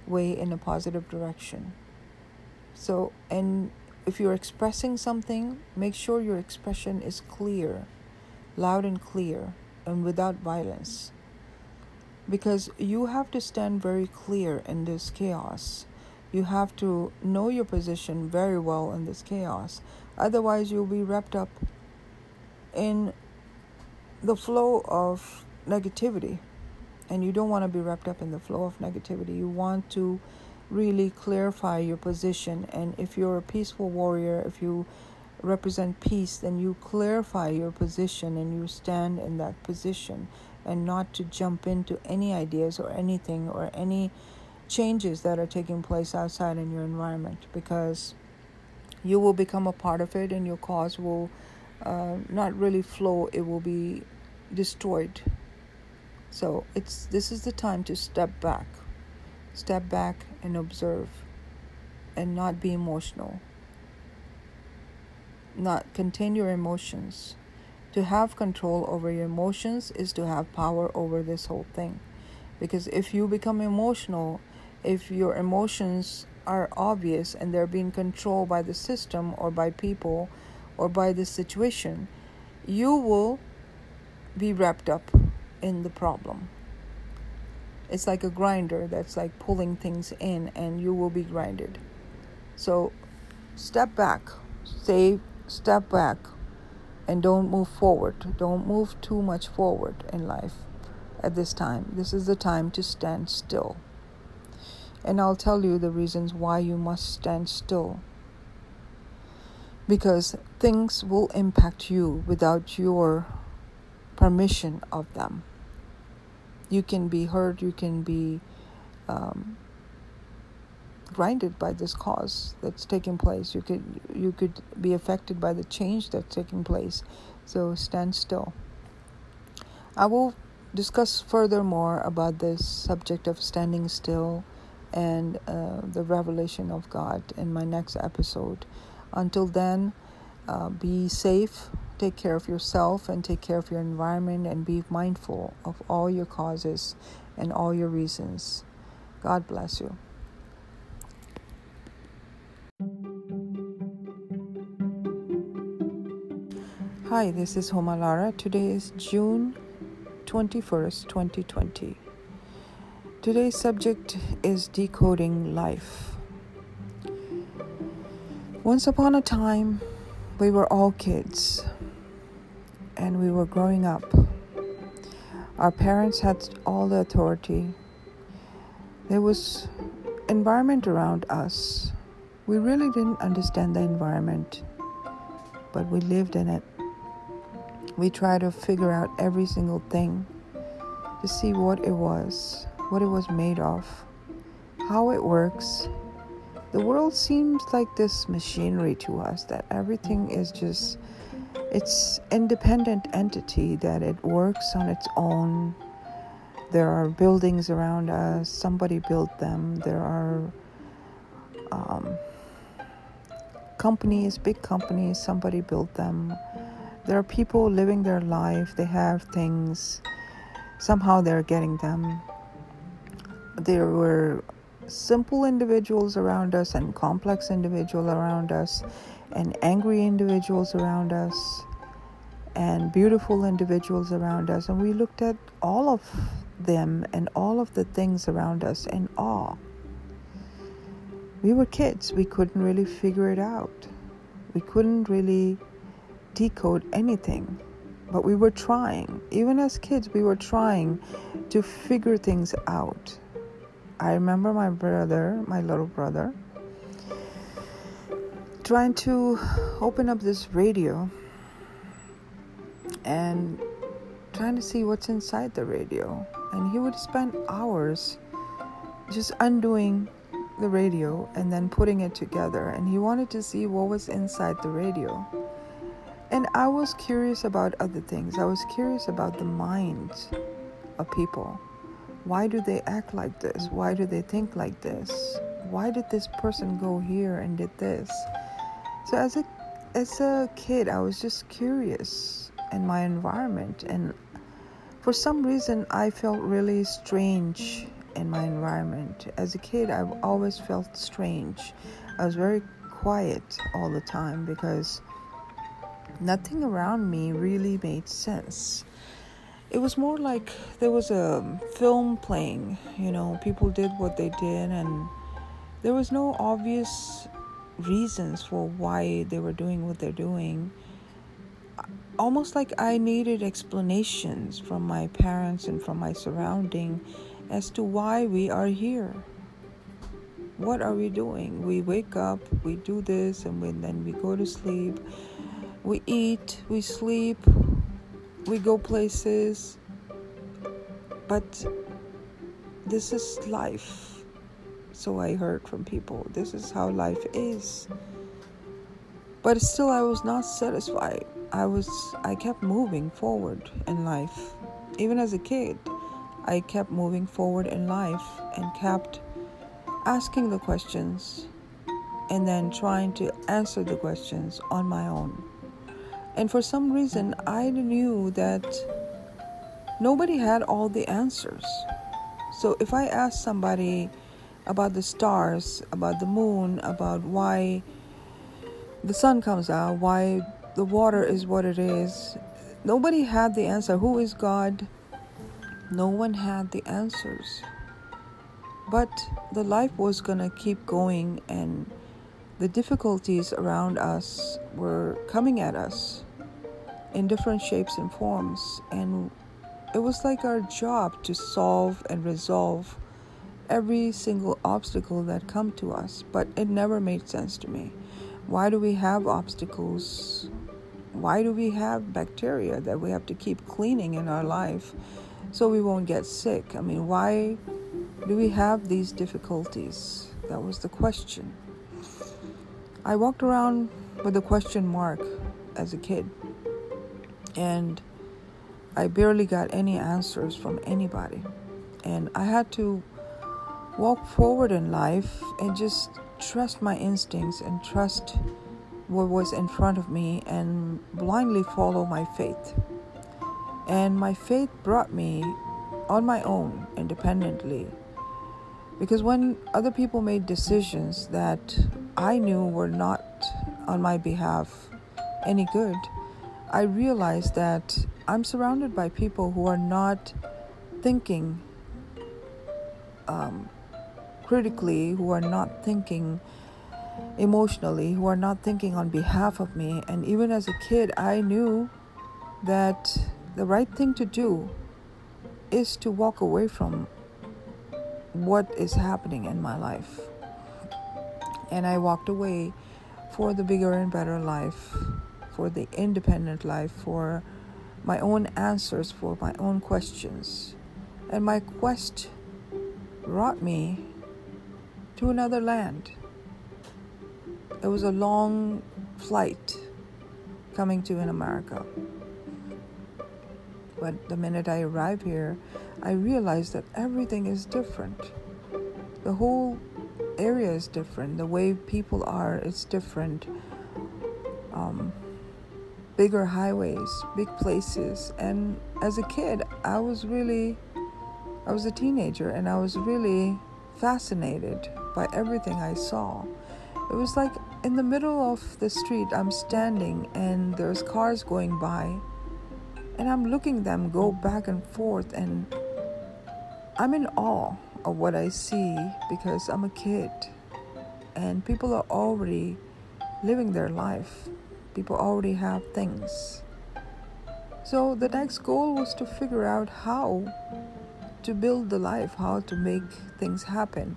way in a positive direction. So, and if you're expressing something, make sure your expression is clear, loud and clear, and without violence. Because you have to stand very clear in this chaos. You have to know your position very well in this chaos. Otherwise, you'll be wrapped up in the flow of negativity. And you don't want to be wrapped up in the flow of negativity. You want to really clarify your position. And if you're a peaceful warrior, if you represent peace, then you clarify your position and you stand in that position and not to jump into any ideas or anything or any changes that are taking place outside in your environment because you will become a part of it and your cause will uh, not really flow it will be destroyed so it's this is the time to step back step back and observe and not be emotional. Not contain your emotions. To have control over your emotions is to have power over this whole thing. Because if you become emotional, if your emotions are obvious and they're being controlled by the system or by people or by the situation, you will be wrapped up in the problem. It's like a grinder that's like pulling things in, and you will be grinded. So step back, stay, step back, and don't move forward. Don't move too much forward in life at this time. This is the time to stand still. And I'll tell you the reasons why you must stand still. Because things will impact you without your permission of them you can be hurt, you can be um, grinded by this cause that's taking place. You could you could be affected by the change that's taking place. So stand still. I will discuss further more about this subject of standing still and uh, the revelation of God in my next episode. Until then, uh, be safe, take care of yourself and take care of your environment and be mindful of all your causes and all your reasons. God bless you. Hi, this is Homalara. Today is June 21st, 2020. Today's subject is decoding life. Once upon a time, we were all kids and we were growing up. Our parents had all the authority. There was environment around us. We really didn't understand the environment, but we lived in it. We tried to figure out every single thing to see what it was, what it was made of, how it works. The world seems like this machinery to us that everything is just it's independent entity that it works on its own. There are buildings around us somebody built them. There are um, companies big companies somebody built them there are people living their life they have things somehow they're getting them there were simple individuals around us and complex individuals around us and angry individuals around us and beautiful individuals around us. And we looked at all of them and all of the things around us in awe. We were kids, we couldn't really figure it out. We couldn't really decode anything, but we were trying. Even as kids, we were trying to figure things out. I remember my brother, my little brother, trying to open up this radio and trying to see what's inside the radio. And he would spend hours just undoing the radio and then putting it together. And he wanted to see what was inside the radio. And I was curious about other things. I was curious about the minds of people. Why do they act like this? Why do they think like this? Why did this person go here and did this? So as a as a kid, I was just curious in my environment and for some reason I felt really strange in my environment. As a kid, I've always felt strange. I was very quiet all the time because nothing around me really made sense. It was more like there was a film playing, you know, people did what they did, and there was no obvious reasons for why they were doing what they're doing. Almost like I needed explanations from my parents and from my surrounding as to why we are here. What are we doing? We wake up, we do this, and then we go to sleep we eat, we sleep, we go places. But this is life. So I heard from people. This is how life is. But still I was not satisfied. I was I kept moving forward in life. Even as a kid, I kept moving forward in life and kept asking the questions and then trying to answer the questions on my own. And for some reason, I knew that nobody had all the answers. So if I asked somebody about the stars, about the moon, about why the sun comes out, why the water is what it is, nobody had the answer. Who is God? No one had the answers. But the life was going to keep going and the difficulties around us were coming at us in different shapes and forms, and it was like our job to solve and resolve every single obstacle that come to us but it never made sense to me. Why do we have obstacles? Why do we have bacteria that we have to keep cleaning in our life so we won't get sick? I mean why do we have these difficulties? That was the question I walked around with a question mark as a kid, and I barely got any answers from anybody. And I had to walk forward in life and just trust my instincts and trust what was in front of me and blindly follow my faith. And my faith brought me on my own independently because when other people made decisions that I knew were not on my behalf any good, I realized that I'm surrounded by people who are not thinking um, critically, who are not thinking emotionally, who are not thinking on behalf of me. And even as a kid, I knew that the right thing to do is to walk away from what is happening in my life. And I walked away for the bigger and better life, for the independent life, for my own answers, for my own questions. And my quest brought me to another land. It was a long flight coming to in America. But the minute I arrived here, I realized that everything is different. The whole area is different. The way people are is different. Um, bigger highways, big places. And as a kid, I was really, I was a teenager and I was really fascinated by everything I saw. It was like in the middle of the street, I'm standing and there's cars going by and I'm looking them go back and forth and I'm in awe of what I see because I'm a kid and people are already living their life. People already have things. So the next goal was to figure out how to build the life, how to make things happen.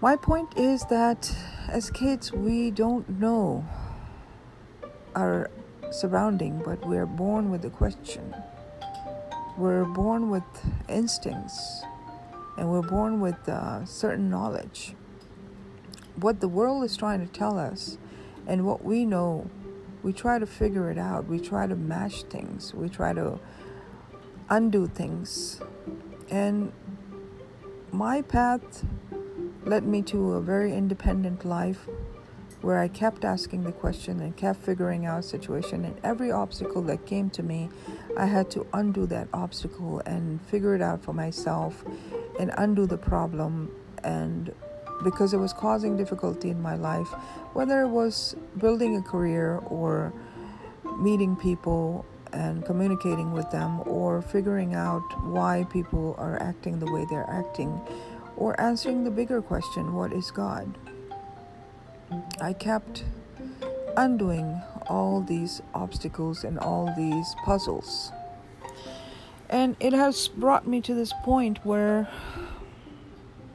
My point is that as kids, we don't know our surrounding, but we are born with a question. We're born with instincts and we're born with uh, certain knowledge. What the world is trying to tell us and what we know, we try to figure it out. We try to mash things. We try to undo things. And my path led me to a very independent life where I kept asking the question and kept figuring out situation and every obstacle that came to me I had to undo that obstacle and figure it out for myself and undo the problem. And because it was causing difficulty in my life whether it was building a career or meeting people and communicating with them or figuring out why people are acting the way they're acting or answering the bigger question what is God I kept undoing all these obstacles and all these puzzles. And it has brought me to this point where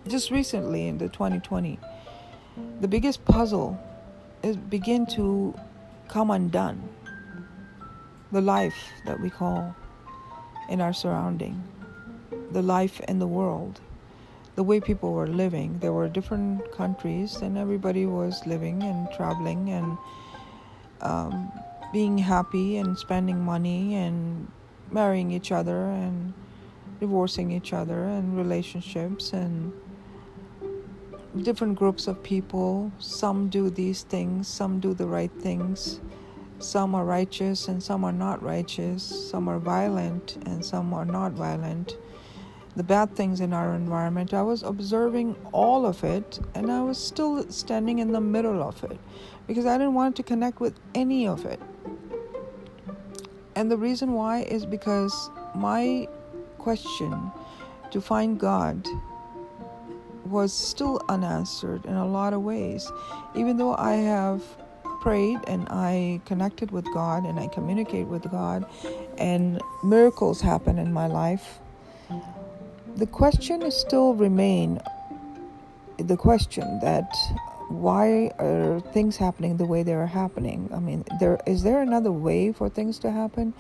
just recently in the 2020 the biggest puzzle is begin to come undone. The life that we call in our surrounding, the life in the world the way people were living. There were different countries, and everybody was living and traveling and um, being happy and spending money and marrying each other and divorcing each other and relationships and different groups of people. Some do these things, some do the right things. Some are righteous and some are not righteous. Some are violent and some are not violent the bad things in our environment. I was observing all of it and I was still standing in the middle of it because I didn't want to connect with any of it. And the reason why is because my question to find God was still unanswered in a lot of ways. Even though I have prayed and I connected with God and I communicate with God and miracles happen in my life the question is still remain the question that why are things happening the way they are happening? I mean there is there another way for things to happen?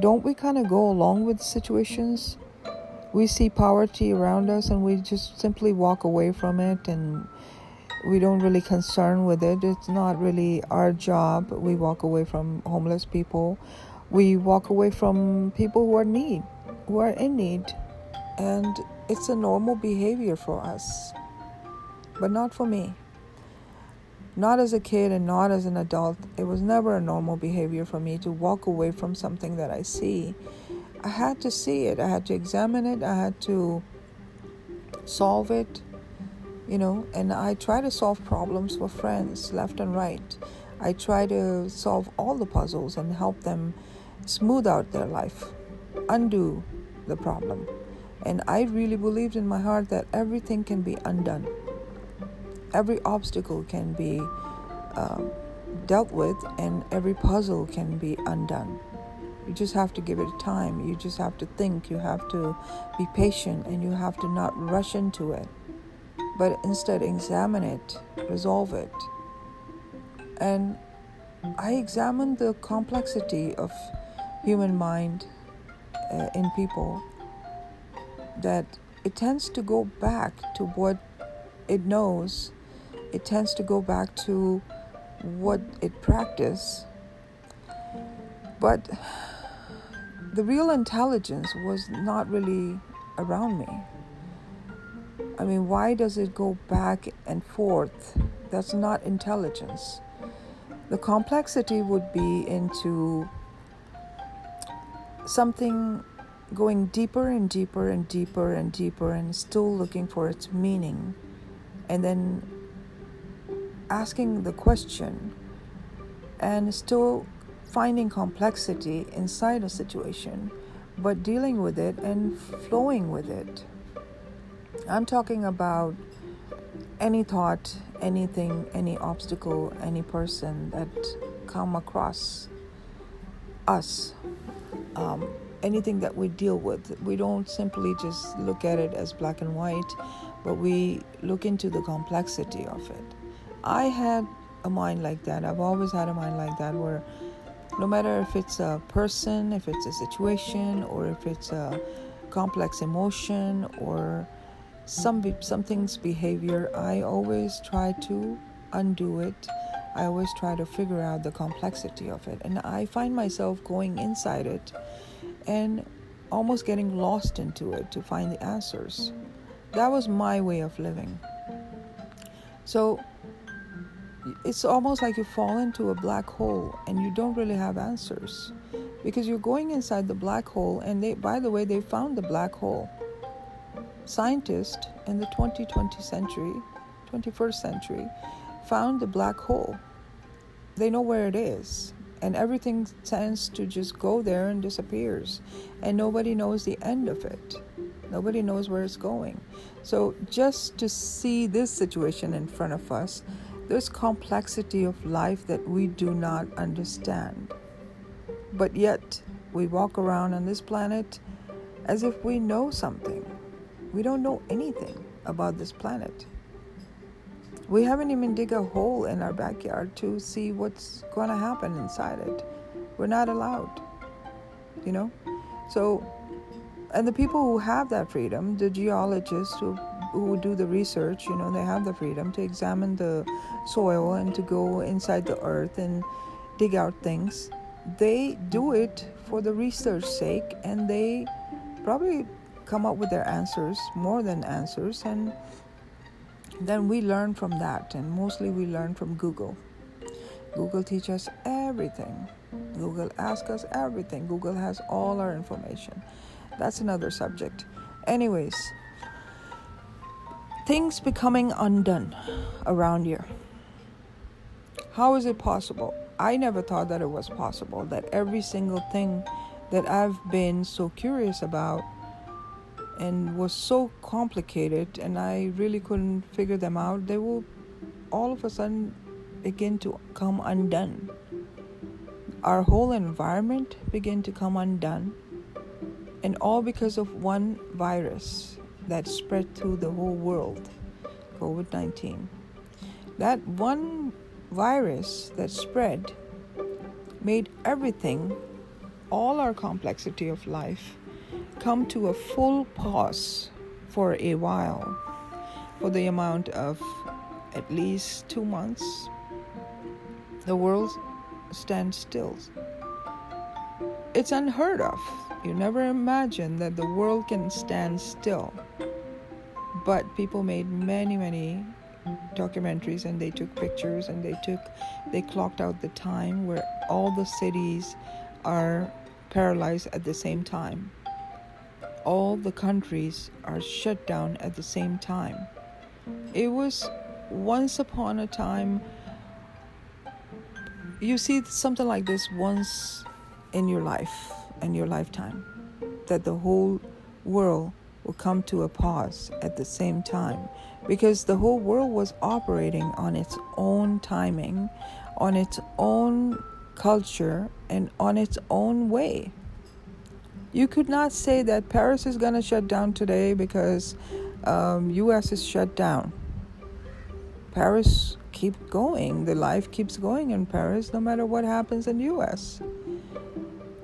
Don't we kind of go along with situations? We see poverty around us and we just simply walk away from it and we don't really concern with it. It's not really our job. We walk away from homeless people. We walk away from people who are need who are in need and it's a normal behavior for us, but not for me. Not as a kid and not as an adult. It was never a normal behavior for me to walk away from something that I see. I had to see it, I had to examine it, I had to solve it, you know, and I try to solve problems for friends left and right. I try to solve all the puzzles and help them smooth out their life, undo the problem. And I really believed in my heart that everything can be undone. Every obstacle can be uh, dealt with, and every puzzle can be undone. You just have to give it time. You just have to think. You have to be patient, and you have to not rush into it, but instead examine it, resolve it. And I examined the complexity of human mind uh, in people that it tends to go back to what it knows, it tends to go back to what it practiced. But the real intelligence was not really around me. I mean, why does it go back and forth? That's not intelligence. The complexity would be into something going deeper and deeper and deeper and deeper and still looking for its meaning. And then asking the question and still finding complexity inside a situation but dealing with it and flowing with it. I'm talking about any thought anything any obstacle any person that come across us um, anything that we deal with. We don't simply just look at it as black and white, but we look into the complexity of it. I had a mind like that. I've always had a mind like that where no matter if it's a person, if it's a situation, or if it's a complex emotion or some something's behavior, I always try to undo it, I always try to figure out the complexity of it. And I find myself going inside it and almost getting lost into it to find the answers. That was my way of living. So it's almost like you fall into a black hole and you don't really have answers because you're going inside the black hole and they by the way they found the black hole scientists in the 2020 century 21st century found the black hole they know where it is and everything tends to just go there and disappears and nobody knows the end of it nobody knows where it's going so just to see this situation in front of us this complexity of life that we do not understand. But yet, we walk around on this planet as if we know something. We don't know anything about this planet. We haven't even dig a hole in our backyard to see what's going to happen inside it. We're not allowed, you know? So, and the people who have that freedom, the geologists who who do the research, you know, they have the freedom to examine the soil and to go inside the earth and dig out things. They do it for the research sake and they probably come up with their answers, more than answers, and then we learn from that. And mostly we learn from Google. Google teaches us everything. Google asks us everything. Google has all our information. That's another subject. Anyways, things becoming undone around here. How is it possible? I never thought that it was possible that every single thing that I've been so curious about and was so complicated and I really couldn't figure them out, they will all of a sudden begin to come undone. Our whole environment begin to come undone and all because of one virus that spread through the whole world COVID 19. That one virus that spread made everything, all our complexity of life, come to a full pause for a while, for the amount of at least two months. The world stands still. It's unheard of. You never imagine that the world can stand still but people made many many documentaries and they took pictures and they took they clocked out the time where all the cities are paralyzed at the same time all the countries are shut down at the same time it was once upon a time you see something like this once in your life in your lifetime that the whole world will come to a pause at the same time because the whole world was operating on its own timing, on its own culture, and on its own way. You could not say that Paris is going to shut down today because um, U.S. is shut down. Paris keep going. The life keeps going in Paris no matter what happens in U.S.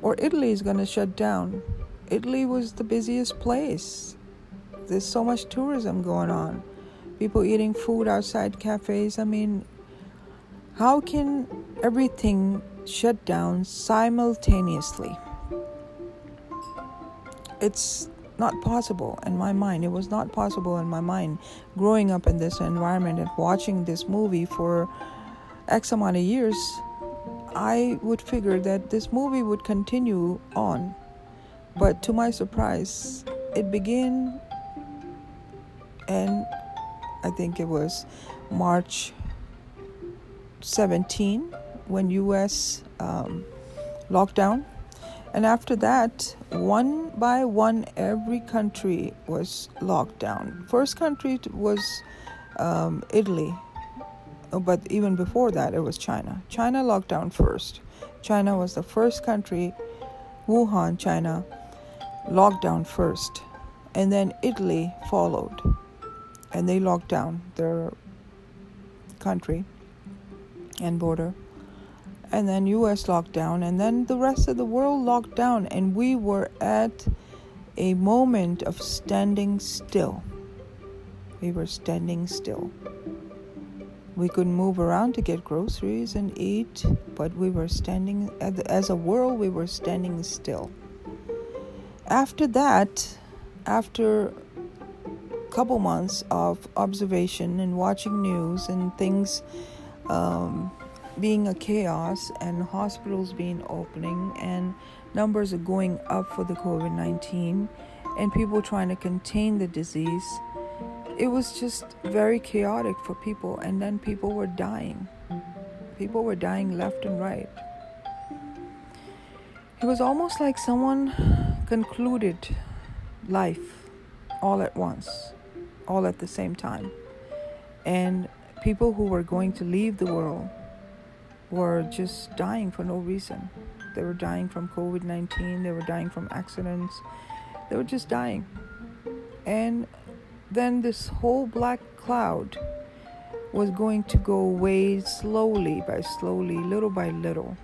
Or Italy is going to shut down Italy was the busiest place. There's so much tourism going on. People eating food outside cafes. I mean, how can everything shut down simultaneously? It's not possible in my mind. It was not possible in my mind growing up in this environment and watching this movie for X amount of years. I would figure that this movie would continue on but to my surprise, it began, and I think it was March 17 when U.S. Um, lockdown, and after that, one by one, every country was locked down. First country was um, Italy, but even before that, it was China. China locked down first. China was the first country, Wuhan, China, locked down first, and then Italy followed, and they locked down their country and border, and then U.S. locked down, and then the rest of the world locked down, and we were at a moment of standing still. We were standing still. We couldn't move around to get groceries and eat, but we were standing, as a world, we were standing still. After that, after a couple months of observation and watching news and things um, being a chaos and hospitals being opening and numbers are going up for the COVID 19 and people trying to contain the disease, it was just very chaotic for people. And then people were dying. People were dying left and right. It was almost like someone concluded life all at once, all at the same time. And people who were going to leave the world were just dying for no reason. They were dying from COVID 19, they were dying from accidents, they were just dying. And then this whole black cloud was going to go away slowly by slowly, little by little,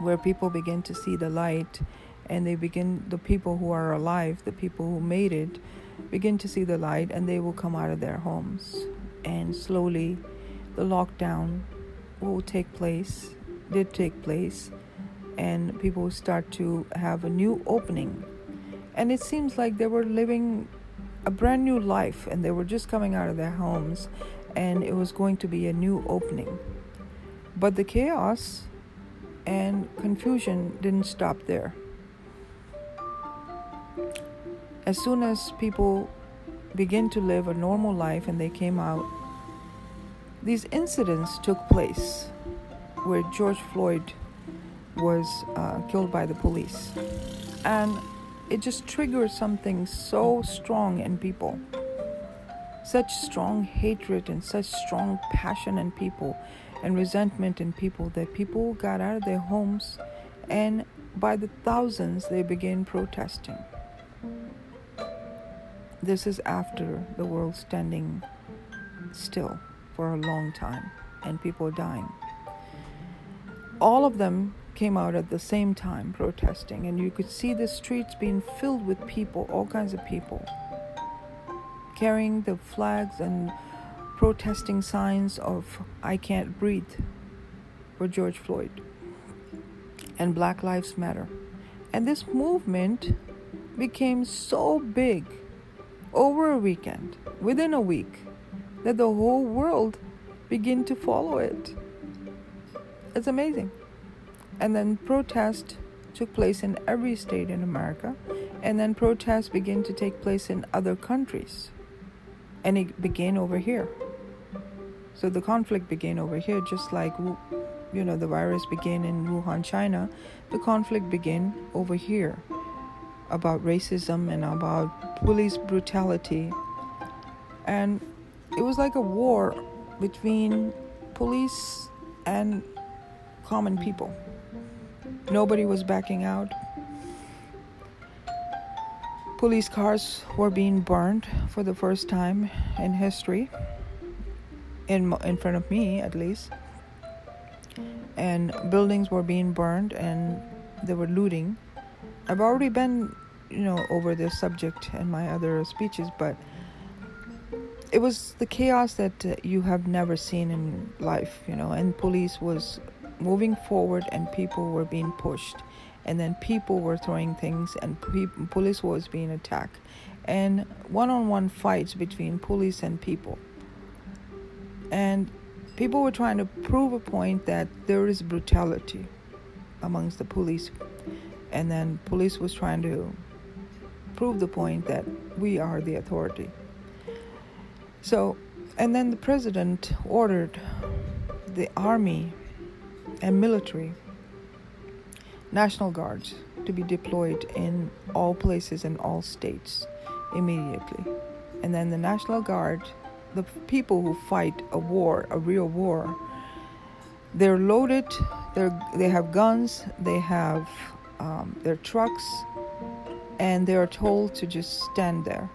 where people begin to see the light and they begin, the people who are alive, the people who made it, begin to see the light and they will come out of their homes. And slowly, the lockdown will take place, did take place, and people start to have a new opening. And it seems like they were living a brand new life and they were just coming out of their homes and it was going to be a new opening. But the chaos and confusion didn't stop there. As soon as people begin to live a normal life and they came out these incidents took place where George Floyd was uh, killed by the police. And it just triggered something so strong in people. Such strong hatred and such strong passion in people and resentment in people that people got out of their homes and by the thousands they began protesting. This is after the world standing still for a long time and people dying. All of them came out at the same time protesting, and you could see the streets being filled with people, all kinds of people, carrying the flags and protesting signs of I can't breathe for George Floyd and Black Lives Matter. And this movement became so big over a weekend, within a week, that the whole world begin to follow it. It's amazing. And then protest took place in every state in America, and then protests began to take place in other countries. And it began over here. So the conflict began over here, just like you know the virus began in Wuhan, China. The conflict began over here about racism and about police brutality. And it was like a war between police and common people. Nobody was backing out. Police cars were being burned for the first time in history, in, in front of me at least. And buildings were being burned and they were looting. I've already been, you know, over this subject in my other speeches, but it was the chaos that you have never seen in life, you know, and police was moving forward and people were being pushed. And then people were throwing things and pe- police was being attacked. And one-on-one fights between police and people. And people were trying to prove a point that there is brutality amongst the police. And then police was trying to prove the point that we are the authority so, and then the president ordered the army and military, National Guards, to be deployed in all places in all states immediately. And then the National Guard, the people who fight a war, a real war, they're loaded, they're, they have guns, they have um, their trucks, and they are told to just stand there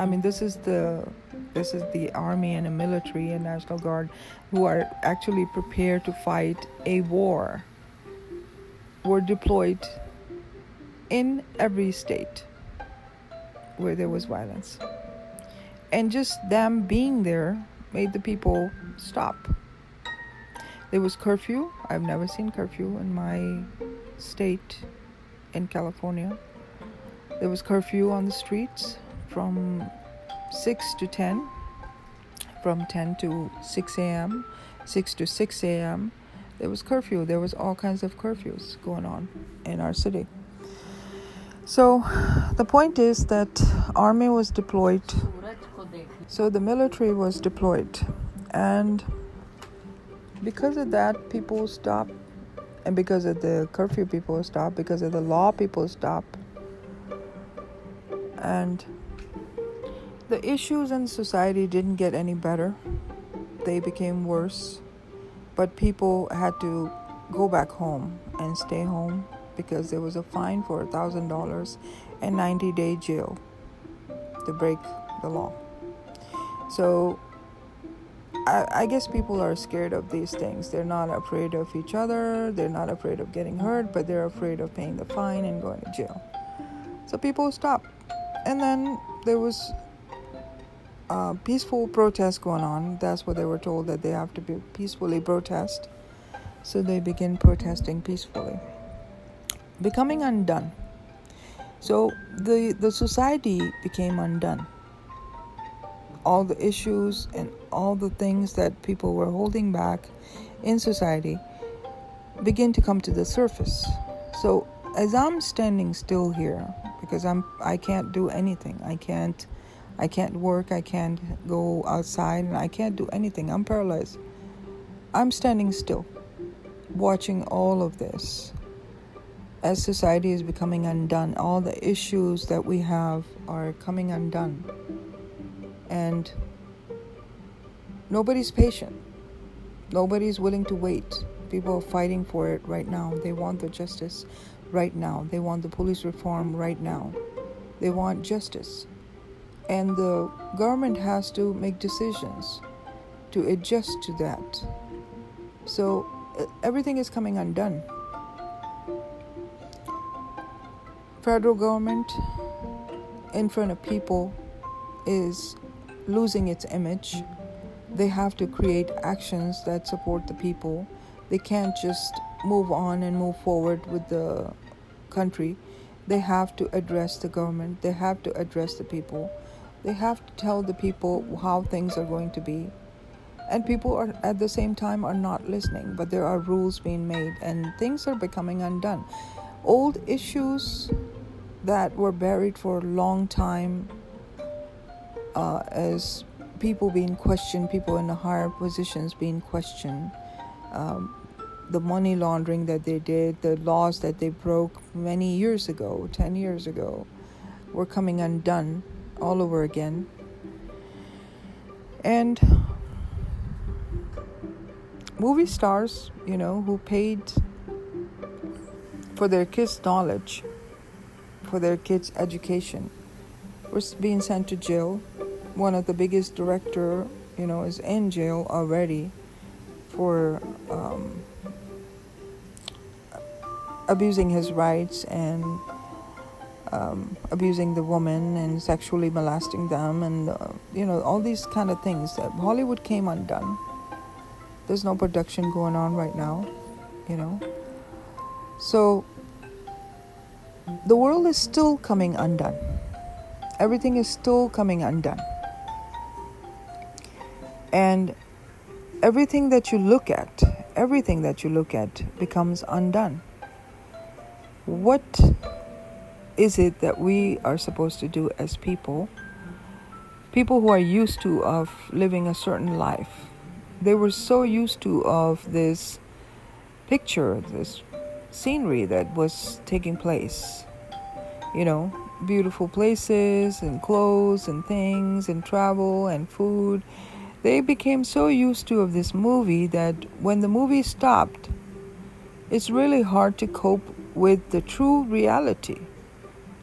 I mean, this is the this is the army and the military and national guard who are actually prepared to fight a war. Were deployed in every state where there was violence, and just them being there made the people stop. There was curfew. I've never seen curfew in my state in California. There was curfew on the streets from 6 to 10, from 10 to 6 a.m., 6 to 6 a.m. There was curfew. There was all kinds of curfews going on in our city. So the point is that army was deployed. So the military was deployed and because of that people stopped and because of the curfew people stopped because of the law people stopped and the issues in society didn't get any better they became worse but people had to go back home and stay home because there was a fine for a thousand dollars and 90 day jail to break the law so I, I, guess people are scared of these things. They're not afraid of each other, they're not afraid of getting hurt, but they're afraid of paying the fine and going to jail. So people stop. And then there was a peaceful protest going on. That's what they were told that they have to be peacefully protest. So they begin protesting peacefully. Becoming undone. So the the society became undone all the issues and all the things that people were holding back in society begin to come to the surface. So as I'm standing still here because I'm I can't do anything. I can't I can't work, I can't go outside and I can't do anything. I'm paralyzed. I'm standing still watching all of this. As society is becoming undone, all the issues that we have are coming undone and nobody's patient. Nobody's willing to wait. People are fighting for it right now. They want the justice right now. They want the police reform right now. They want justice. And the government has to make decisions to adjust to that. So everything is coming undone. Federal government in front of people is losing its image. They have to create actions that support the people. They can't just move on and move forward with the country. They have to address the government. They have to address the people. They have to tell the people how things are going to be. And people are at the same time are not listening, but there are rules being made and things are becoming undone. Old issues that were buried for a long time uh, as people being questioned, people in the higher positions being questioned, um, the money laundering that they did, the laws that they broke many years ago, 10 years ago, were coming undone all over again. And movie stars, you know, who paid for their kids' knowledge, for their kids' education, were being sent to jail one of the biggest director, you know, is in jail already for um, abusing his rights and um, abusing the woman and sexually molesting them and uh, you know all these kind of things hollywood came undone. There's no production going on right now you know. So the world is still coming undone. Everything is still coming undone. And everything that you look at, everything that you look at becomes undone. What is it that we are supposed to do as people? People who are used to of living a certain life. They were so used to of this picture, this scenery that was taking place. You know, beautiful places and clothes and things and travel and food they became so used to of this movie that when the movie stopped, it's really hard to cope with the true reality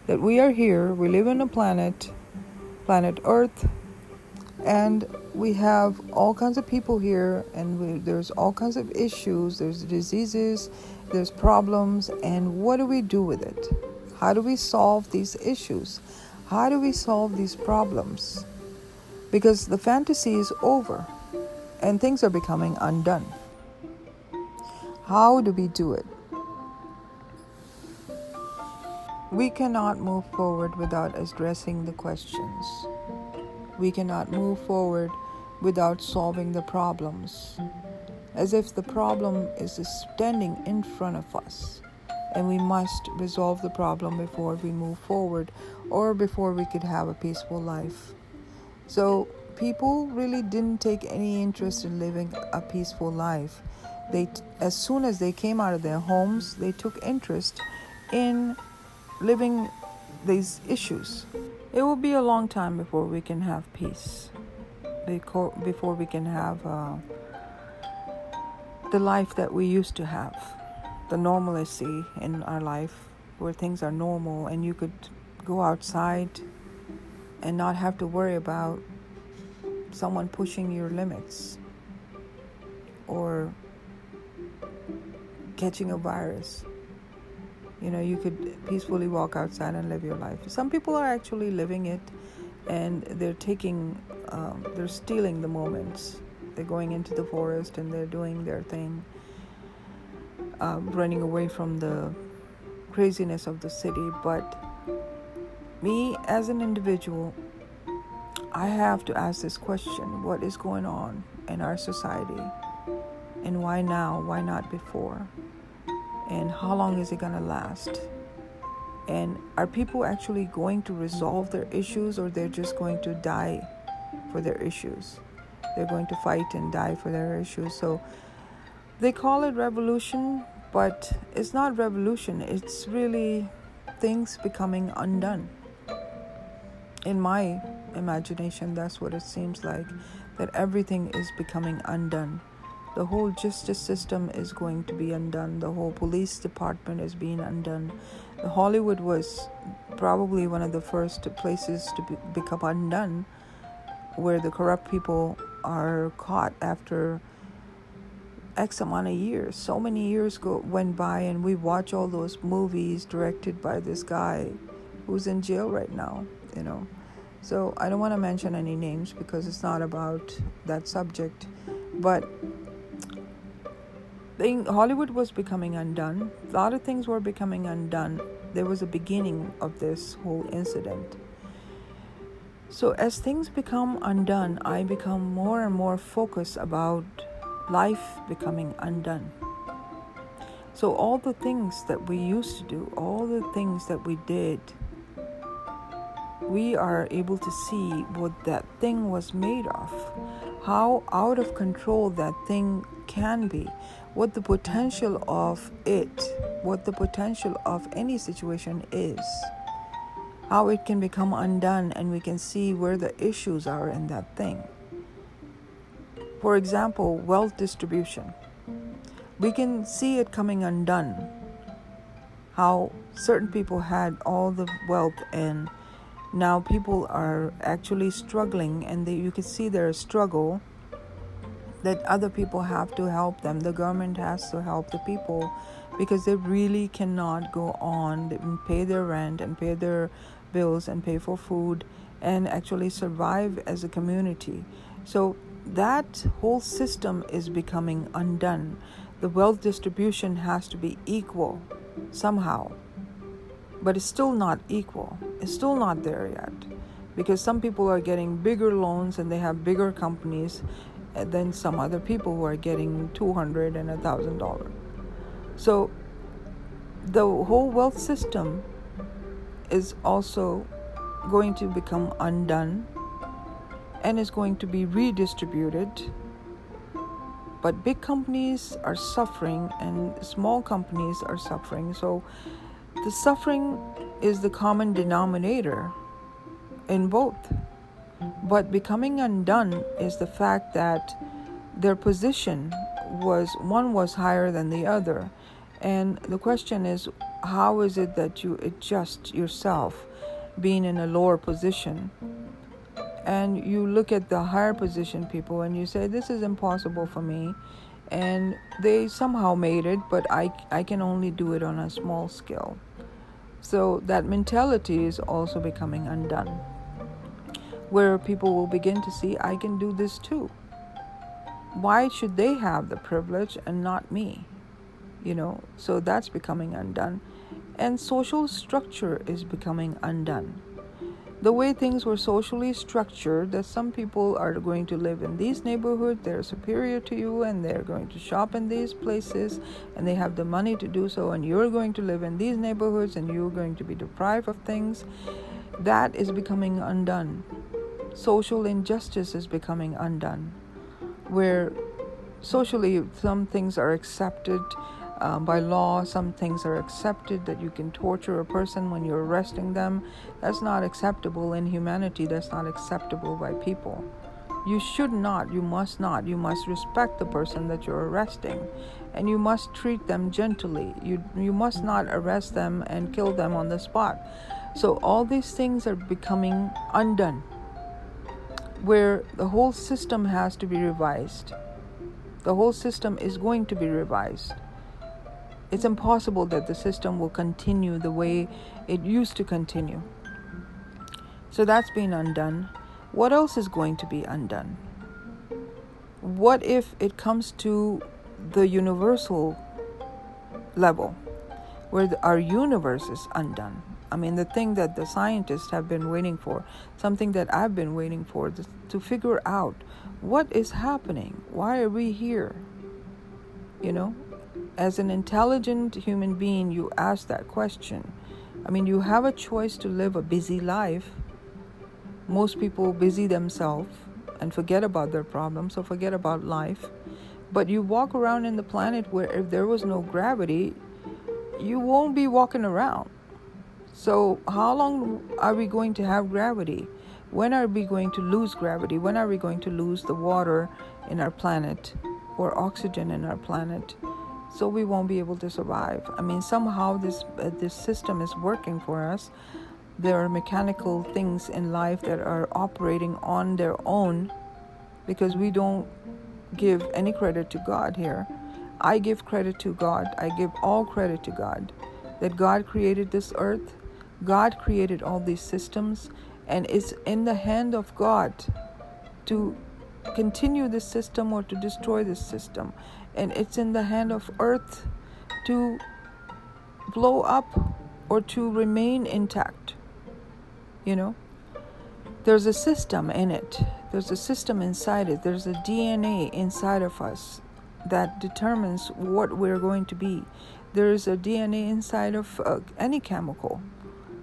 that we are here, we live on a planet, planet Earth, and we have all kinds of people here, and we, there's all kinds of issues, there's diseases, there's problems, and what do we do with it? How do we solve these issues? How do we solve these problems? because the fantasy is over. and things are becoming undone. How do we do it? We cannot move forward without addressing the questions. We cannot move forward without solving the problems, as if the problem is standing in front of us and we must resolve the problem before we move forward or before we could have a peaceful life. So, people really didn't take any interest in living a peaceful life. They, as soon as they came out of their homes, they took interest in living these issues. It will be a long time before we can have peace, before we can have uh, the life that we used to have, the normalcy in our life where things are normal and you could go outside and not have to worry about someone pushing your limits or catching a virus. You know, you could peacefully walk outside and live your life. Some people are actually living it and they're taking, um, they're stealing the moments. They're going into the forest and they're doing their thing, um, running away from the craziness of the city. But me as an individual, I have to ask this question what is going on in our society? And why now? Why not before? And how long is it going to last? And are people actually going to resolve their issues or they're just going to die for their issues? They're going to fight and die for their issues. So they call it revolution but it's not revolution. It's really things becoming undone. In my imagination that's what it seems like that everything is becoming undone the whole justice system is going to be undone the whole police department is being undone. Hollywood was probably one of the first places to be, become undone where the corrupt people are caught after x amount of years. So many years go went by and we watch all those movies directed by this guy who's in jail right now you know. So i don't want to mention any names because it's not about that subject but thing, Hollywood was becoming undone. A lot of things were becoming undone. There was a beginning of this whole incident. So, as things become undone, I become more and more focused about life becoming undone. So, all the things that we used to do, all the things that we did, we are able to see what that thing was made of, how out of control that thing can be, what the potential of it, what the potential of any situation is, how it can become undone, and we can see where the issues are in that thing. For example, wealth distribution. We can see it coming undone. How certain people had all the wealth and now people are actually struggling and they, you can see their struggle that other people have to help them. The government has to help the people because they really cannot go on and pay their rent and pay their bills and pay for food and actually survive as a community. So that whole system is becoming undone. The wealth distribution has to be equal somehow, but it's still not equal. It's still not there yet because some people are getting bigger loans and they have bigger companies than some other people who are getting 200 and a thousand dollars. So the whole wealth system is also going to become undone and is going to be redistributed. But big companies are suffering and small companies are suffering. So the suffering is the common denominator in both but becoming undone is the fact that their position was one was higher than the other. And the question is, how is it that you adjust yourself being in a lower position? And you look at the higher position people and you say, This is impossible for me. And they somehow made it, but I, I can only do it on a small scale. So that mentality is also becoming undone where people will begin to see I can do this too. why should they have the privilege and not me? You know, so that's becoming undone. And social structure is becoming undone the way things were socially structured that some people are going to live in these neighborhoods they're superior to you and they're going to shop in these places and they have the money to do so and you're going to live in these neighborhoods and you're going to be deprived of things that is becoming undone social injustice is becoming undone where socially some things are accepted um, by law, some things are accepted that you can torture a person when you're arresting them. That's not acceptable in humanity. That's not acceptable by people. You should not, you must not. You must respect the person that you're arresting and you must treat them gently. You, you must not arrest them and kill them on the spot. So, all these things are becoming undone, where the whole system has to be revised. The whole system is going to be revised it's impossible that the system will continue the way it used to continue. So that's been undone. What else is going to be undone? What if it comes to the universal level where the, our universe is undone? I mean, the thing that the scientists have been waiting for, something that I've been waiting for, to figure out what is happening. Why are we here? You know, as an intelligent human being, you ask that question. I mean, you have a choice to live a busy life. Most people busy themselves and forget about their problems or forget about life. But you walk around in the planet where if there was no gravity, you won't be walking around. So, how long are we going to have gravity? When are we going to lose gravity? When are we going to lose the water in our planet or oxygen in our planet? so we won't be able to survive. I mean, somehow this uh, this system is working for us. There are mechanical things in life that are operating on their own because we don't give any credit to God here. I give credit to God. I give all credit to God that God created this earth. God created all these systems and it's in the hand of God to continue this system or to destroy this system and it's in the hand of earth to blow up or to remain intact. You know, there's a system in it, there's a system inside it, there's a DNA inside of us that determines what we're going to be. There is a DNA inside of uh, any chemical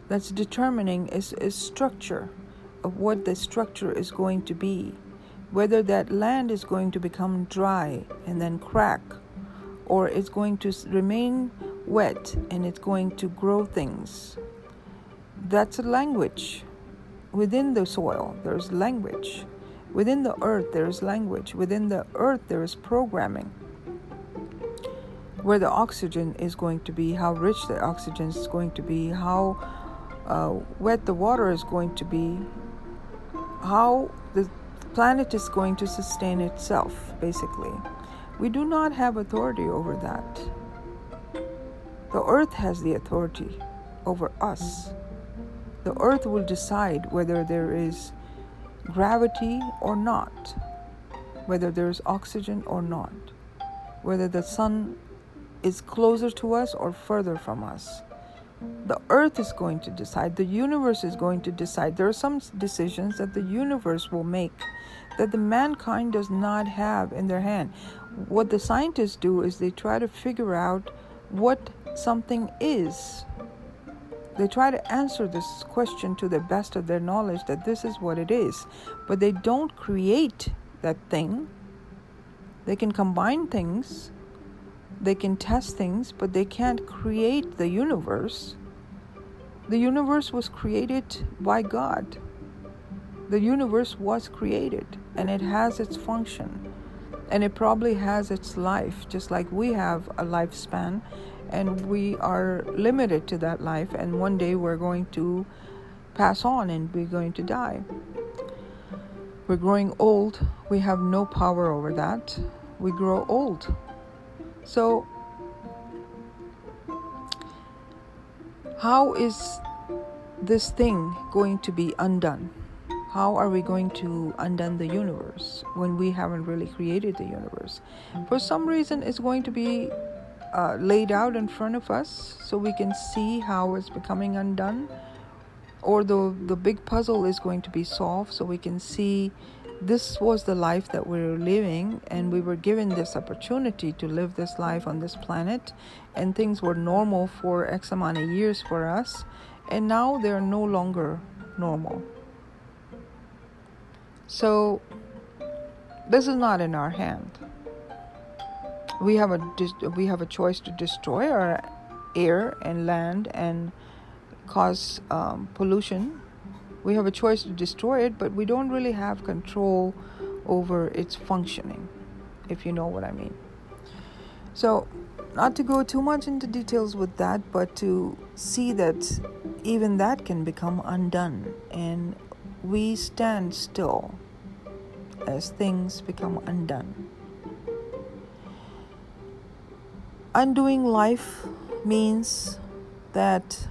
that's determining its, its structure of what the structure is going to be whether that land is going to become dry and then crack, or it's going to remain wet and it's going to grow things. That's a language. Within the soil, there's language. Within the earth, there's language. Within the earth, there is programming. Where the oxygen is going to be, how rich the oxygen is going to be, how uh, wet the water is going to be, how the planet is going to sustain itself, basically. We do not have authority over that. The earth has the authority over us. The earth will decide whether there is gravity or not, whether there is oxygen or not, whether the sun is closer to us or further from us. The earth is going to decide, the universe is going to decide. There are some decisions that the universe will make that the mankind does not have in their hand. What the scientists do is they try to figure out what something is. They try to answer this question to the best of their knowledge that this is what it is, but they don't create that thing. They can combine things, they can test things, but they can't create the universe. The universe was created by God. The universe was created and it has its function and it probably has its life just like we have a lifespan and we are limited to that life and one day we're going to pass on and we're going to die we're growing old we have no power over that we grow old so how is this thing going to be undone how are we going to undone the universe when we haven't really created the universe? For some reason, it's going to be uh, laid out in front of us so we can see how it's becoming undone, or the the big puzzle is going to be solved so we can see this was the life that we were living, and we were given this opportunity to live this life on this planet, and things were normal for X amount of years for us, and now they're no longer normal. So, this is not in our hand. We have a we have a choice to destroy our air and land and cause um, pollution we have a choice to destroy it, but we don't really have control over its functioning, if you know what I mean. So, not to go too much into details with that, but to see that even that can become undone, and we stand still as things become undone. Undoing life means that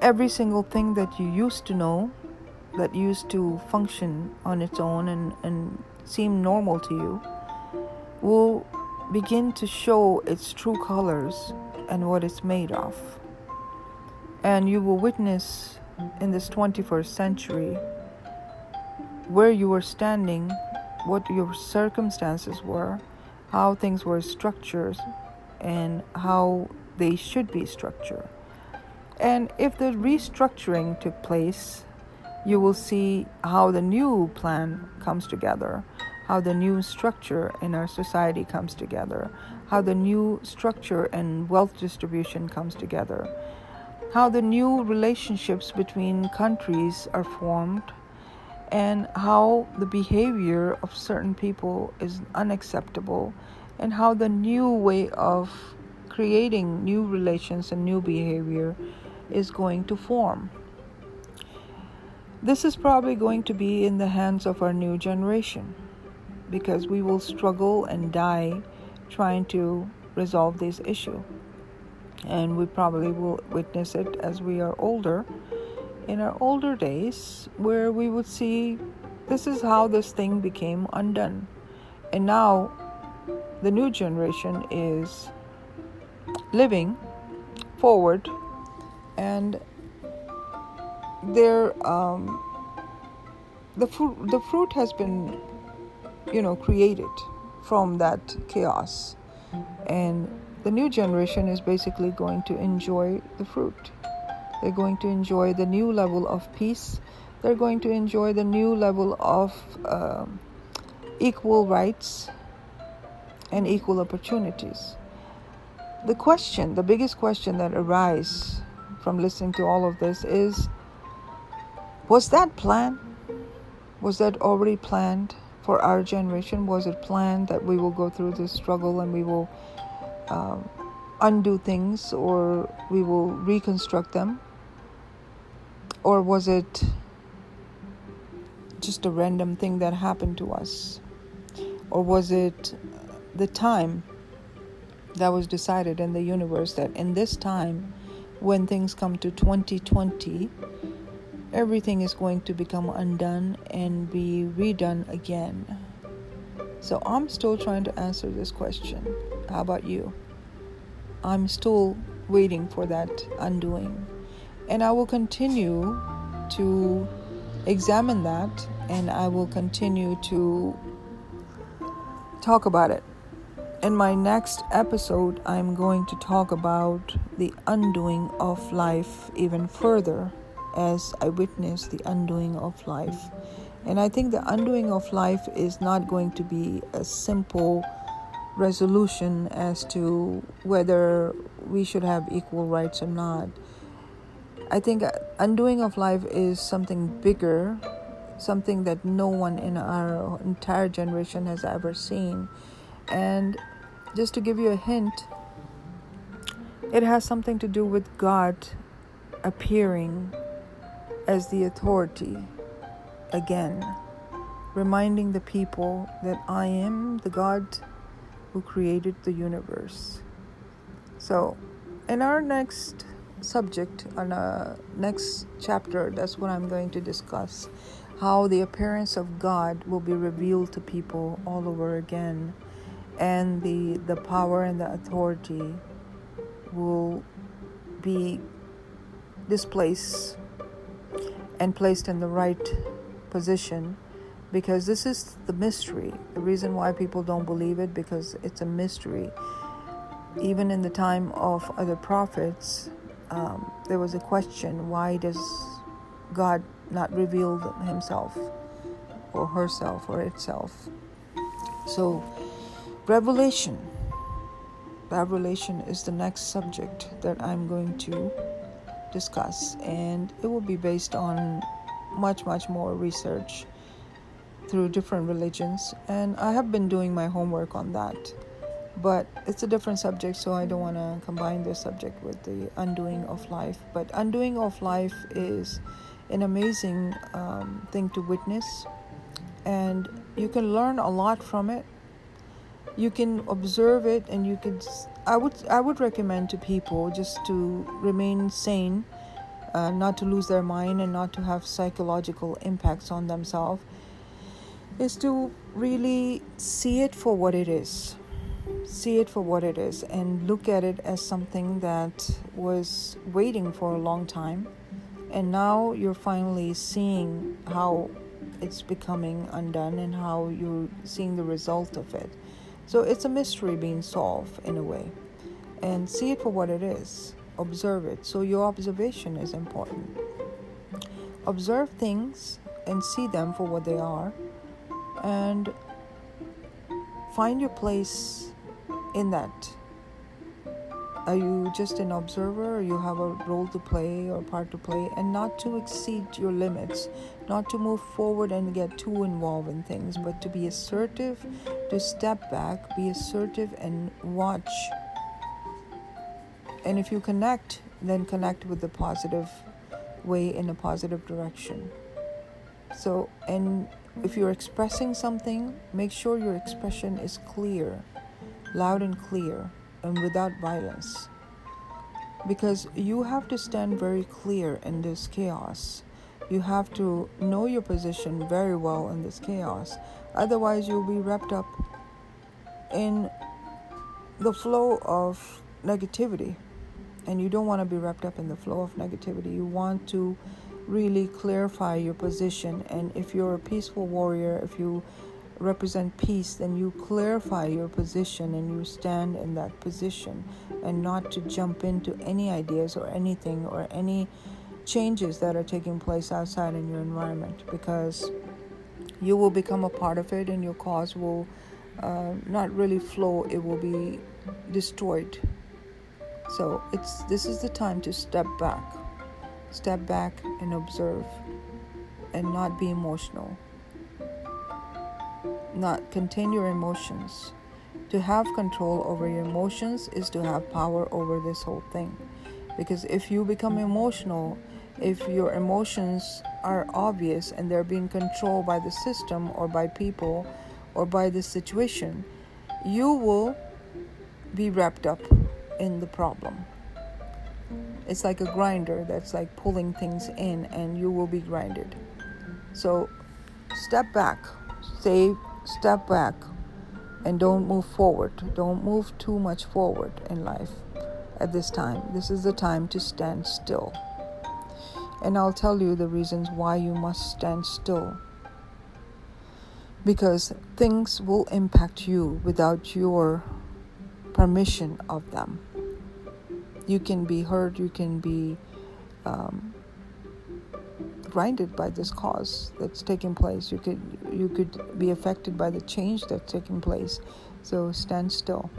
every single thing that you used to know, that used to function on its own and, and seem normal to you, will begin to show its true colors and what it's made of. And you will witness in this 21st century where you were standing, what your circumstances were, how things were structured, and how they should be structured. And if the restructuring took place, you will see how the new plan comes together, how the new structure in our society comes together, how the new structure and wealth distribution comes together, how the new relationships between countries are formed, and how the behavior of certain people is unacceptable, and how the new way of creating new relations and new behavior is going to form. This is probably going to be in the hands of our new generation because we will struggle and die trying to resolve this issue. And we probably will witness it as we are older, in our older days, where we would see this is how this thing became undone. And now the new generation is living forward and there um, the fruit the fruit has been you know created from that chaos. And the new generation is basically going to enjoy the fruit. They're going to enjoy the new level of peace. They're going to enjoy the new level of um, equal rights and equal opportunities. The question the biggest question that arises from listening to all of this is was that planned? Was that already planned for our generation? Was it planned that we will go through this struggle and we will um, undo things or we will reconstruct them? Or was it just a random thing that happened to us? Or was it the time that was decided in the universe that in this time when things come to 2020, everything is going to become undone and be redone again. So I'm still trying to answer this question. How about you? I'm still waiting for that undoing. And I will continue to examine that and I will continue to talk about it. In my next episode, I'm going to talk about the undoing of life even further as I witness the undoing of life. And I think the undoing of life is not going to be a simple resolution as to whether we should have equal rights or not. I think undoing of life is something bigger, something that no one in our entire generation has ever seen. And just to give you a hint, it has something to do with God appearing as the authority again, reminding the people that I am the God who created the universe. So, in our next subject on a next chapter. That's what I'm going to discuss. How the appearance of God will be revealed to people all over again, and the the power and the authority will be displaced and placed in the right position because this is the mystery. The reason why people don't believe it because it's a mystery. Even in the time of other prophets, um, there was a question: Why does God not reveal Himself, or herself, or itself? So, revelation. Revelation is the next subject that I'm going to discuss, and it will be based on much, much more research through different religions. And I have been doing my homework on that, but it's a different subject, so I don't want to combine this subject with the undoing of life. But undoing of life is an amazing um, thing to witness, and you can learn a lot from it. You can observe it, and you can I would I would recommend to people just to remain sane, uh, not to lose their mind and not to have psychological impacts on themselves. Is to really see it for what it is, see it for what it is, and look at it as something that was waiting for a long time, and now you're finally seeing how it's becoming undone and how you're seeing the result of it so it's a mystery being solved in a way. And see it for what it is. Observe it. So your observation is important. Observe things and see them for what they are. And find your place in that are you just an observer? You have a role to play or part to play? And not to exceed your limits. Not to move forward and get too involved in things but to be assertive to step back be assertive and watch. And if you connect then connect with the positive way in a positive direction. So and if you're expressing something make sure your expression is clear loud and clear and without violence. Because you have to stand very clear in this chaos. You have to know your position very well in this chaos. Otherwise, you'll be wrapped up in the flow of negativity. And you don't want to be wrapped up in the flow of negativity. You want to really clarify your position. And if you're a peaceful warrior, if you represent peace, then you clarify your position and you stand in that position and not to jump into any ideas or anything or any changes that are taking place outside in your environment because you will become a part of it and your cause will uh, not really flow, it will be destroyed. So it's this is the time to step back. Step back and observe and not be emotional not contain your emotions. To have control over your emotions is to have power over this whole thing. Because if you become emotional, if your emotions are obvious and they're being controlled by the system or by people or by the situation, you will be wrapped up in the problem. It's like a grinder that's like pulling things in and you will be grinded. So step back, stay step back and don't move forward. Don't move too much forward in life at this time. This is the time to stand still. And I'll tell you the reasons why you must stand still. Because things will impact you without your permission of them. You can be hurt, you can be um, grinded by this cause that's taking place. You could you could be affected by the change that's taking place. So stand still.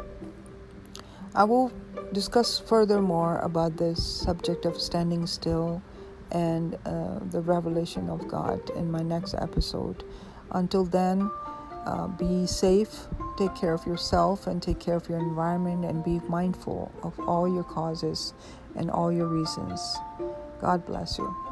I will discuss furthermore about this subject of standing still and uh, the revelation of God in my next episode. Until then, uh, be safe, take care of yourself, and take care of your environment, and be mindful of all your causes and all your reasons. God bless you.